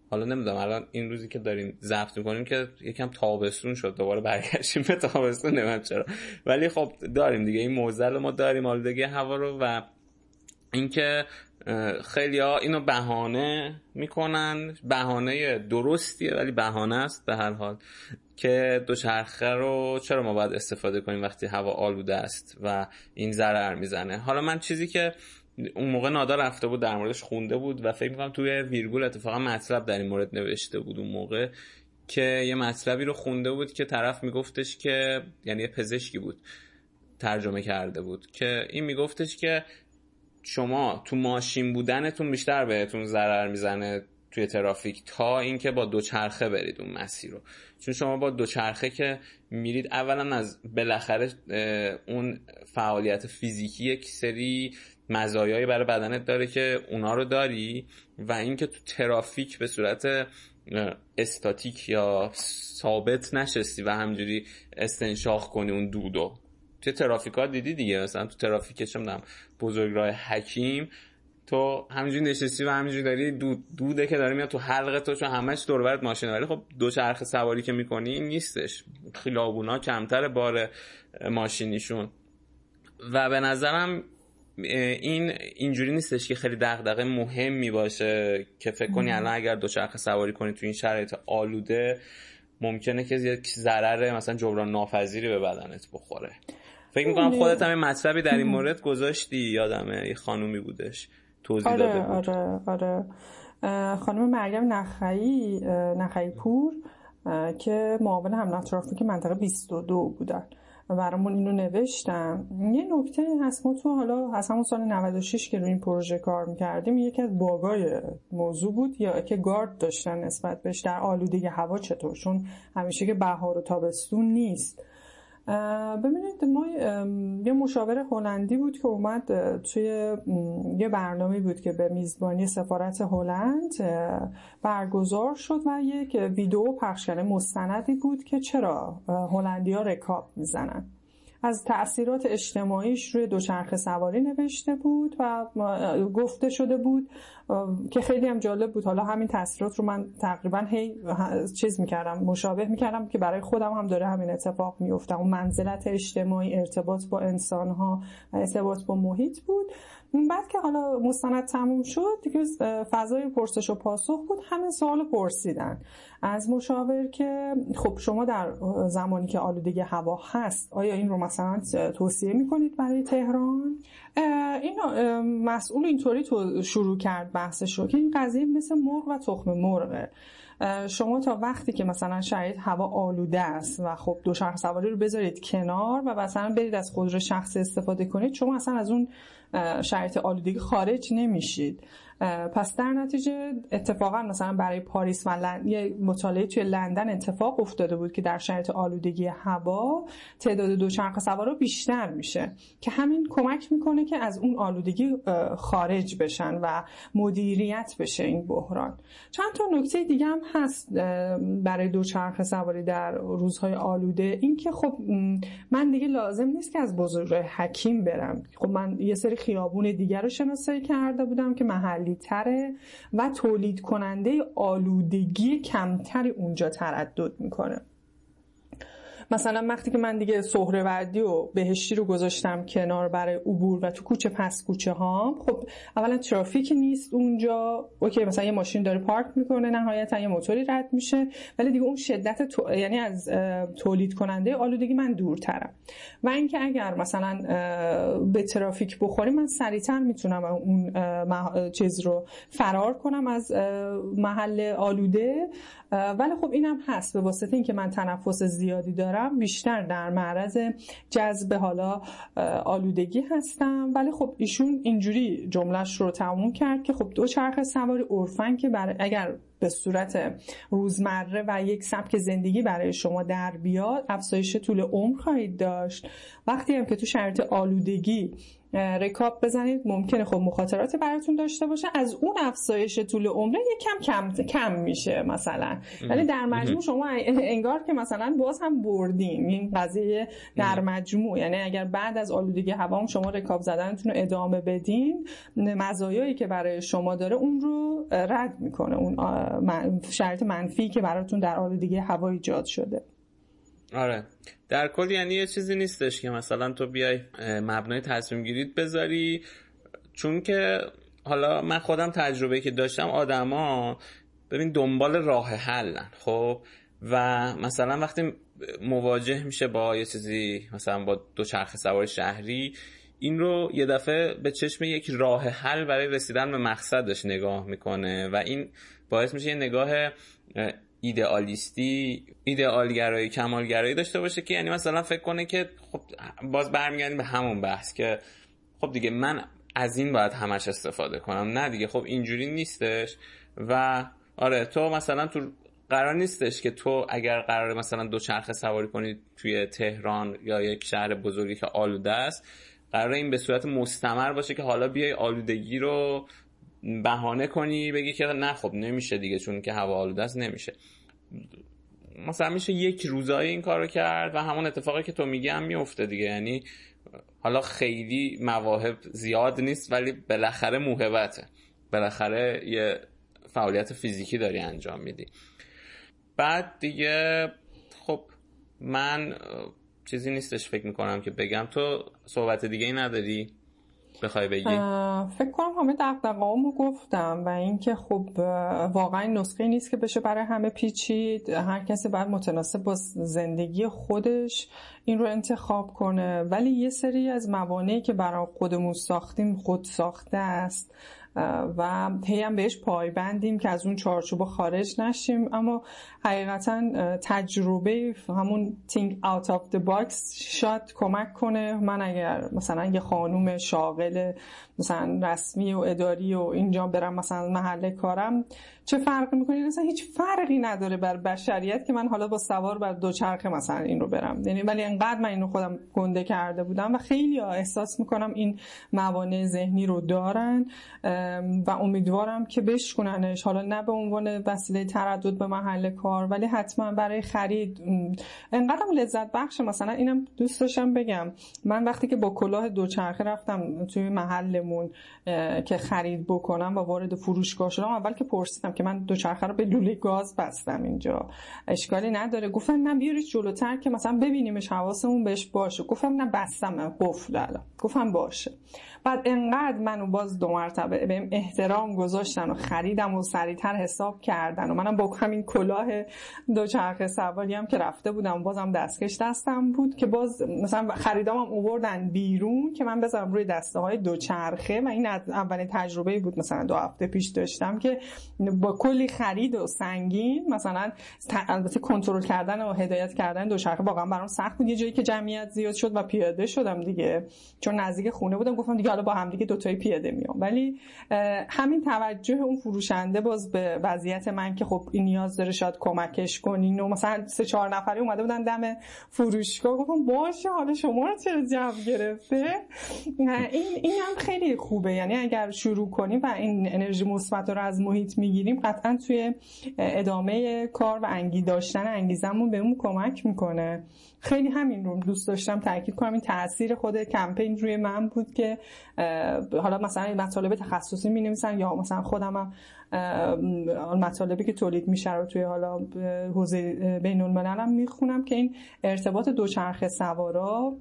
حالا نمی‌دونم الان این روزی که داریم ضبط می‌کنیم که یکم تابستون شد دوباره برگشتیم به تابستون نمیم چرا. ولی خب داریم دیگه این موزل ما داریم آلودگی هوا رو و اینکه خیلی ها اینو بهانه می‌کنن بهانه درستیه ولی بهانه است به هر حال که دوچرخه رو چرا ما باید استفاده کنیم وقتی هوا آلوده است و این ضرر می‌زنه. حالا من چیزی که اون موقع نادا رفته بود در موردش خونده بود و فکر می‌کنم توی ویرگول اتفاقا مطلب در این مورد نوشته بود اون موقع که یه مطلبی رو خونده بود که طرف میگفتش که یعنی یه پزشکی بود ترجمه کرده بود که این میگفتش که شما تو ماشین بودنتون بیشتر بهتون ضرر می‌زنه توی ترافیک تا اینکه با دوچرخه برید اون مسیر رو. چون شما با دوچرخه که میرید اولا از بالاخره اون فعالیت فیزیکی یک سری مزایایی برای بدنت داره که اونا رو داری و اینکه تو ترافیک به صورت استاتیک یا ثابت نشستی و همجوری استنشاق کنی اون دودو. توی ترافیک دیدی دیگه مثلا تو ترافیک چه بزرگراه حکیم تو همینجوری نشستی و همینجوری داری دود دوده که داره میاد تو حلق تو چون همش دور برات ماشین ولی خب دو چرخ سواری که می‌کنی نیستش. خیابونا کمتر بار ماشینیشون. و به نظرم این اینجوری نیستش که خیلی دغدغه مهمی باشه که فکر کنی الان اگر دوچرخه سواری کنی تو این شرایط آلوده ممکنه که یک ضرر مثلا جبران ناپذیری به بدنت بخوره. فکر می‌کنم خودت هم مطلبی در این مورد گذاشتی یادمه یه خانومی بودش توضیح آره، داده بود. آره آره. خانم مریم نخعی نخعی پور که معاون هم ترافیک منطقه 22 بودن. برامون اینو نوشتم یه نکته هست ما تو حالا از همون سال 96 که روی این پروژه کار می‌کردیم یکی از باگای موضوع بود یا که گارد داشتن نسبت بهش در آلودگی هوا چطور چون همیشه که بهار و تابستون نیست. ببینید ما یه مشاور هلندی بود که اومد توی یه برنامه بود که به میزبانی سفارت هلند برگزار شد و یک ویدیو پخش کرده مستندی بود که چرا هلندیا رکاب می‌زنن. از تاثیرات اجتماعیش روی دوچرخه سواری نوشته بود و گفته شده بود که خیلی هم جالب بود. حالا همین تاثیرات رو من تقریبا هی چیز می‌کردم مشابه می‌کردم که برای خودم هم داره همین اتفاق میفته اون منزلت اجتماعی ارتباط با انسانها و ارتباط با محیط بود. بعد که حالا مستند تموم شد دیگه فضای پرسش و پاسخ بود. همین سوال پرسیدن. از مشاور که خب شما در زمانی که آلودگی هوا هست آیا این رو مثلا توصیه می‌کنید برای تهران؟ این مسئول اینطوری تو شروع کرد بحثش رو که این قضیه مثل مرغ و تخم مرغه. شما تا وقتی که مثلا شرایط هوا آلوده است و خب دوچرخه سواری رو بذارید کنار و مثلا برید از خودرو شخصی استفاده کنید شما اصلا از اون شرایط آلودگی خارج نمیشید. پس در نتیجه اتفاقا مثلا برای پاریس و لن... یه مطالعه توی لندن اتفاق افتاده بود که در شرایط آلودگی هوا تعداد دوچرخه سوارا بیشتر میشه که همین کمک می‌کنه که از اون آلودگی خارج بشن و مدیریت بشه این بحران. چند تا نکته دیگه هم هست برای دوچرخه سواری در روزهای آلوده. اینکه خب من دیگه لازم نیست که از بزرگ حکیم برم. خب من یه سری خیابون دیگر رو شناسایی کرده بودم که محلی تره و تولید کننده آلودگی کمتری اونجا تردد می‌کنه. مثلا وقتی که من دیگه سهروردی و بهشتی رو گذاشتم کنار برای عبور و تو کوچه پس کوچه ها خب اولا ترافیک نیست اونجا. اوکی مثلا یه ماشین داره پارک می‌کنه نهایتا یه موتوری رد میشه. ولی دیگه اون شدت تو... یعنی از تولید کننده آلودگی من دورترم. و اینکه اگر مثلا به ترافیک بخوریم من سریعتر می‌تونم اون چیز رو فرار کنم از محل آلوده. ولی خب اینم هست به واسطه اینکه من تنفس زیادی دارم. بیشتر در معرض جذب حالا آلودگی هستم. ولی خب ایشون اینجوری جملهش رو تموم کرد که خب دو چرخ سواری عرفن که برای اگر به صورت روزمره و یک سبک زندگی برای شما در بیاد افزایش طول عمر خواهید داشت. وقتی هم که تو شرایط آلودگی رکاب بزنید ممکنه خب مخاطرات براتون داشته باشه. از اون افزایش طول عمره یک کم کم کم میشه مثلا. ولی در مجموع شما انگار که مثلا باز هم بردین این قضیه در مجموع. یعنی اگر بعد از آلودگی هوا شما رکاب زدنتون رو ادامه بدین مزایایی که برای شما داره اون رو رد می‌کنه اون شرط منفی که براتون در آلودگی هوا ایجاد شده. آره. در کل یعنی یه چیزی نیستش که مثلا تو بیای مبنای تصمیم گیرید بذاری. چون که حالا من خودم تجربه که داشتم آدما ببین دنبال راه حلن خب؟ و مثلا وقتی مواجه میشه با یه چیزی مثلا با دو چرخ سوار شهری این رو یه دفعه به چشم یک راه حل برای رسیدن به مقصدش نگاه می‌کنه و این باعث میشه یه نگاه ایدئالیستی ایدئالگرایی کمالگرایی داشته باشه که یعنی مثلا فکر کنه که خب باز برمیگردیم به همون بحث که خب دیگه من از این باید همش استفاده کنم. نه دیگه خب اینجوری نیستش و آره تو مثلا تو قرار نیستش که تو اگر قرار مثلا دو چرخ سواری کنی توی تهران یا یک شهر بزرگی که آلوده است قرار این به صورت مستمر باشه که حالا بیای آلودگی رو بهانه کنی بگی که نه خب نمیشه دیگه چون که هوا آلوده است نمیشه. مثلا میشه یک روزایی این کارو کرد و همون اتفاقی که تو میگی هم میفته دیگه. یعنی حالا خیلی مواهب زیاد نیست ولی بالاخره موهبته. بالاخره یه فعالیت فیزیکی داری انجام میدی. بعد دیگه خب من چیزی نیستش فکر می‌کنم که بگم. تو صحبت دیگه ای نداری؟ بخوای بگی؟ فکر کنم همه دقدقه‌هامو گفتم و اینکه خب واقعا نسخه نیست که بشه برای همه پیچید. هر کسی باید متناسب با زندگی خودش این رو انتخاب کنه. ولی یه سری از موانعی که برای خودمون ساختیم خود ساخته است و هی هم بهش پایبندیم که از اون چارچوب خارج نشیم. اما حقیقتا تجربه همون think out of the box شاید کمک کنه. من اگر مثلا یه خانوم شاغل مثلا رسمی و اداری و اینجا برم مثلا محل کارم چه فرقی می‌کنه؟ مثلا هیچ فرقی نداره بر بشریت که من حالا با سوار بر دوچرخه مثلا این رو برم. یعنی ولی انقدر من اینو خودم گنده کرده بودم و خیلی احساس می‌کنم این موانع ذهنی رو دارن و امیدوارم که بشکننش حالا نه به عنوان وسیله تردد به محل کار ولی حتما برای خرید انقدر لذت بخش. مثلا اینم دوست داشتم بگم من وقتی که با کلاه دوچرخه رفتم توی محلمون که خرید بکنم و وارد فروشگاه شدم اول که پرسیدم که من دوچرخه رو به لوله گاز بستم اینجا. اشکالی نداره. گفتن نه بیارید جلوتر که مثلا ببینیمش حواسمون بهش باشه. گفتم نه بستم قفل الان. گفتم باشه. بعد انقدر منو باز دو مرتبه بهم احترام گذاشتن و خریدم و سریعتر حساب کردن و منم با همین کلاه دوچرخه سواری هم که رفته بودم بازم دستکش دستم بود که باز مثلا خریدامم اووردن بیرون که من بذارم روی دسته های دوچرخه و این اولین تجربه بود مثلا دو هفته پیش داشتم که با کلی خرید و سنگین مثلا البته کنترل کردن و هدایت کردن دوچرخه واقعا برام سخت بود. یه جایی که جمعیت زیاد شد و پیاده شدم دیگه. چون نزدیک خونه بودم گفتم دیگه حالا با همدیگه دوتایی پیاده میام. ولی همین توجه اون فروشنده باز به وضعیت من که خب این نیاز داره شاید کمکش کنین و مثلا سه چهار نفری اومده بودن دم فروشگاه. گفتم باشه حالا شما رو چرا جو گرفته؟ این این هم خیلی خوبه. یعنی اگر شروع کنیم و این انرژی مثبت رو از محیط می‌گیریم قطعا توی ادامه کار و انگی داشتن انگیزمون بهمون کمک می‌کنه. خیلی همین رو دوست داشتم تاکید کنم. این تاثیر خود کمپین روی من بود که حالا مثلا مطالب تخصصی می نویسن یا مثلا خودم هم مطالبی که تولید میشه رو توی حالا حوزه بین الملل هم می‌خونم که این ارتباط دوچرخه سوارا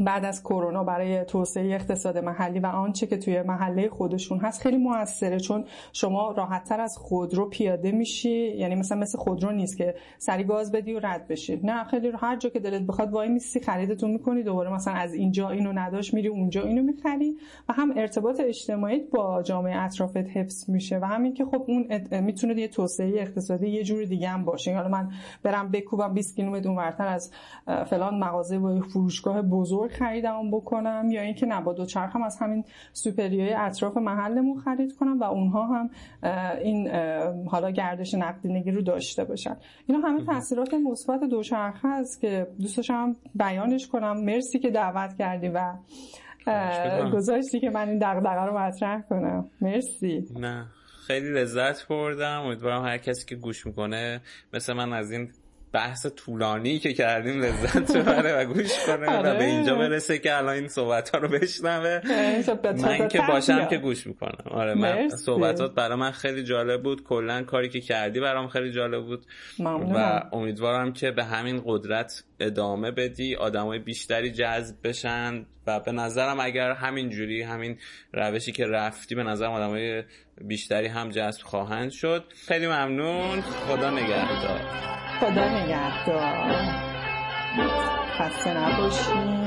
بعد از کرونا برای توسعه اقتصاد محلی و آنچه که توی محله خودشون هست خیلی موثره چون شما راحتتر از خودرو پیاده میشی. یعنی مثلا مثل خودرو نیست که سری گاز بدی و رد بشی. نه خیلی هر جا که دلت بخواد وای میسی خریدتون می‌کنی. دوباره مثلا از اینجا اینو نداشت میری اونجا اینو می‌خری. و هم ارتباط اجتماعی با جامعه اطرافت حفظ میشه. و همین که خب اون می‌تونه یه توسعه اقتصادی یه جور دیگه هم باشه. حالا من برم بکوبم 20 کیلومتر اونورتر از فلان مغازه و فروشگاه بزرگ بزرگ خریدم بکنم یا اینکه نه با دوچرخم از همین سوپریای اطراف محلمون خرید کنم و اونها هم این حالا گردش نقدینگی رو داشته باشن. اینا همه تاثیرات مثبت دوچرخه است که دوست داشتم بیانش کنم. مرسی که دعوت کردی و گذاشتی که من این دغدغه رو مطرح کنم. مرسی. نه خیلی لذت بردم. امیدوارم هر کسی که گوش می‌کنه مثل من از این بحث طولانی که کردیم لذت ببره و گوش کنه و به آره. اینجا برسه که الان این صحبت ها رو بشنوه. من که باشم که گوش می‌کنم. آره من صحبتات برای من خیلی جالب بود. کلا کاری که کردی برام خیلی جالب بود. و امیدوارم که به همین قدرت ادامه بدی آدمای بیشتری جذب بشن و به نظرم اگر همین جوری همین روشی که رفتی به نظرم آدمای بیشتری هم جذب خواهند شد. خیلی ممنون. خدا نگهدار. خدا نگهدار. خسته نباشید